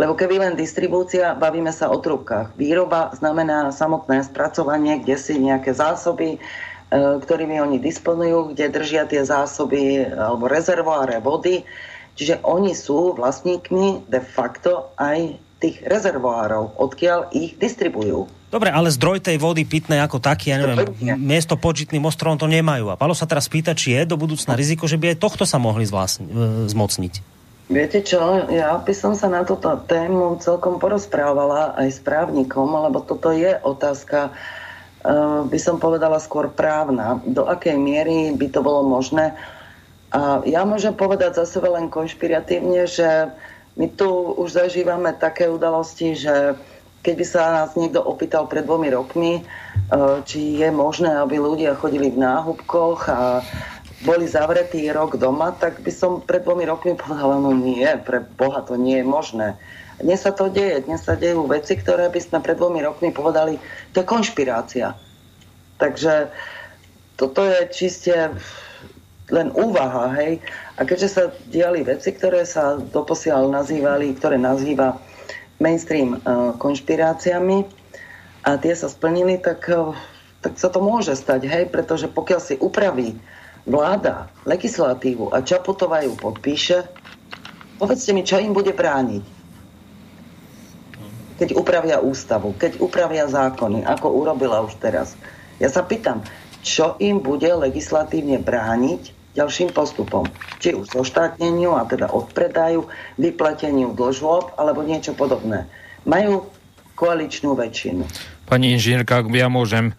lebo keby len distribúcia, bavíme sa o trubkách. Výroba znamená samotné spracovanie, kde si nejaké zásoby, e, ktorými oni disponujú, kde držia tie zásoby alebo rezervoáre vody. Čiže oni sú vlastníkmi de facto aj tých rezervoárov, odkiaľ ich distribujú. Dobre, ale zdroj tej vody pitnej ako taký, ja neviem, miesto počitným ostrovom to nemajú. A Palo sa teraz pýta, či je do budúcna riziko, že by aj tohto sa mohli zvlásni, e, zmocniť. Viete čo, ja by som sa na túto tému celkom porozprávala aj s právnikom, lebo toto je otázka, uh, by som povedala skôr právna. Do akej miery by to bolo možné? A ja môžem povedať za sebe len konšpiratívne, že my tu už zažívame také udalosti, že keď by sa nás niekto opýtal pred dvomi rokmi, uh, či je možné, aby ľudia chodili v náhubkoch a boli zavretí rok doma, tak by som pred dvomi rokmi povedala, no nie, pre Boha to nie je možné. Dnes sa to deje, dnes sa dejú veci, ktoré by sme pred dvomi rokmi povedali, to je konšpirácia. Takže toto je čiste len úvaha, hej. A keďže sa diali veci, ktoré sa doposiaľ nazývali, ktoré nazýva mainstream uh, konšpiráciami a tie sa splnili, tak, uh, tak sa to môže stať, hej, pretože pokiaľ si upraví vláda legislatívu a Čaputová ju podpíše, povedzte mi, čo im bude brániť. Keď upravia ústavu, keď upravia zákony, ako urobila už teraz. Ja sa pýtam, čo im bude legislatívne brániť ďalším postupom. Či už zoštátneniu a teda odpredaju, vyplateniu dlžôb alebo niečo podobné. Majú koaličnú väčšinu. Pani inžinierka, ja môžem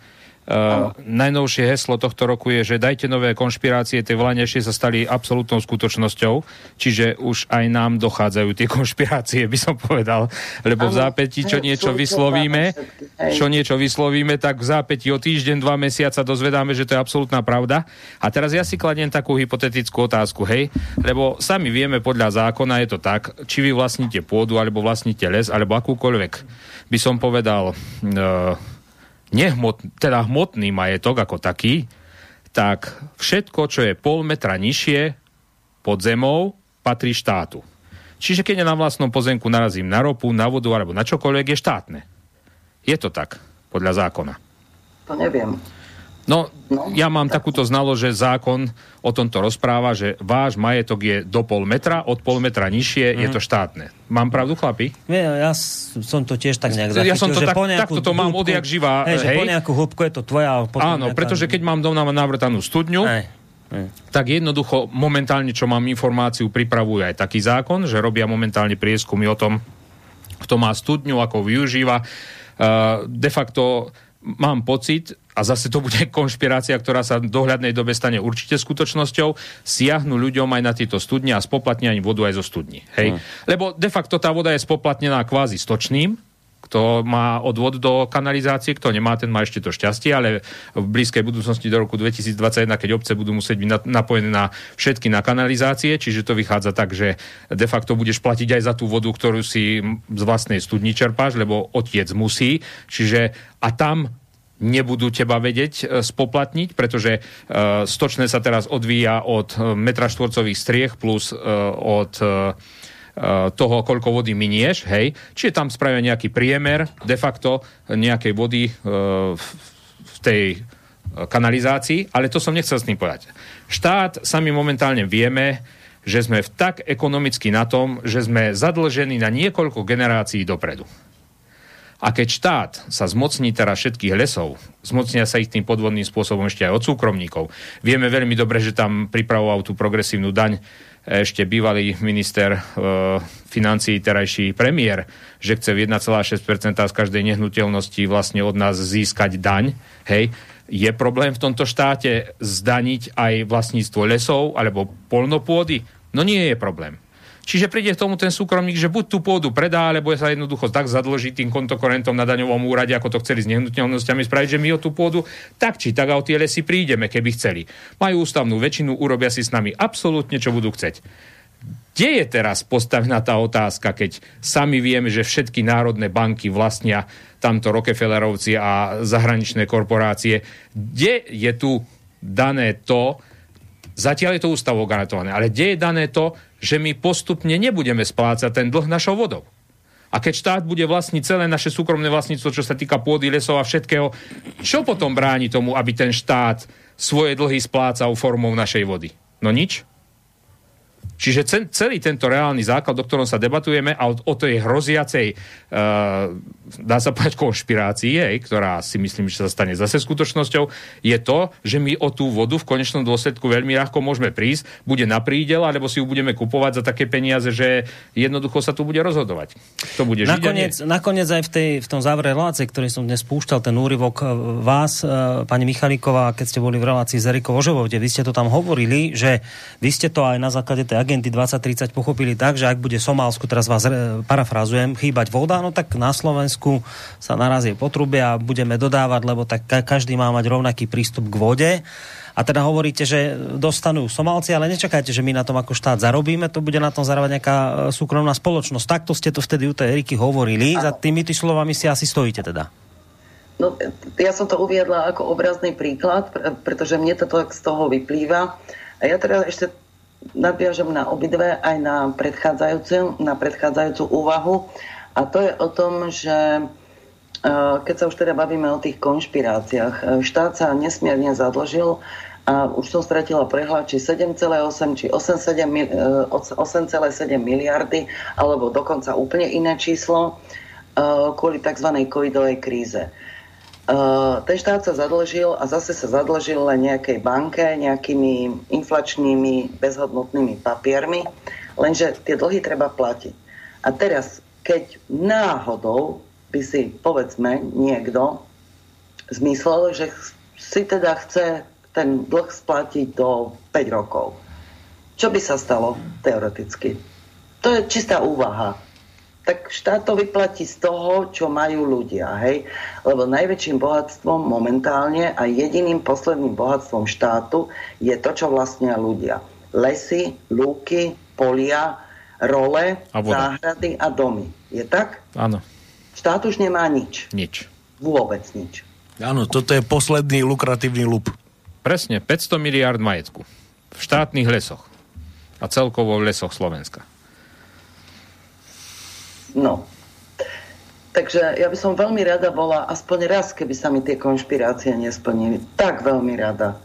Uh, najnovšie heslo tohto roku je, že dajte nové konšpirácie, tie vláňajšie sa stali absolútnou skutočnosťou, čiže už aj nám dochádzajú tie *laughs* konšpirácie, by som povedal, lebo v zápäti, čo niečo vyslovíme, čo niečo vyslovíme, tak v zápäti o týždeň, dva mesiaca dozvedáme, že to je absolútna pravda. A teraz ja si kladiem takú hypotetickú otázku, hej, lebo sami vieme podľa zákona je to tak, či vy vlastníte pôdu, alebo vlastníte les, alebo akúkoľvek, by som povedal, uh, nehmot, teda hmotný majetok ako taký, tak všetko, čo je pol metra nižšie pod zemou, patrí štátu. Čiže keď ja na vlastnom pozemku narazím na ropu, na vodu alebo na čokoľvek, je štátne. Je to tak, podľa zákona. To neviem. No, no, ja mám takúto znalo, že zákon o tomto rozpráva, že váš majetok je do pol metra, od pol metra nižšie mm. je to mhm. štátne. Mám pravdu, chlapi? Ja, ja som to tiež tak nejak zachytil, Ja som to tak, takto to mám odjak živá. Hej, hej. po nejakú hĺbku je to tvoja. Áno, pretože keď mám doma navrtanú studňu, hej. Hej. tak jednoducho momentálne, čo mám informáciu, pripravujú aj taký zákon, že robia momentálne prieskumy o tom, kto má studňu, ako využíva. Uh, de facto mám pocit, a zase to bude *laughs* konšpirácia, ktorá sa v dohľadnej dobe stane určite skutočnosťou, siahnu ľuďom aj na tieto studne a spoplatnia im vodu aj zo studní. Hej? Hmm. Lebo de facto tá voda je spoplatnená kvázi stočným, kto má odvod do kanalizácie, kto nemá, ten má ešte to šťastie, ale v blízkej budúcnosti do roku 2021, keď obce budú musieť byť napojené na všetky na kanalizácie, čiže to vychádza tak, že de facto budeš platiť aj za tú vodu, ktorú si z vlastnej studni čerpáš, lebo otec musí, čiže a tam nebudú teba vedieť e, spoplatniť, pretože e, stočné sa teraz odvíja od e, metra štvorcových striech plus od toho, koľko vody minieš, hej. Čiže tam spravia nejaký priemer de facto nejakej vody v tej kanalizácii, ale to som nechcel s tým povedať. Štát, sami momentálne vieme, že sme v tak ekonomicky na tom, že sme zadlžení na niekoľko generácií dopredu. A keď štát sa zmocní teraz všetkých lesov, zmocnia sa ich tým podvodným spôsobom ešte aj od súkromníkov. Vieme veľmi dobre, že tam pripravoval tú progresívnu daň ešte bývalý minister e, financií, terajší premiér, že chce 1,6% z každej nehnuteľnosti vlastne od nás získať daň. Hej, je problém v tomto štáte zdaniť aj vlastníctvo lesov alebo polnopôdy? No nie je problém. Čiže príde k tomu ten súkromník, že buď tú pôdu predá, alebo sa jednoducho tak zadlží tým kontokorentom na daňovom úrade, ako to chceli s nehnuteľnosťami spraviť, že my o tú pôdu tak či tak a o tie lesy prídeme, keby chceli. Majú ústavnú väčšinu, urobia si s nami absolútne, čo budú chceť. Kde je teraz postavená tá otázka, keď sami vieme, že všetky národné banky vlastnia tamto Rockefellerovci a zahraničné korporácie? Kde je tu dané to, zatiaľ je to ústavou garantované, ale kde je dané to, že my postupne nebudeme splácať ten dlh našou vodou. A keď štát bude vlastniť celé naše súkromné vlastníctvo, čo sa týka pôdy, lesov a všetkého, čo potom bráni tomu, aby ten štát svoje dlhy splácal formou našej vody? No nič. Čiže celý tento reálny základ, o ktorom sa debatujeme a o, tej hroziacej, uh, dá sa povedať, konšpirácii, jej, ktorá si myslím, že sa stane zase skutočnosťou, je to, že my o tú vodu v konečnom dôsledku veľmi ľahko môžeme prísť, bude na prídel, alebo si ju budeme kupovať za také peniaze, že jednoducho sa tu bude rozhodovať. To bude nakoniec, nakoniec aj v, tej, v tom závere relácie, ktorý som dnes púšťal, ten úryvok e, vás, e, pani Michalíková, keď ste boli v relácii s Erikou Ožovovde, vy ste to tam hovorili, že vy ste to aj na základe tej agendy 2030 pochopili tak, že ak bude Somálsku, teraz vás parafrazujem, chýbať voda, no tak na Slovensku sa narazí potrubie a budeme dodávať, lebo tak každý má mať rovnaký prístup k vode. A teda hovoríte, že dostanú Somálci, ale nečakajte, že my na tom ako štát zarobíme, to bude na tom zarábať nejaká e, súkromná spoločnosť. Takto ste to vtedy u tej Eriky hovorili. Za tými tý slovami si asi stojíte teda. No, ja som to uviedla ako obrazný príklad, pretože mne to tak z toho vyplýva. A ja teda ešte nadviažem na obidve aj na predchádzajúcu, na predchádzajúcu úvahu. A to je o tom, že e, keď sa už teda bavíme o tých konšpiráciách, e, štát sa nesmierne zadlžil a už som stratila prehľad, či 7,8 či 8,7 e, miliardy, alebo dokonca úplne iné číslo kvôli tzv. covidovej kríze. Uh, ten štát sa zadlžil a zase sa zadlžil len nejakej banke, nejakými inflačnými bezhodnotnými papiermi, lenže tie dlhy treba platiť. A teraz, keď náhodou by si, povedzme, niekto zmyslel, že si teda chce ten dlh splatiť do 5 rokov. Čo by sa stalo teoreticky? To je čistá úvaha tak štát to vyplatí z toho, čo majú ľudia, hej? Lebo najväčším bohatstvom momentálne a jediným posledným bohatstvom štátu je to, čo vlastnia ľudia. Lesy, lúky, polia, role, a záhrady a domy. Je tak? Áno. Štát už nemá nič. Nič. Vôbec nič. Áno, toto je posledný lukratívny lup. Presne, 500 miliard majetku. V štátnych lesoch. A celkovo v lesoch Slovenska. No. Takže ja by som veľmi rada bola, aspoň raz, keby sa mi tie konšpirácie nesplnili. Tak veľmi rada.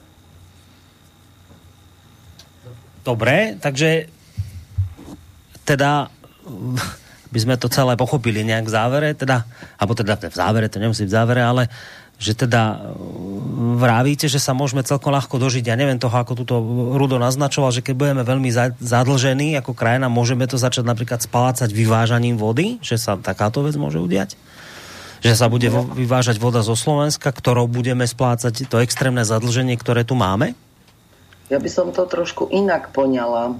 Dobre, takže teda *laughs* by sme to celé pochopili nejak v závere, teda, alebo teda v závere, to nemusí v závere, ale že teda uh, vravíte, že sa môžeme celkom ľahko dožiť. Ja neviem toho, ako túto Rudo naznačoval, že keď budeme veľmi zadlžení ako krajina, môžeme to začať napríklad spácať vyvážaním vody, že sa takáto vec môže udiať? Že sa bude vyvážať voda zo Slovenska, ktorou budeme splácať to extrémne zadlženie, ktoré tu máme? Ja by som to trošku inak poňala.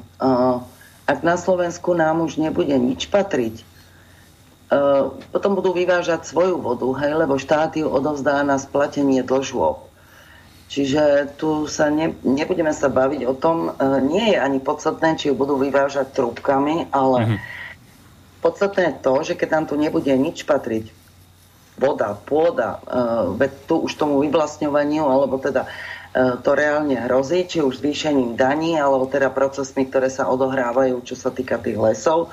Ak na Slovensku nám už nebude nič patriť, potom budú vyvážať svoju vodu, hej, lebo štát ju odovzdá na splatenie dlžôb. Čiže tu sa ne, nebudeme sa baviť o tom, uh, nie je ani podstatné, či ju budú vyvážať trúbkami, ale mm-hmm. podstatné je to, že keď tam tu nebude nič patriť, voda, pôda, uh, veď tu už tomu vyvlastňovaniu, alebo teda to reálne hrozí, či už zvýšením daní, alebo teda procesmi, ktoré sa odohrávajú, čo sa týka tých lesov,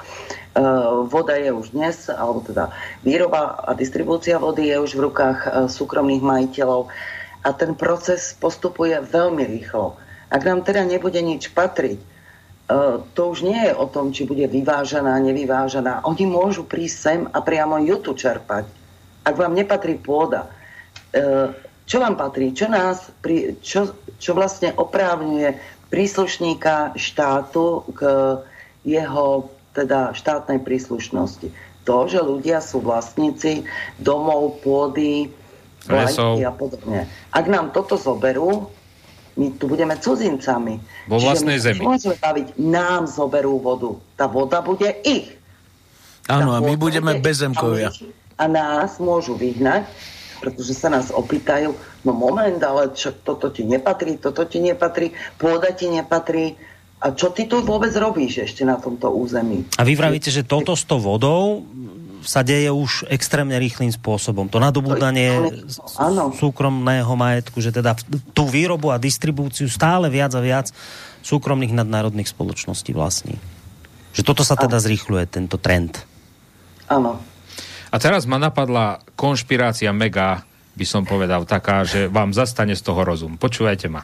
Eh, voda je už dnes, alebo teda výroba a distribúcia vody je už v rukách eh, súkromných majiteľov a ten proces postupuje veľmi rýchlo. Ak nám teda nebude nič patriť, to už nie je o tom, či bude vyvážená, nevyvážená. Oni môžu prísť sem a priamo ju tu čerpať. Ak vám nepatrí pôda, čo vám patrí? Čo nás, čo, čo vlastne oprávňuje príslušníka štátu k jeho teda štátnej príslušnosti. To, že ľudia sú vlastníci domov, pôdy, lesov a podobne. Ak nám toto zoberú, my tu budeme cudzincami. Vo vlastnej Čiže zemi. Môžeme baviť, nám zoberú vodu. Tá voda bude ich. Áno, a my budeme bezemkovia. A nás môžu vyhnať, pretože sa nás opýtajú, no moment, ale čo, toto ti nepatrí, toto ti nepatrí, pôda ti nepatrí, a čo ty tu vôbec robíš ešte na tomto území? A vy vravíte, že toto s tou vodou sa deje už extrémne rýchlým spôsobom. To nadobúdanie súkromného majetku, že teda tú výrobu a distribúciu stále viac a viac súkromných nadnárodných spoločností vlastní. Že toto sa teda zrýchluje, tento trend. Áno. A teraz ma napadla konšpirácia mega, by som povedal, taká, že vám zastane z toho rozum. Počúvajte ma.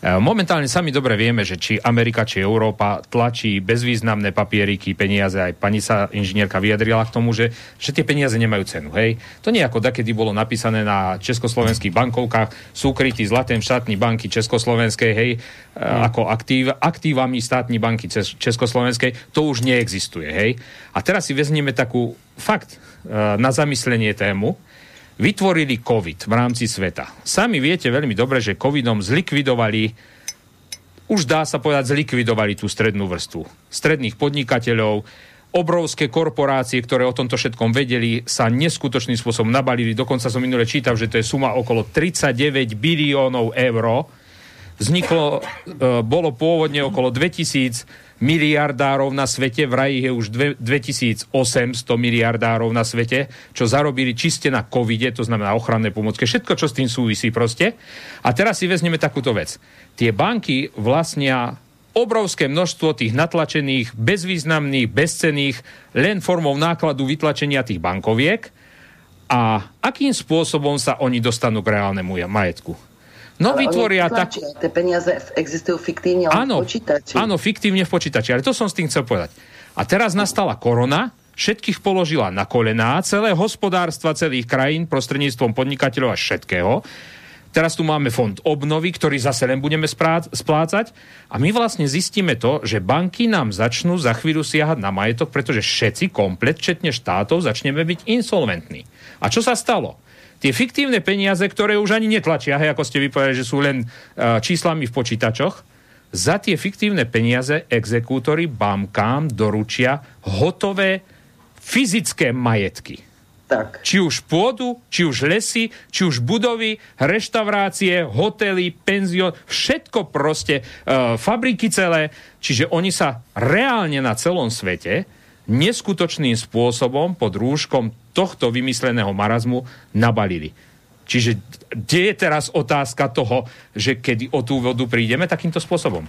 E, momentálne sami dobre vieme, že či Amerika, či Európa tlačí bezvýznamné papieriky, peniaze. Aj pani sa inžinierka vyjadrila k tomu, že, že tie peniaze nemajú cenu. Hej? To nie ako kedy bolo napísané na československých bankovkách, sú krytí zlatem štátnej banky Československej, hej, mm. ako aktív, aktívami štátnej banky Československej, to už neexistuje. Hej? A teraz si vezmeme takú fakt e, na zamyslenie tému, vytvorili COVID v rámci sveta. Sami viete veľmi dobre, že COVIDom zlikvidovali, už dá sa povedať, zlikvidovali tú strednú vrstvu. Stredných podnikateľov, obrovské korporácie, ktoré o tomto všetkom vedeli, sa neskutočným spôsobom nabalili. Dokonca som minule čítal, že to je suma okolo 39 biliónov eur. Vzniklo, e, bolo pôvodne okolo 2000 miliardárov na svete, v raji je už 2800 miliardárov na svete, čo zarobili čiste na covide, to znamená ochranné pomocky, všetko, čo s tým súvisí proste. A teraz si vezmeme takúto vec. Tie banky vlastnia obrovské množstvo tých natlačených, bezvýznamných, bezcených, len formou nákladu vytlačenia tých bankoviek a akým spôsobom sa oni dostanú k reálnemu majetku. No ale vytvoria tak... Tie peniaze existujú fiktívne áno, v počítači. Áno, fiktívne v počítači, ale to som s tým chcel povedať. A teraz nastala korona, všetkých položila na kolená, celé hospodárstva celých krajín prostredníctvom podnikateľov a všetkého. Teraz tu máme fond obnovy, ktorý zase len budeme splácať a my vlastne zistíme to, že banky nám začnú za chvíľu siahať na majetok, pretože všetci komplet, četne štátov, začneme byť insolventní. A čo sa stalo? Tie fiktívne peniaze, ktoré už ani netlačia, hej, ako ste vypovedali, že sú len uh, číslami v počítačoch, za tie fiktívne peniaze exekútory bankám doručia hotové fyzické majetky. Tak. Či už pôdu, či už lesy, či už budovy, reštaurácie, hotely, penzión, všetko proste, uh, fabriky celé. Čiže oni sa reálne na celom svete neskutočným spôsobom pod rúškom tohto vymysleného marazmu nabalili. Čiže kde je teraz otázka toho, že kedy o tú vodu prídeme takýmto spôsobom?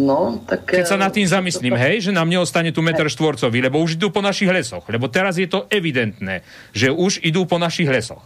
No, tak... Keď sa nad tým zamyslím, hej, že nám neostane tu meter štvorcový, lebo už idú po našich lesoch. Lebo teraz je to evidentné, že už idú po našich lesoch.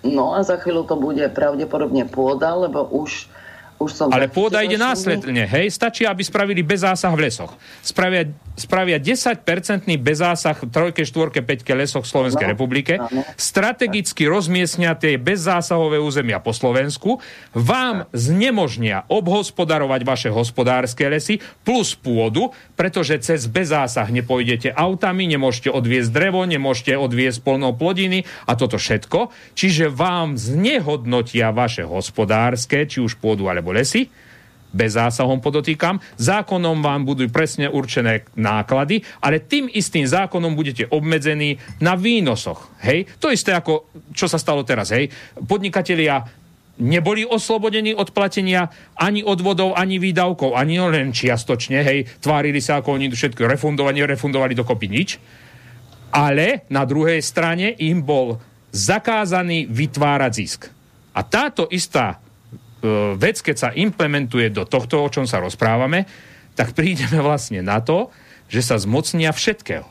No a za chvíľu to bude pravdepodobne pôda, lebo už už som Ale pôda ide následne, hej? Stačí, aby spravili bezásah v lesoch. Spravia, spravia 10-percentný bezásah v trojke, štvorke, peťke lesoch v Slovenskej no, republike. No, Strategicky rozmiestnia tie bezzásahové územia po Slovensku. Vám znemožnia obhospodarovať vaše hospodárske lesy plus pôdu, pretože cez bezásah nepôjdete autami, nemôžete odviesť drevo, nemôžete odviesť polnou plodiny a toto všetko. Čiže vám znehodnotia vaše hospodárske, či už pôdu alebo lesy, bez zásahom podotýkam. Zákonom vám budú presne určené náklady, ale tým istým zákonom budete obmedzení na výnosoch. Hej? To isté ako, čo sa stalo teraz. Hej? Podnikatelia neboli oslobodení od platenia ani odvodov, ani výdavkov, ani len čiastočne, hej, tvárili sa, ako oni všetko refundovali, refundovali dokopy nič. Ale na druhej strane im bol zakázaný vytvárať zisk. A táto istá vec, keď sa implementuje do tohto, o čom sa rozprávame, tak prídeme vlastne na to, že sa zmocnia všetkého.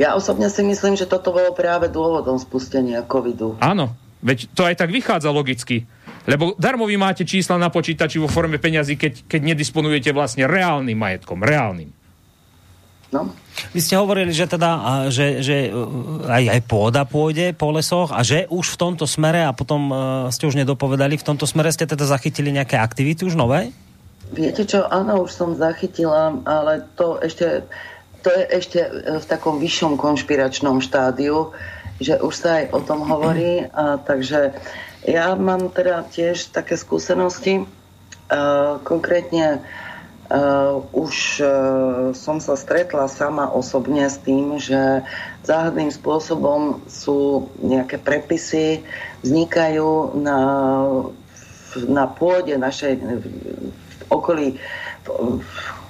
Ja osobne si myslím, že toto bolo práve dôvodom spustenia covidu. Áno, veď to aj tak vychádza logicky. Lebo darmo vy máte čísla na počítači vo forme peňazí, keď, keď nedisponujete vlastne reálnym majetkom, reálnym. No. Vy ste hovorili, že teda, že, že e, aj, aj pôda pôjde po lesoch a že už v tomto smere, a potom uh, ste už nedopovedali, v tomto smere ste teda zachytili nejaké aktivity už nové? Viete čo, áno, už som zachytila, ale to ešte, to je ešte v takom vyššom konšpiračnom štádiu, že už sa aj o tom hovorí, a takže ja mám teda tiež také skúsenosti, uh, konkrétne Uh, už uh, som sa stretla sama osobne s tým, že záhadným spôsobom sú nejaké prepisy, vznikajú na, na pôde našej v okolí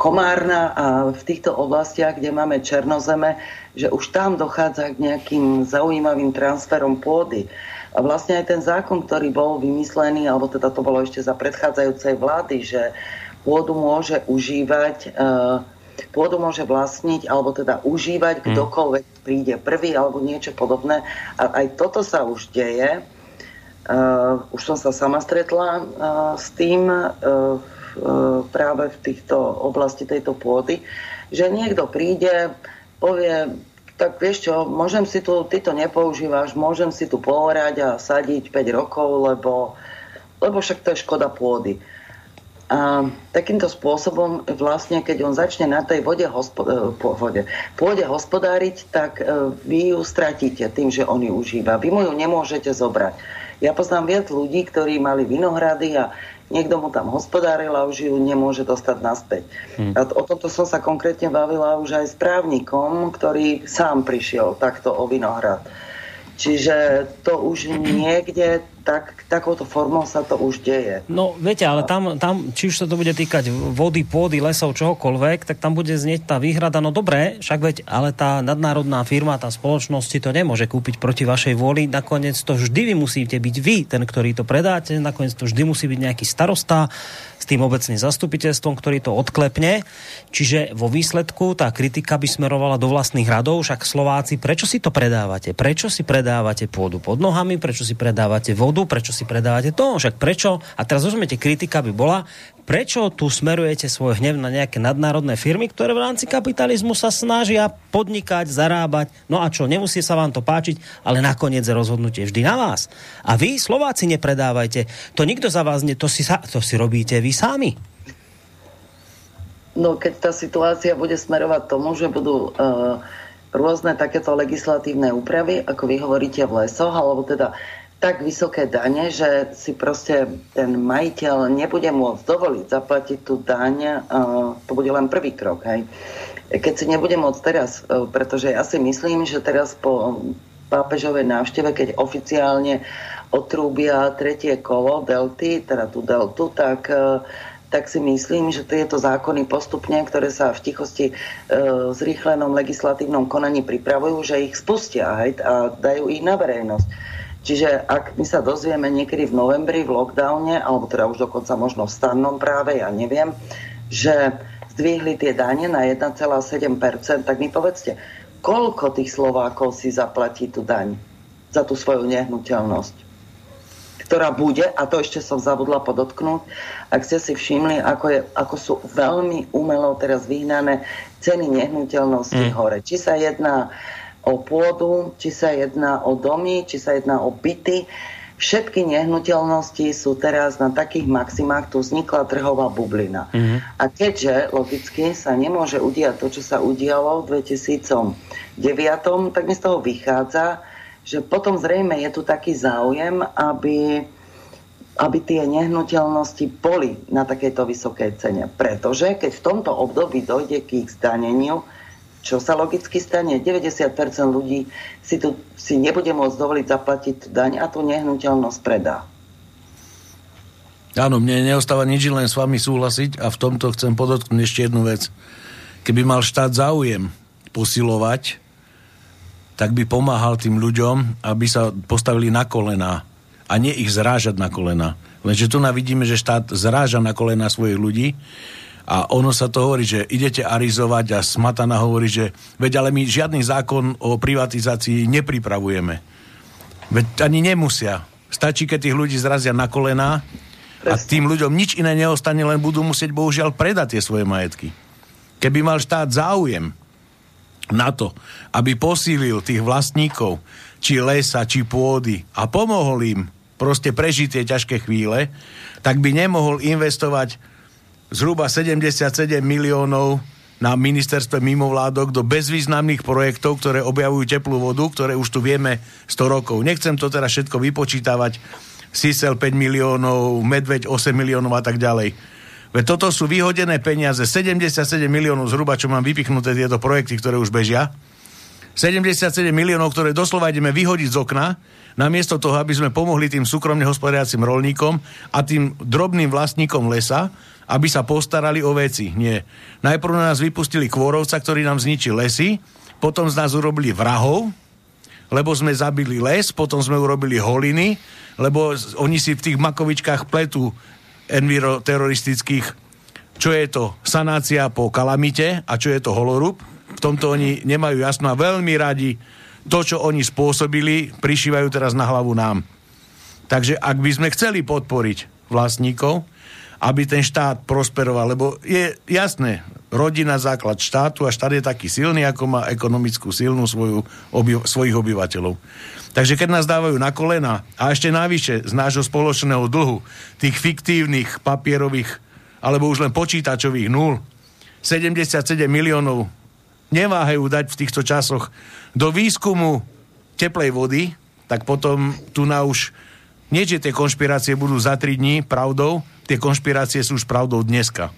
Komárna a v týchto oblastiach, kde máme Černozeme, že už tam dochádza k nejakým zaujímavým transferom pôdy. A vlastne aj ten zákon, ktorý bol vymyslený, alebo teda to bolo ešte za predchádzajúcej vlády, že pôdu môže užívať uh, pôdu môže vlastniť alebo teda užívať mm. kdokoľvek príde prvý alebo niečo podobné. A aj toto sa už deje. Uh, už som sa sama stretla uh, s tým uh, uh, práve v týchto oblasti tejto pôdy, že niekto príde, povie, tak vieš čo, môžem si tu, ty to nepoužívaš, môžem si tu pohrať a sadiť 5 rokov, lebo, lebo však to je škoda pôdy. A takýmto spôsobom vlastne, keď on začne na tej vode, hospo, e, vode pôde hospodáriť, tak e, vy ju stratíte tým, že on ju užíva. Vy mu ju nemôžete zobrať. Ja poznám viac ľudí, ktorí mali vinohrady a niekto mu tam hospodáril a už ju nemôže dostať naspäť. Hmm. A o tomto som sa konkrétne bavila už aj s právnikom, ktorý sám prišiel takto o vinohrad. Čiže to už niekde tak, takouto formou sa to už deje. No, viete, ale tam, tam, či už sa to bude týkať vody, pôdy, lesov, čohokoľvek, tak tam bude znieť tá výhrada, no dobre, však veď, ale tá nadnárodná firma, tá spoločnosť si to nemôže kúpiť proti vašej vôli, nakoniec to vždy vy musíte byť vy, ten, ktorý to predáte, nakoniec to vždy musí byť nejaký starosta, s tým obecným zastupiteľstvom, ktorý to odklepne. Čiže vo výsledku tá kritika by smerovala do vlastných radov, však Slováci, prečo si to predávate? Prečo si predávate pôdu pod nohami? Prečo si predávate vodu? Prečo si predávate to? Však prečo? A teraz rozumiete, kritika by bola, prečo tu smerujete svoj hnev na nejaké nadnárodné firmy, ktoré v rámci kapitalizmu sa snažia podnikať, zarábať. No a čo, nemusí sa vám to páčiť, ale nakoniec je rozhodnutie vždy na vás. A vy, Slováci, nepredávajte. To nikto za vás, ne, to, si, to si robíte vy sami. No keď tá situácia bude smerovať tomu, že budú uh, rôzne takéto legislatívne úpravy, ako vy hovoríte v lesoch, alebo teda tak vysoké dane, že si proste ten majiteľ nebude môcť dovoliť zaplatiť tú daň, to bude len prvý krok. Hej. Keď si nebude môcť teraz, e, pretože ja si myslím, že teraz po pápežovej návšteve, keď oficiálne otrúbia tretie kolo delty, teda tú deltu, tak e, tak si myslím, že tieto zákony postupne, ktoré sa v tichosti e, zrýchlenom legislatívnom konaní pripravujú, že ich spustia hej, a dajú ich na verejnosť. Čiže ak my sa dozvieme niekedy v novembri v lockdowne, alebo teda už dokonca možno v stannom práve, ja neviem, že zdvihli tie dane na 1,7%, tak mi povedzte, koľko tých Slovákov si zaplatí tú daň za tú svoju nehnuteľnosť? ktorá bude, a to ešte som zabudla podotknúť, ak ste si všimli, ako, je, ako sú veľmi umelo teraz vyhnané ceny nehnuteľnosti mm. hore. Či sa jedná o pôdu, či sa jedná o domy, či sa jedná o byty. Všetky nehnuteľnosti sú teraz na takých maximách, tu vznikla trhová bublina. Mm-hmm. A keďže logicky sa nemôže udiať to, čo sa udialo v 2009, tak mi z toho vychádza, že potom zrejme je tu taký záujem, aby, aby tie nehnuteľnosti boli na takejto vysokej cene. Pretože keď v tomto období dojde k ich zdaneniu, čo sa logicky stane? 90% ľudí si, tu, si nebude môcť dovoliť zaplatiť daň a tú nehnuteľnosť predá. Áno, mne neostáva nič len s vami súhlasiť a v tomto chcem podotknúť ešte jednu vec. Keby mal štát záujem posilovať, tak by pomáhal tým ľuďom, aby sa postavili na kolená a nie ich zrážať na kolena. Lenže tu vidíme, že štát zráža na kolena svojich ľudí a ono sa to hovorí, že idete arizovať a Smatana hovorí, že veď ale my žiadny zákon o privatizácii nepripravujeme. Veď ani nemusia. Stačí, keď tých ľudí zrazia na kolená a tým ľuďom nič iné neostane, len budú musieť bohužiaľ predať tie svoje majetky. Keby mal štát záujem na to, aby posílil tých vlastníkov, či lesa, či pôdy a pomohol im proste prežiť tie ťažké chvíle, tak by nemohol investovať zhruba 77 miliónov na ministerstve mimovládok do bezvýznamných projektov, ktoré objavujú teplú vodu, ktoré už tu vieme 100 rokov. Nechcem to teraz všetko vypočítavať. Sisel 5 miliónov, Medveď 8 miliónov a tak ďalej. Veď toto sú vyhodené peniaze, 77 miliónov zhruba, čo mám vypichnuté tieto projekty, ktoré už bežia. 77 miliónov, ktoré doslova ideme vyhodiť z okna, namiesto toho, aby sme pomohli tým súkromne hospodáriacim rolníkom a tým drobným vlastníkom lesa, aby sa postarali o veci. Nie. Najprv na nás vypustili kôrovca, ktorý nám zničil lesy, potom z nás urobili vrahov, lebo sme zabili les, potom sme urobili holiny, lebo oni si v tých makovičkách pletu enviro teroristických čo je to sanácia po kalamite a čo je to holorúb. V tomto oni nemajú jasno a veľmi radi to, čo oni spôsobili, prišívajú teraz na hlavu nám. Takže ak by sme chceli podporiť vlastníkov, aby ten štát prosperoval, lebo je jasné, rodina základ štátu a štát je taký silný, ako má ekonomickú silnú svoju, oby, svojich obyvateľov. Takže keď nás dávajú na kolena a ešte navyše z nášho spoločného dlhu, tých fiktívnych papierových alebo už len počítačových nul, 77 miliónov neváhajú dať v týchto časoch do výskumu teplej vody, tak potom tu na už nie, že tie konšpirácie budú za 3 dní pravdou, tie konšpirácie sú už pravdou dneska.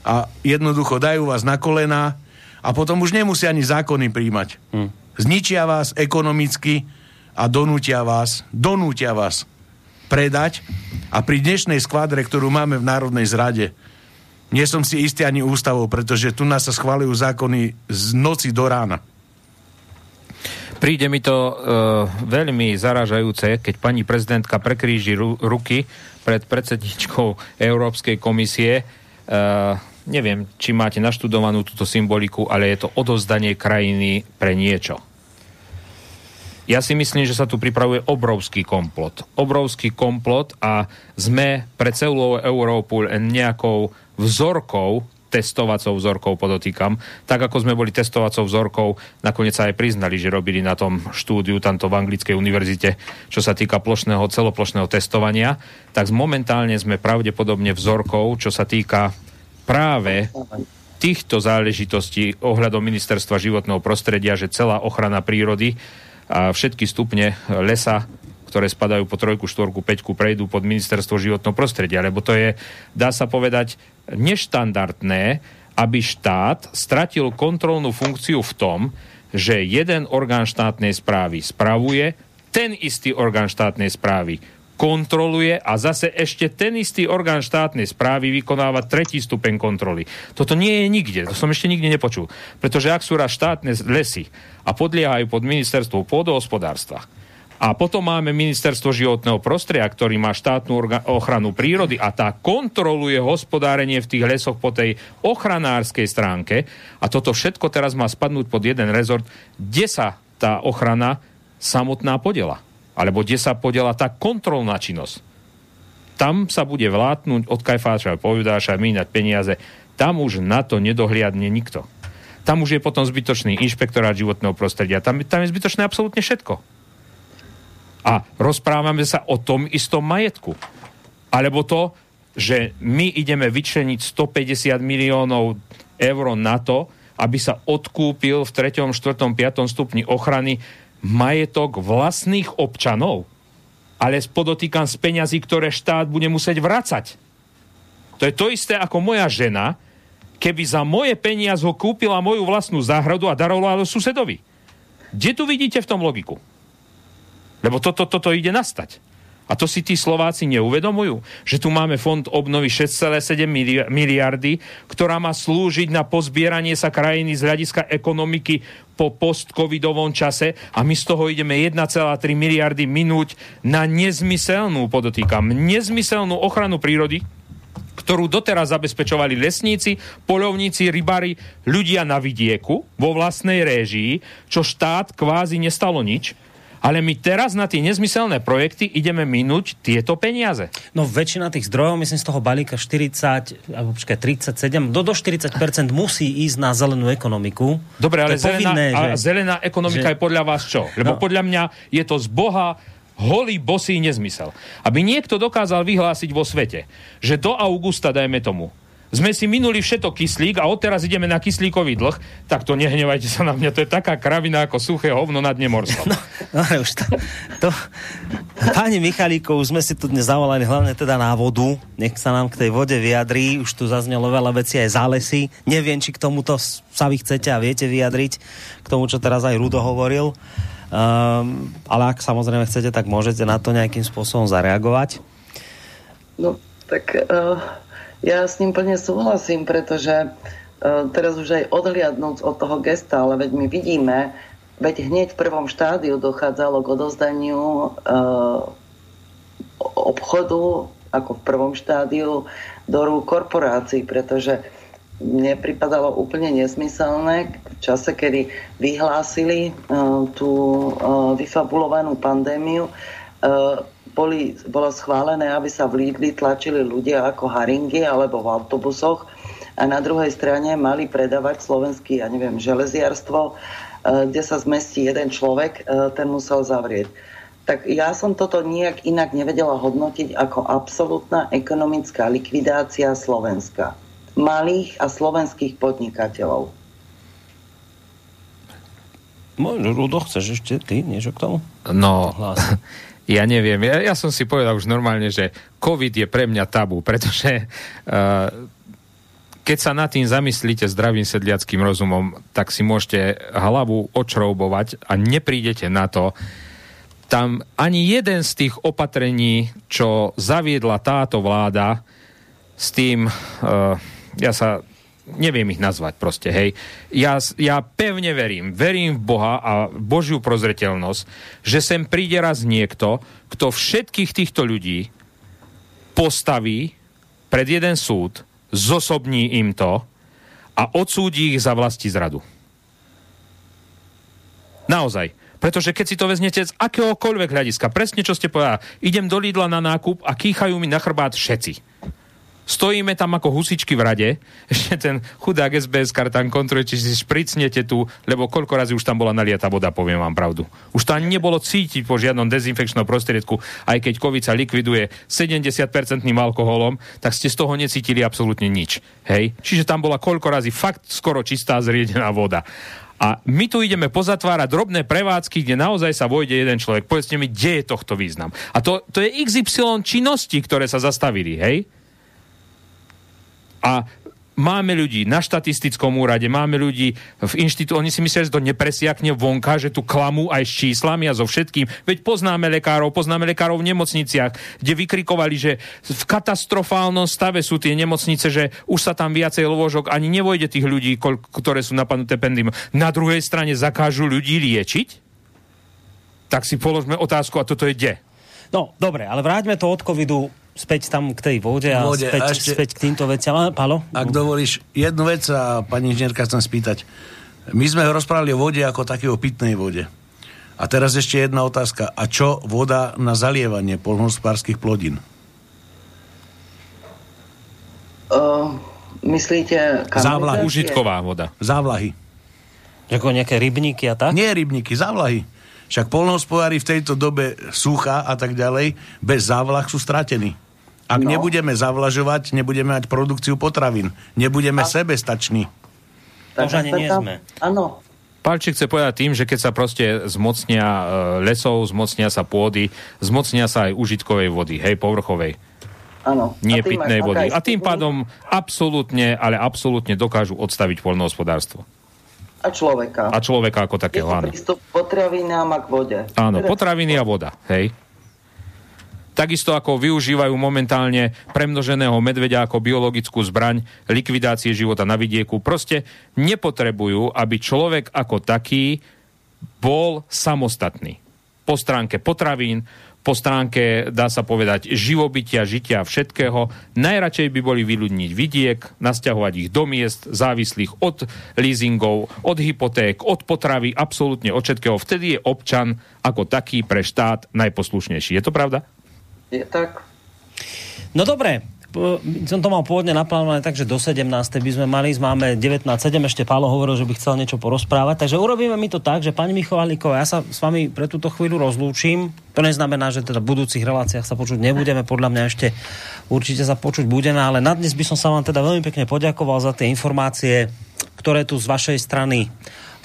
A jednoducho dajú vás na kolena a potom už nemusia ani zákony príjmať. Hm. Zničia vás ekonomicky a donútia vás, donútia vás predať a pri dnešnej skvadre, ktorú máme v Národnej zrade, nie som si istý ani ústavou, pretože tu nás sa schválujú zákony z noci do rána. Príde mi to uh, veľmi zaražajúce, keď pani prezidentka prekríži ru- ruky pred predsedničkou Európskej komisie. Uh, neviem, či máte naštudovanú túto symboliku, ale je to odozdanie krajiny pre niečo. Ja si myslím, že sa tu pripravuje obrovský komplot. Obrovský komplot a sme pre celú Európu nejakou vzorkou testovacou vzorkou, podotýkam. Tak ako sme boli testovacou vzorkou, nakoniec sa aj priznali, že robili na tom štúdiu tamto v Anglickej univerzite, čo sa týka plošného, celoplošného testovania, tak momentálne sme pravdepodobne vzorkou, čo sa týka práve týchto záležitostí ohľadom ministerstva životného prostredia, že celá ochrana prírody a všetky stupne lesa ktoré spadajú po trojku, štvorku, peťku, prejdú pod ministerstvo životného prostredia, lebo to je, dá sa povedať, neštandardné, aby štát stratil kontrolnú funkciu v tom, že jeden orgán štátnej správy spravuje, ten istý orgán štátnej správy kontroluje a zase ešte ten istý orgán štátnej správy vykonáva tretí stupeň kontroly. Toto nie je nikde, to som ešte nikde nepočul. Pretože ak sú štátne lesy a podliehajú pod ministerstvo pôdohospodárstva, a potom máme ministerstvo životného prostredia, ktorý má štátnu ochranu prírody a tá kontroluje hospodárenie v tých lesoch po tej ochranárskej stránke. A toto všetko teraz má spadnúť pod jeden rezort, kde sa tá ochrana samotná podela. Alebo kde sa podela tá kontrolná činnosť. Tam sa bude vlátnuť od kajfáča povedáša mínať peniaze. Tam už na to nedohliadne nikto. Tam už je potom zbytočný inšpektorát životného prostredia. Tam, tam je zbytočné absolútne všetko a rozprávame sa o tom istom majetku. Alebo to, že my ideme vyčleniť 150 miliónov eur na to, aby sa odkúpil v 3., 4., 5. stupni ochrany majetok vlastných občanov, ale podotýkam z peňazí, ktoré štát bude musieť vracať. To je to isté ako moja žena, keby za moje peniaze kúpila moju vlastnú záhradu a darovala susedovi. Kde tu vidíte v tom logiku? Lebo toto, toto ide nastať. A to si tí Slováci neuvedomujú, že tu máme fond obnovy 6,7 miliardy, ktorá má slúžiť na pozbieranie sa krajiny z hľadiska ekonomiky po post-covidovom čase a my z toho ideme 1,3 miliardy minúť na nezmyselnú, podotýkam, nezmyselnú ochranu prírody, ktorú doteraz zabezpečovali lesníci, polovníci, rybári, ľudia na vidieku vo vlastnej réžii, čo štát kvázi nestalo nič ale my teraz na tie nezmyselné projekty ideme minúť tieto peniaze. No väčšina tých zdrojov, myslím z toho balíka 40, alebo počkaj, 37, do, do 40% musí ísť na zelenú ekonomiku. Dobre, ale zelená, povinné, že, a zelená ekonomika že... je podľa vás čo? Lebo no. podľa mňa je to z Boha holý, bosý nezmysel. Aby niekto dokázal vyhlásiť vo svete, že do augusta, dajme tomu, sme si minuli všetko kyslík a odteraz ideme na kyslíkový dlh, tak to nehnevajte sa na mňa, to je taká kravina ako suché hovno na dne morskom. No, no už to, to... Pani Michalíkov, sme si tu dnes zavolali hlavne teda na vodu, nech sa nám k tej vode vyjadrí, už tu zaznelo veľa vecí aj zálesy, neviem, či k tomuto sa vy chcete a viete vyjadriť, k tomu, čo teraz aj Rudo hovoril. Um, ale ak samozrejme chcete, tak môžete na to nejakým spôsobom zareagovať. No, tak uh, ja s ním plne súhlasím, pretože uh, teraz už aj odhliadnúť od toho gesta, ale veď my vidíme, veď hneď v prvom štádiu dochádzalo k odozdaniu uh, obchodu ako v prvom štádiu do rúk korporácií, pretože mne pripadalo úplne nesmyselné v čase, kedy vyhlásili uh, tú uh, vyfabulovanú pandémiu, uh, boli, bolo schválené, aby sa v Lidli tlačili ľudia ako haringy alebo v autobusoch a na druhej strane mali predávať slovenský, ja neviem, železiarstvo, kde sa zmestí jeden človek, ten musel zavrieť. Tak ja som toto nijak inak nevedela hodnotiť ako absolútna ekonomická likvidácia Slovenska malých a slovenských podnikateľov. Možno, Rudo, chceš ešte ty niečo k tomu? No, *laughs* ja neviem. Ja, ja som si povedal už normálne, že COVID je pre mňa tabu, pretože uh, keď sa nad tým zamyslíte zdravým sedliackým rozumom, tak si môžete hlavu očroubovať a neprídete na to, tam ani jeden z tých opatrení, čo zaviedla táto vláda s tým uh, ja sa neviem ich nazvať proste, hej. Ja, ja pevne verím, verím v Boha a Božiu prozreteľnosť, že sem príde raz niekto, kto všetkých týchto ľudí postaví pred jeden súd, zosobní im to a odsúdi ich za vlasti zradu. Naozaj. Pretože keď si to vezmete z akéhokoľvek hľadiska, presne čo ste povedali, idem do Lidla na nákup a kýchajú mi na chrbát všetci Stojíme tam ako husičky v rade, *laughs* ešte ten chudák SBS tam kontroluje, či si špricnete tu, lebo koľko razy už tam bola naliata voda, poviem vám pravdu. Už ani nebolo cítiť po žiadnom dezinfekčnom prostriedku, aj keď COVID sa likviduje 70-percentným alkoholom, tak ste z toho necítili absolútne nič. Hej? Čiže tam bola koľko razy fakt skoro čistá zriedená voda. A my tu ideme pozatvárať drobné prevádzky, kde naozaj sa vojde jeden človek. Povedzte mi, kde je tohto význam. A to, to je XY činnosti, ktoré sa zastavili, hej? A máme ľudí na štatistickom úrade, máme ľudí v inštitúte, oni si myslia, že to nepresiakne vonka, že tu klamú aj s číslami a so všetkým. Veď poznáme lekárov, poznáme lekárov v nemocniciach, kde vykrikovali, že v katastrofálnom stave sú tie nemocnice, že už sa tam viacej lôžok ani nevojde tých ľudí, ktoré sú napadnuté pendym. Na druhej strane zakážu ľudí liečiť? Tak si položme otázku, a toto je kde? No, dobre, ale vráťme to od covidu späť tam k tej vode a, vode, späť, a ešte, späť k týmto veciam. Palo? Ak dovolíš, jednu vec a pani inžinierka chcem spýtať. My sme rozprávali o vode ako takého pitnej vode. A teraz ešte jedna otázka. A čo voda na zalievanie polnohospodárských plodín? Uh, myslíte... Závlahy. Užitková voda. Závlahy. Ako nejaké rybníky a tak? Nie rybníky, závlahy. Však polnohospodári v tejto dobe sucha a tak ďalej, bez závlah sú stratení. Ak no. nebudeme zavlažovať, nebudeme mať produkciu potravín. Nebudeme a... sebestační. Tak, ani nie sme. Áno. Palčík chce povedať tým, že keď sa proste zmocnia e, lesov, zmocnia sa pôdy, zmocnia sa aj užitkovej vody, hej, povrchovej. Áno. Nie pitnej vody. A tým pádom absolútne, ale absolútne dokážu odstaviť poľnohospodárstvo. A človeka. A človeka ako takého, áno. prístup potravinám a k vode. Áno, teda... potraviny a voda, hej. Takisto ako využívajú momentálne premnoženého medveďa ako biologickú zbraň likvidácie života na vidieku. Proste nepotrebujú, aby človek ako taký bol samostatný. Po stránke potravín, po stránke, dá sa povedať, živobytia, žitia, všetkého. Najradšej by boli vyľudniť vidiek, nasťahovať ich do miest, závislých od leasingov, od hypoték, od potravy, absolútne od všetkého. Vtedy je občan ako taký pre štát najposlušnejší. Je to pravda? Je tak. No dobre, som to mal pôvodne naplánované tak, že do 17. by sme mali, máme 19.7, ešte Pálo hovoril, že by chcel niečo porozprávať, takže urobíme mi to tak, že pani Michoválíková, ja sa s vami pre túto chvíľu rozlúčim, to neznamená, že teda v budúcich reláciách sa počuť nebudeme, podľa mňa ešte určite sa počuť budeme, ale na dnes by som sa vám teda veľmi pekne poďakoval za tie informácie, ktoré tu z vašej strany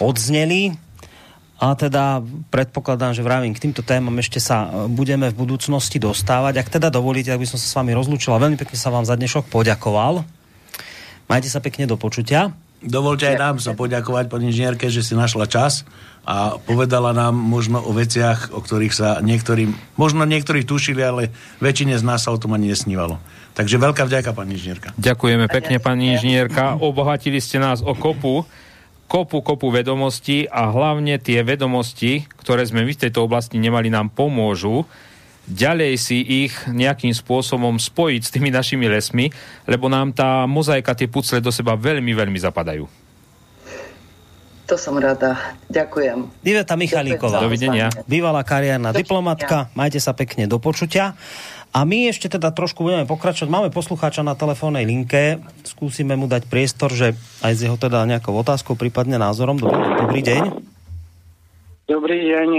odzneli a teda predpokladám, že vravím, k týmto témam ešte sa e, budeme v budúcnosti dostávať. Ak teda dovolíte, ak by som sa s vami rozlúčil a veľmi pekne sa vám za dnešok poďakoval. Majte sa pekne do počutia. Dovolte aj nám sa poďakovať pani inžinierke, že si našla čas a povedala nám možno o veciach, o ktorých sa niektorým, možno niektorí tušili, ale väčšine z nás sa o tom ani nesnívalo. Takže veľká vďaka, pani inžinierka. Ďakujeme pekne, pani inžinierka. Obohatili ste nás o kopu kopu, kopu vedomostí a hlavne tie vedomosti, ktoré sme my v tejto oblasti nemali, nám pomôžu ďalej si ich nejakým spôsobom spojiť s tými našimi lesmi, lebo nám tá mozaika, tie pucle do seba veľmi, veľmi zapadajú. To som rada. Ďakujem. Iveta Michalíková. Dovidenia. Bývalá kariérna diplomatka. Majte sa pekne do počutia. A my ešte teda trošku budeme pokračovať. Máme poslucháča na telefónnej linke. Skúsime mu dať priestor, že aj z jeho teda nejakou otázkou, prípadne názorom. Dobrý, dobrý deň. Dobrý deň.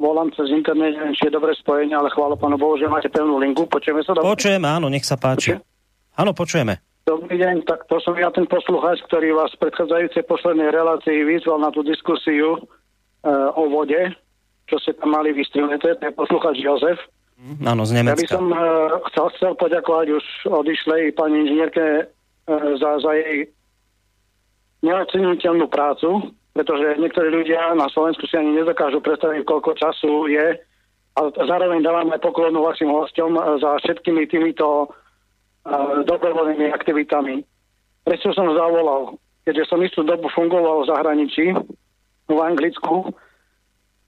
Volám cez internet, neviem, či je dobré spojenie, ale chvála pánu Bohu, že máte pevnú linku. Počujeme sa dobre? Počujeme, áno, nech sa páči. Áno, počujeme. Dobrý deň, tak to som ja ten poslucháč, ktorý vás v predchádzajúcej poslednej relácii vyzval na tú diskusiu e, o vode, čo ste tam mali vystrihnuté, to je poslucháč Jozef. Mm, áno, z Nemecka. Ja by som e, chcel, chcel poďakovať už odišlej pani inžinierke e, za, za jej neoceniteľnú prácu, pretože niektorí ľudia na Slovensku si ani nedokážu predstaviť, koľko času je. A zároveň dávam aj poklonu vašim hostom za všetkými týmito dobrovoľnými aktivitami. Prečo som zavolal? Keďže som istú dobu fungoval v zahraničí, v Anglicku,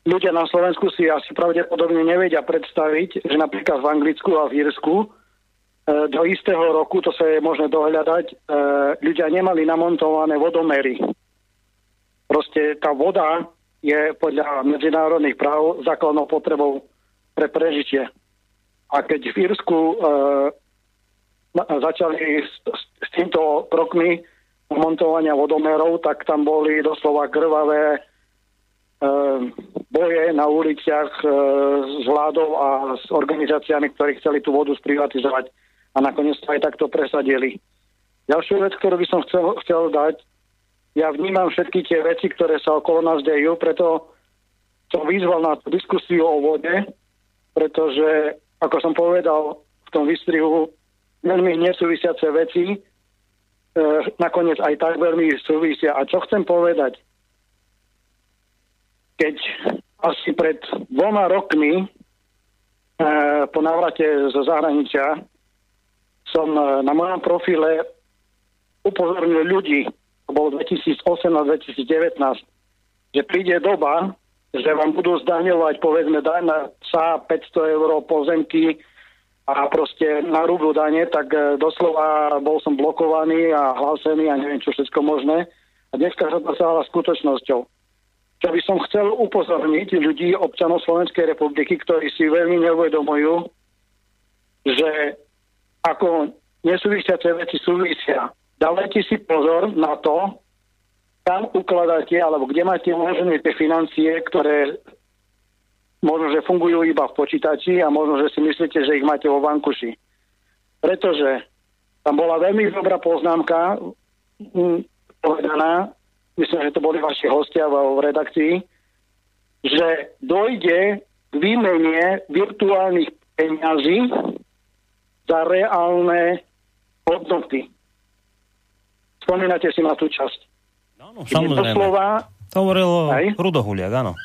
ľudia na Slovensku si asi pravdepodobne nevedia predstaviť, že napríklad v Anglicku a v Írsku e, do istého roku, to sa je možné dohľadať, e, ľudia nemali namontované vodomery. Proste tá voda je podľa medzinárodných práv základnou potrebou pre prežitie. A keď v Írsku e, začali s, s týmto krokmi montovania vodomerov, tak tam boli doslova krvavé boje na uliciach e, s vládou a s organizáciami, ktorí chceli tú vodu sprivatizovať a nakoniec to aj takto presadili. Ďalšiu vec, ktorú by som chcel, chcel dať, ja vnímam všetky tie veci, ktoré sa okolo nás dejú, preto som vyzval na diskusiu o vode, pretože, ako som povedal v tom výstrihu, veľmi nesúvisiace veci, e, nakoniec aj tak veľmi súvisia. A čo chcem povedať? Keď asi pred dvoma rokmi e, po návrate zo zahraničia som e, na mojom profile upozornil ľudí, to bolo 2008 a 2019, že príde doba, že vám budú zdaňovať povedzme na sa 500 eur pozemky a proste na rúbu dane, tak e, doslova bol som blokovaný a hlásený a neviem čo všetko možné. A dneska sa to stala skutočnosťou. Čo by som chcel upozorniť ľudí, občanov Slovenskej republiky, ktorí si veľmi neuvedomujú, že ako nesúvisiace veci súvisia. Dávajte si pozor na to, kam ukladáte, alebo kde máte uložené tie financie, ktoré možno, že fungujú iba v počítači a možno, že si myslíte, že ich máte vo vankuši. Pretože tam bola veľmi dobrá poznámka hm, povedaná, myslím, že to boli vaši hostia v redakcii, že dojde k výmene virtuálnych peňazí za reálne hodnoty. Spomínate si na tú časť. No, no, samozrejme. Doslova, to hovoril Rudohuliak, áno.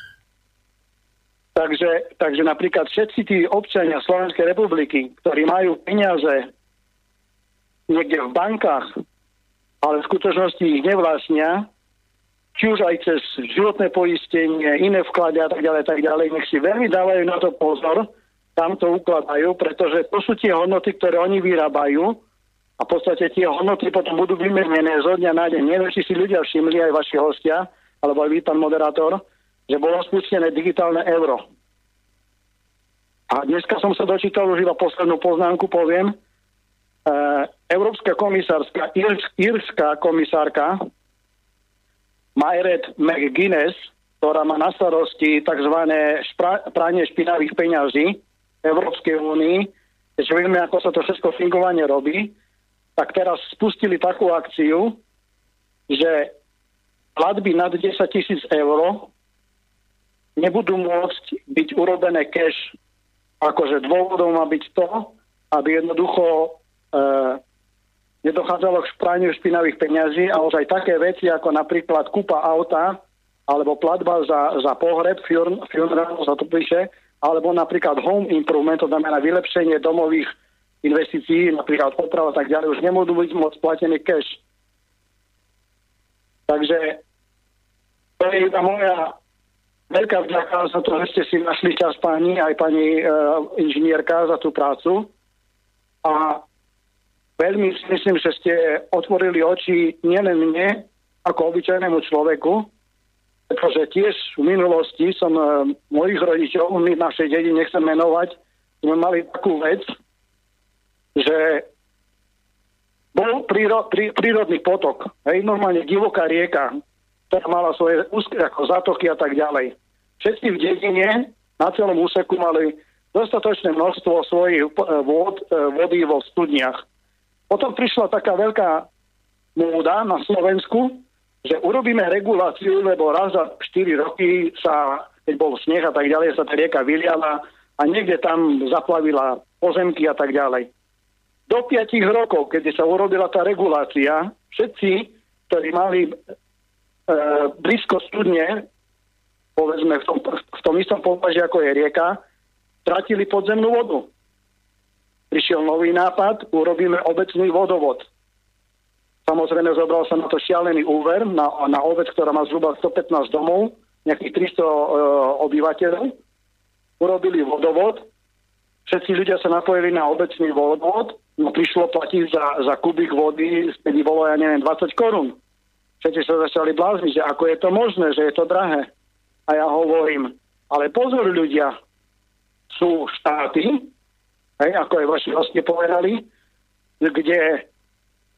Takže, takže napríklad všetci tí občania Slovenskej republiky, ktorí majú peniaze niekde v bankách, ale v skutočnosti ich nevlastnia, či už aj cez životné poistenie, iné vklady a tak ďalej, tak ďalej, nech si veľmi dávajú na to pozor, tam to ukladajú, pretože to sú tie hodnoty, ktoré oni vyrábajú a v podstate tie hodnoty potom budú vymenené zo dňa na deň. Neviem, či si ľudia všimli, aj vaši hostia, alebo aj vy, pán moderátor, že bolo spustené digitálne euro. A dneska som sa dočítal už iba poslednú poznámku, poviem. E, Európska komisárska, írska komisárka Myred McGuinness, ktorá má na starosti tzv. Špra- pranie špinavých peňazí Európskej únii, keďže vieme, ako sa to všetko fingovanie robí, tak teraz spustili takú akciu, že platby nad 10 tisíc eur nebudú môcť byť urobené cash. Akože dôvodom má byť to, aby jednoducho e, nedochádzalo k špraniu špinavých peňazí a už aj také veci ako napríklad kúpa auta alebo platba za, za pohreb, funeral za to píše, alebo napríklad home improvement, to znamená vylepšenie domových investícií, napríklad oprava a tak ďalej, už nebudú byť môcť platené cash. Takže to je iba moja veľká vďaka za to, že ste si našli čas páni, aj pani e, inžinierka za tú prácu. A veľmi myslím, že ste otvorili oči nielen mne, ako obyčajnému človeku, pretože tiež v minulosti som e, mojich rodičov, my v našej dedine nechcem menovať, sme mali takú vec, že bol príro, prí, prírodný potok, hej, normálne divoká rieka, ktorá mala svoje úzke ako zatoky a tak ďalej. Všetci v dedine na celom úseku mali dostatočné množstvo svojich e, vod, e, vody vo studniach. Potom prišla taká veľká múda na Slovensku, že urobíme reguláciu, lebo raz za 4 roky sa, keď bol sneh a tak ďalej, sa tá rieka vyliala a niekde tam zaplavila pozemky a tak ďalej. Do 5 rokov, keď sa urobila tá regulácia, všetci, ktorí mali e, blízko studne, povedzme v tom, v tom istom považi, ako je rieka, stratili podzemnú vodu. Prišiel nový nápad, urobíme obecný vodovod. Samozrejme, zobral sa na to šialený úver na, na obec, ktorá má zhruba 115 domov, nejakých 300 e, obyvateľov. Urobili vodovod, všetci ľudia sa napojili na obecný vodovod, no prišlo platiť za, za kubik vody, vtedy bolo, ja neviem, 20 korún. Všetci sa začali blázniť, že ako je to možné, že je to drahé. A ja hovorím, ale pozor ľudia, sú štáty, hej, ako aj vaši hostie povedali, kde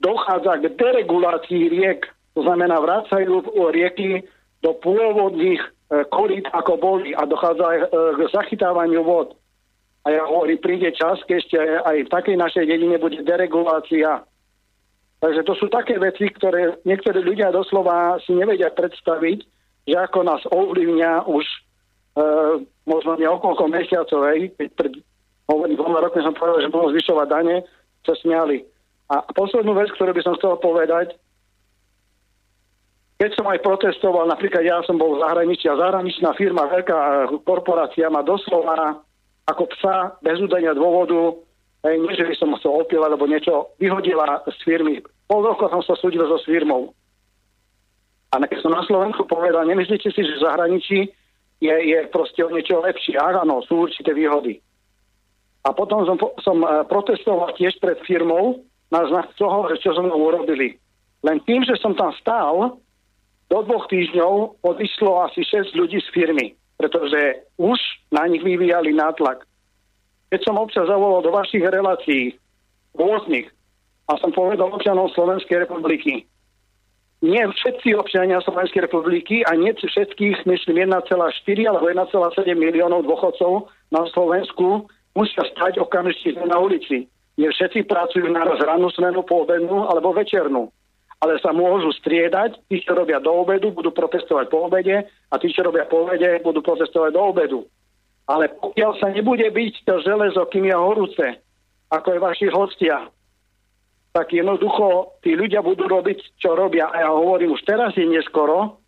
dochádza k deregulácii riek, to znamená vracajú rieky do pôvodných e, korít, ako boli a dochádza aj e, k zachytávaniu vod. A ja hovorím, príde čas, keď ešte aj v takej našej dedine bude deregulácia. Takže to sú také veci, ktoré niektorí ľudia doslova si nevedia predstaviť, že ako nás ovlivňa už e, možno niekoľko mesiacov, hej, pred hovorím, dvoma rokmi som povedal, že budú zvyšovať dane, sa smiali. A poslednú vec, ktorú by som chcel povedať, keď som aj protestoval, napríklad ja som bol v zahraničí a zahraničná firma, veľká korporácia ma doslova ako psa bez údania dôvodu, aj nie, že by som chcel opiel alebo niečo, vyhodila z firmy. Pol roka som sa súdil so firmou. A keď som na Slovensku povedal, nemyslíte si, že v zahraničí je, je proste o niečo lepšie. Áno, sú určité výhody. A potom som, som eh, protestoval tiež pred firmou, na znak toho, čo so mnou urobili. Len tým, že som tam stál, do dvoch týždňov odišlo asi 6 ľudí z firmy, pretože už na nich vyvíjali nátlak. Keď som občas zavolal do vašich relácií, rôznych, a som povedal občanom Slovenskej republiky, nie všetci občania Slovenskej republiky a nie všetkých, myslím, 1,4 alebo 1,7 miliónov dôchodcov na Slovensku musia stať okamžite na ulici nie všetci pracujú naraz rannú smenu, poobednú alebo večernú. Ale sa môžu striedať, tí, čo robia do obedu, budú protestovať po obede a tí, čo robia po obede, budú protestovať do obedu. Ale pokiaľ sa nebude byť to železo, kým je horúce, ako je vaši hostia, tak jednoducho tí ľudia budú robiť, čo robia. A ja hovorím, už teraz je neskoro,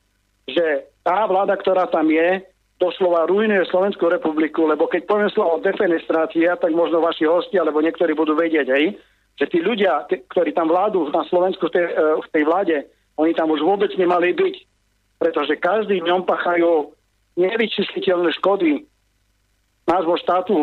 že tá vláda, ktorá tam je, doslova ruinuje Slovenskú republiku, lebo keď poviem slovo defenestrácia, tak možno vaši hosti alebo niektorí budú vedieť, hej, že tí ľudia, tí, ktorí tam vládu na Slovensku v tej, e, v tej vláde, oni tam už vôbec nemali byť, pretože každý dňom pachajú nevyčistiteľné škody názvo štátu.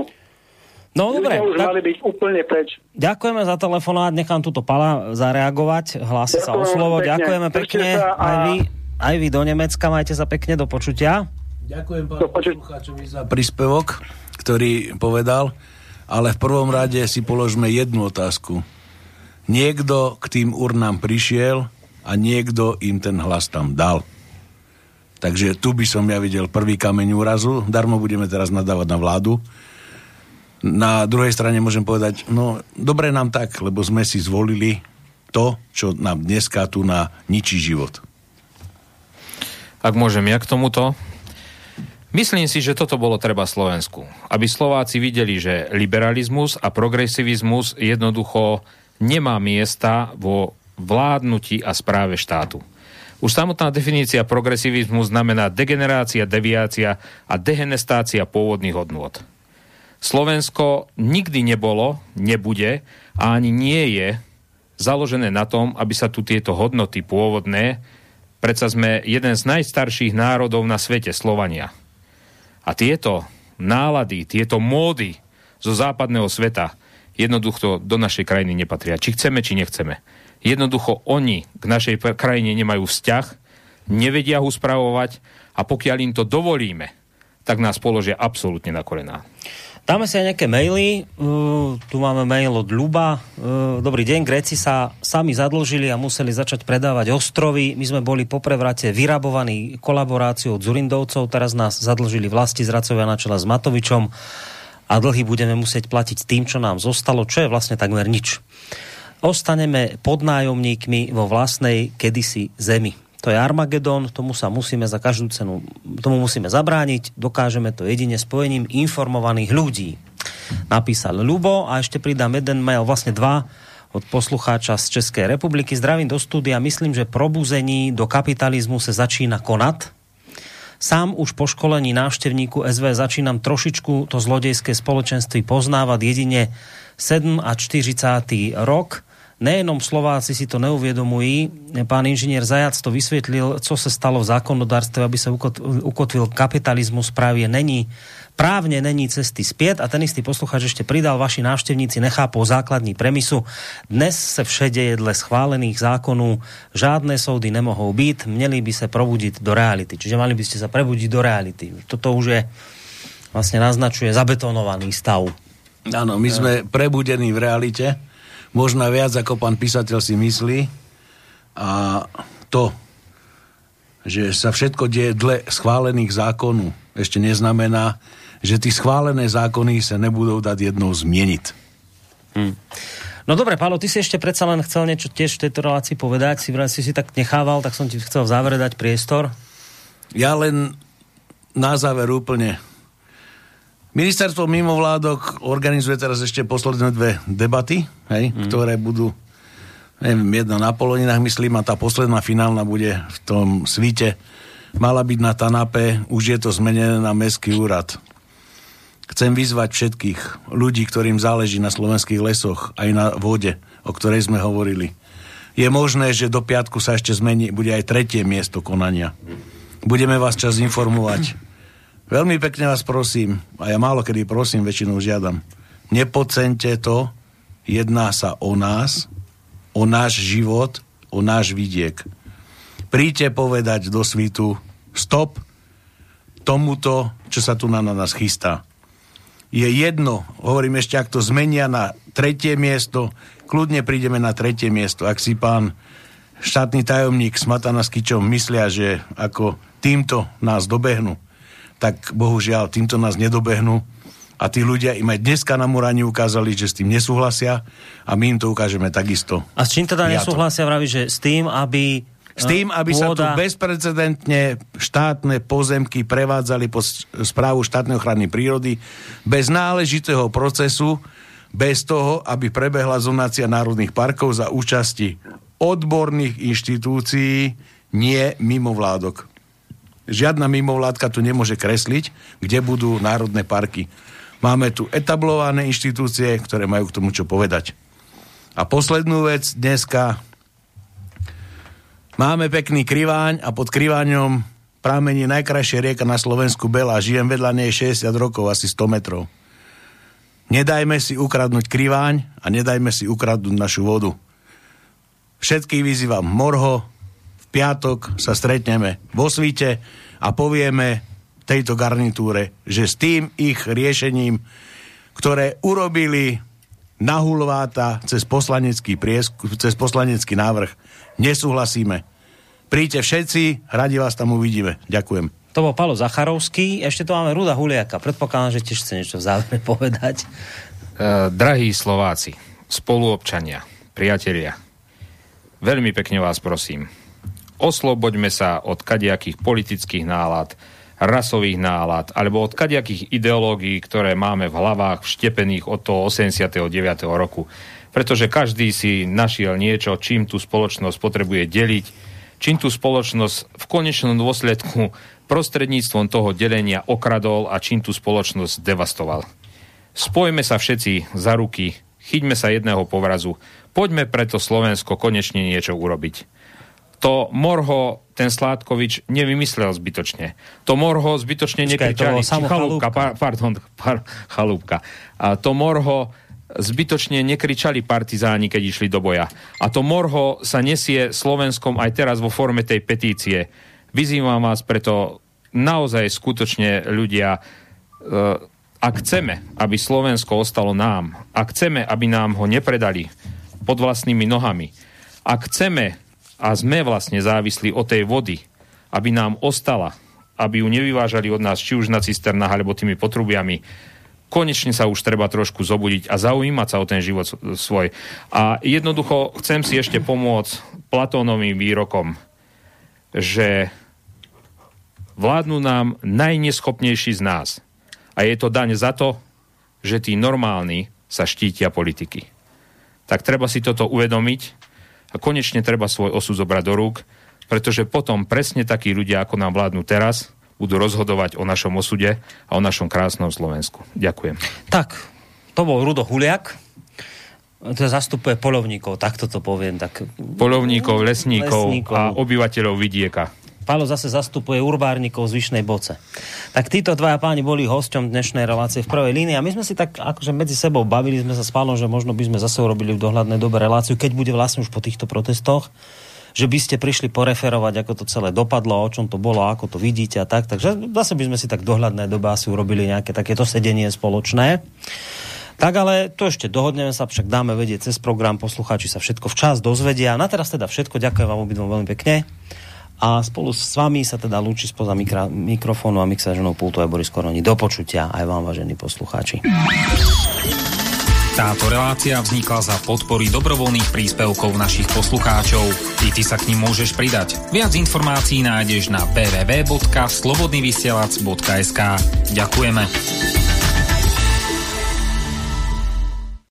No dobre. Už tak... mali byť úplne preč. Ďakujeme za telefonát, nechám túto Pala zareagovať, hlási sa o slovo. Pekne. Ďakujeme pekne. A... Aj, vy, aj vy do Nemecka, majte sa pekne, do počutia. Ďakujem pánu poslucháčovi za príspevok, ktorý povedal, ale v prvom rade si položme jednu otázku. Niekto k tým urnám prišiel a niekto im ten hlas tam dal. Takže tu by som ja videl prvý kameň úrazu. Darmo budeme teraz nadávať na vládu. Na druhej strane môžem povedať, no dobre nám tak, lebo sme si zvolili to, čo nám dneska tu na ničí život. Ak môžem ja k tomuto, Myslím si, že toto bolo treba Slovensku. Aby Slováci videli, že liberalizmus a progresivizmus jednoducho nemá miesta vo vládnutí a správe štátu. Už samotná definícia progresivizmu znamená degenerácia, deviácia a dehenestácia pôvodných hodnôt. Slovensko nikdy nebolo, nebude a ani nie je založené na tom, aby sa tu tieto hodnoty pôvodné, predsa sme jeden z najstarších národov na svete, Slovania – A tieto nálady, tieto módy zo západného sveta jednoducho do našej krajiny nepatria. Či chceme, či nechceme. Jednoducho oni k našej krajine nemajú vzťah, nevedia ho spravovať a pokiaľ im to dovolíme, tak nás položia absolútne na kolená. Dáme si aj nejaké maily. Uh, tu máme mail od Ľuba. Uh, dobrý deň, Gréci sa sami zadlžili a museli začať predávať ostrovy. My sme boli po prevrate vyrabovaní kolaboráciou Zurindovcov, teraz nás zadlžili vlasti zracovia na čela s Matovičom a dlhy budeme musieť platiť tým, čo nám zostalo, čo je vlastne takmer nič. Ostaneme podnájomníkmi vo vlastnej kedysi zemi to je Armagedon, tomu sa musíme za každú cenu, tomu musíme zabrániť, dokážeme to jedine spojením informovaných ľudí. Napísal Lubo a ešte pridám jeden mail, vlastne dva, od poslucháča z Českej republiky. Zdravím do štúdia, myslím, že probuzení do kapitalizmu sa začína konat. Sám už po školení návštevníku SV začínam trošičku to zlodejské spoločenství poznávať jedine 7 a 40. rok Nejenom Slováci si to neuviedomují. Pán inžinier Zajac to vysvetlil, co se stalo v zákonodárstve, aby sa ukotvil kapitalizmus právě není právne není cesty zpět a ten istý posluchač ešte pridal, vaši návštevníci nechápou základní premisu. Dnes se vše deje dle schválených zákonů, žádné soudy nemohou být, měli by se probudiť do reality. Čiže mali by ste sa prebudiť do reality. Toto už je vlastne naznačuje zabetonovaný stav. Áno, my sme prebudení v realite možno viac, ako pán písateľ si myslí. A to, že sa všetko deje dle schválených zákonu, ešte neznamená, že tí schválené zákony sa nebudú dať jednou zmieniť. Hmm. No dobre, Pálo, ty si ešte predsa len chcel niečo tiež v tejto relácii povedať, si, si si tak nechával, tak som ti chcel v závere dať priestor. Ja len na záver úplne Ministerstvo mimovládok organizuje teraz ešte posledné dve debaty, hej, mm. ktoré budú neviem, jedna na Poloninách, myslím, a tá posledná finálna bude v tom svite. Mala byť na Tanape, už je to zmenené na Mestský úrad. Chcem vyzvať všetkých ľudí, ktorým záleží na slovenských lesoch, aj na vode, o ktorej sme hovorili. Je možné, že do piatku sa ešte zmení, bude aj tretie miesto konania. Budeme vás čas informovať Veľmi pekne vás prosím, a ja málo kedy prosím, väčšinou žiadam, nepocente to, jedná sa o nás, o náš život, o náš vidiek. Príďte povedať do svitu stop tomuto, čo sa tu na nás chystá. Je jedno, hovorím ešte, ak to zmenia na tretie miesto, kľudne prídeme na tretie miesto. Ak si pán štátny tajomník Smatana s Kičom myslia, že ako týmto nás dobehnú, tak bohužiaľ týmto nás nedobehnú a tí ľudia im aj dneska na Murani ukázali, že s tým nesúhlasia a my im to ukážeme takisto. A s čím teda ja nesúhlasia, vraví, že s tým, aby s tým, aby pôda... sa tu bezprecedentne štátne pozemky prevádzali po správu štátnej ochrany prírody bez náležitého procesu, bez toho, aby prebehla zonácia národných parkov za účasti odborných inštitúcií, nie mimovládok. Žiadna mimovládka tu nemôže kresliť, kde budú národné parky. Máme tu etablované inštitúcie, ktoré majú k tomu čo povedať. A poslednú vec dneska. Máme pekný kriváň a pod kriváňom prámení najkrajšia rieka na Slovensku Bela. Žijem vedľa nej 60 rokov, asi 100 metrov. Nedajme si ukradnúť kriváň a nedajme si ukradnúť našu vodu. Všetkých vyzývam Morho, piatok sa stretneme vo svite a povieme tejto garnitúre, že s tým ich riešením, ktoré urobili na hulváta cez poslanecký, priesk- cez poslanecký návrh, nesúhlasíme. Príďte všetci, radi vás tam uvidíme. Ďakujem. To bol Palo Zacharovský, ešte tu máme Ruda Huliaka. Predpokladám, že tiež chce niečo v závere povedať. Uh, drahí Slováci, spoluobčania, priatelia, veľmi pekne vás prosím, osloboďme sa od kadejakých politických nálad, rasových nálad, alebo od kadejakých ideológií, ktoré máme v hlavách vštepených od toho 89. roku. Pretože každý si našiel niečo, čím tú spoločnosť potrebuje deliť, čím tú spoločnosť v konečnom dôsledku prostredníctvom toho delenia okradol a čím tú spoločnosť devastoval. Spojme sa všetci za ruky, chyťme sa jedného povrazu, poďme preto Slovensko konečne niečo urobiť To Morho ten Sládkovič nevymyslel zbytočne. To Morho zbytočne nekričali. Chalúbka, par, pardon, par, chalúbka. A to Morho zbytočne nekričali partizáni, keď išli do boja. A to Morho sa nesie Slovenskom aj teraz vo forme tej petície. Vyzývam vás preto naozaj skutočne ľudia, e, ak chceme, aby Slovensko ostalo nám, ak chceme, aby nám ho nepredali pod vlastnými nohami, ak chceme, a sme vlastne závislí od tej vody, aby nám ostala, aby ju nevyvážali od nás, či už na cisternách, alebo tými potrubiami, konečne sa už treba trošku zobudiť a zaujímať sa o ten život svoj. A jednoducho chcem si ešte pomôcť Platónovým výrokom, že vládnu nám najneschopnejší z nás. A je to daň za to, že tí normálni sa štítia politiky. Tak treba si toto uvedomiť a konečne treba svoj osud zobrať do rúk, pretože potom presne takí ľudia, ako nám vládnu teraz, budú rozhodovať o našom osude a o našom krásnom Slovensku. Ďakujem. Tak, to bol Rudo Huliak, to zastupuje polovníkov, takto to poviem. Tak... Polovníkov, lesníkov, lesníkov a obyvateľov vidieka. Pálo zase zastupuje urbárnikov z Vyšnej Boce. Tak títo dvaja páni boli hosťom dnešnej relácie v prvej línii a my sme si tak akože medzi sebou bavili sme sa s Pálom, že možno by sme zase urobili v dohľadnej dobe reláciu, keď bude vlastne už po týchto protestoch že by ste prišli poreferovať, ako to celé dopadlo, o čom to bolo, ako to vidíte a tak. Takže zase by sme si tak v dohľadnej dobe asi urobili nejaké takéto sedenie spoločné. Tak ale to ešte dohodneme sa, však dáme vedieť cez program, poslucháči sa všetko včas dozvedia. Na teraz teda všetko, ďakujem vám obidvom veľmi pekne a spolu s vami sa teda lúči spoza mikra, mikrofónu a mixáženou pultu aj Boris Koroni. Do počutia aj vám, vážení poslucháči. Táto relácia vznikla za podpory dobrovoľných príspevkov našich poslucháčov. I ty sa k ním môžeš pridať. Viac informácií nájdeš na www.slobodnyvysielac.sk Ďakujeme.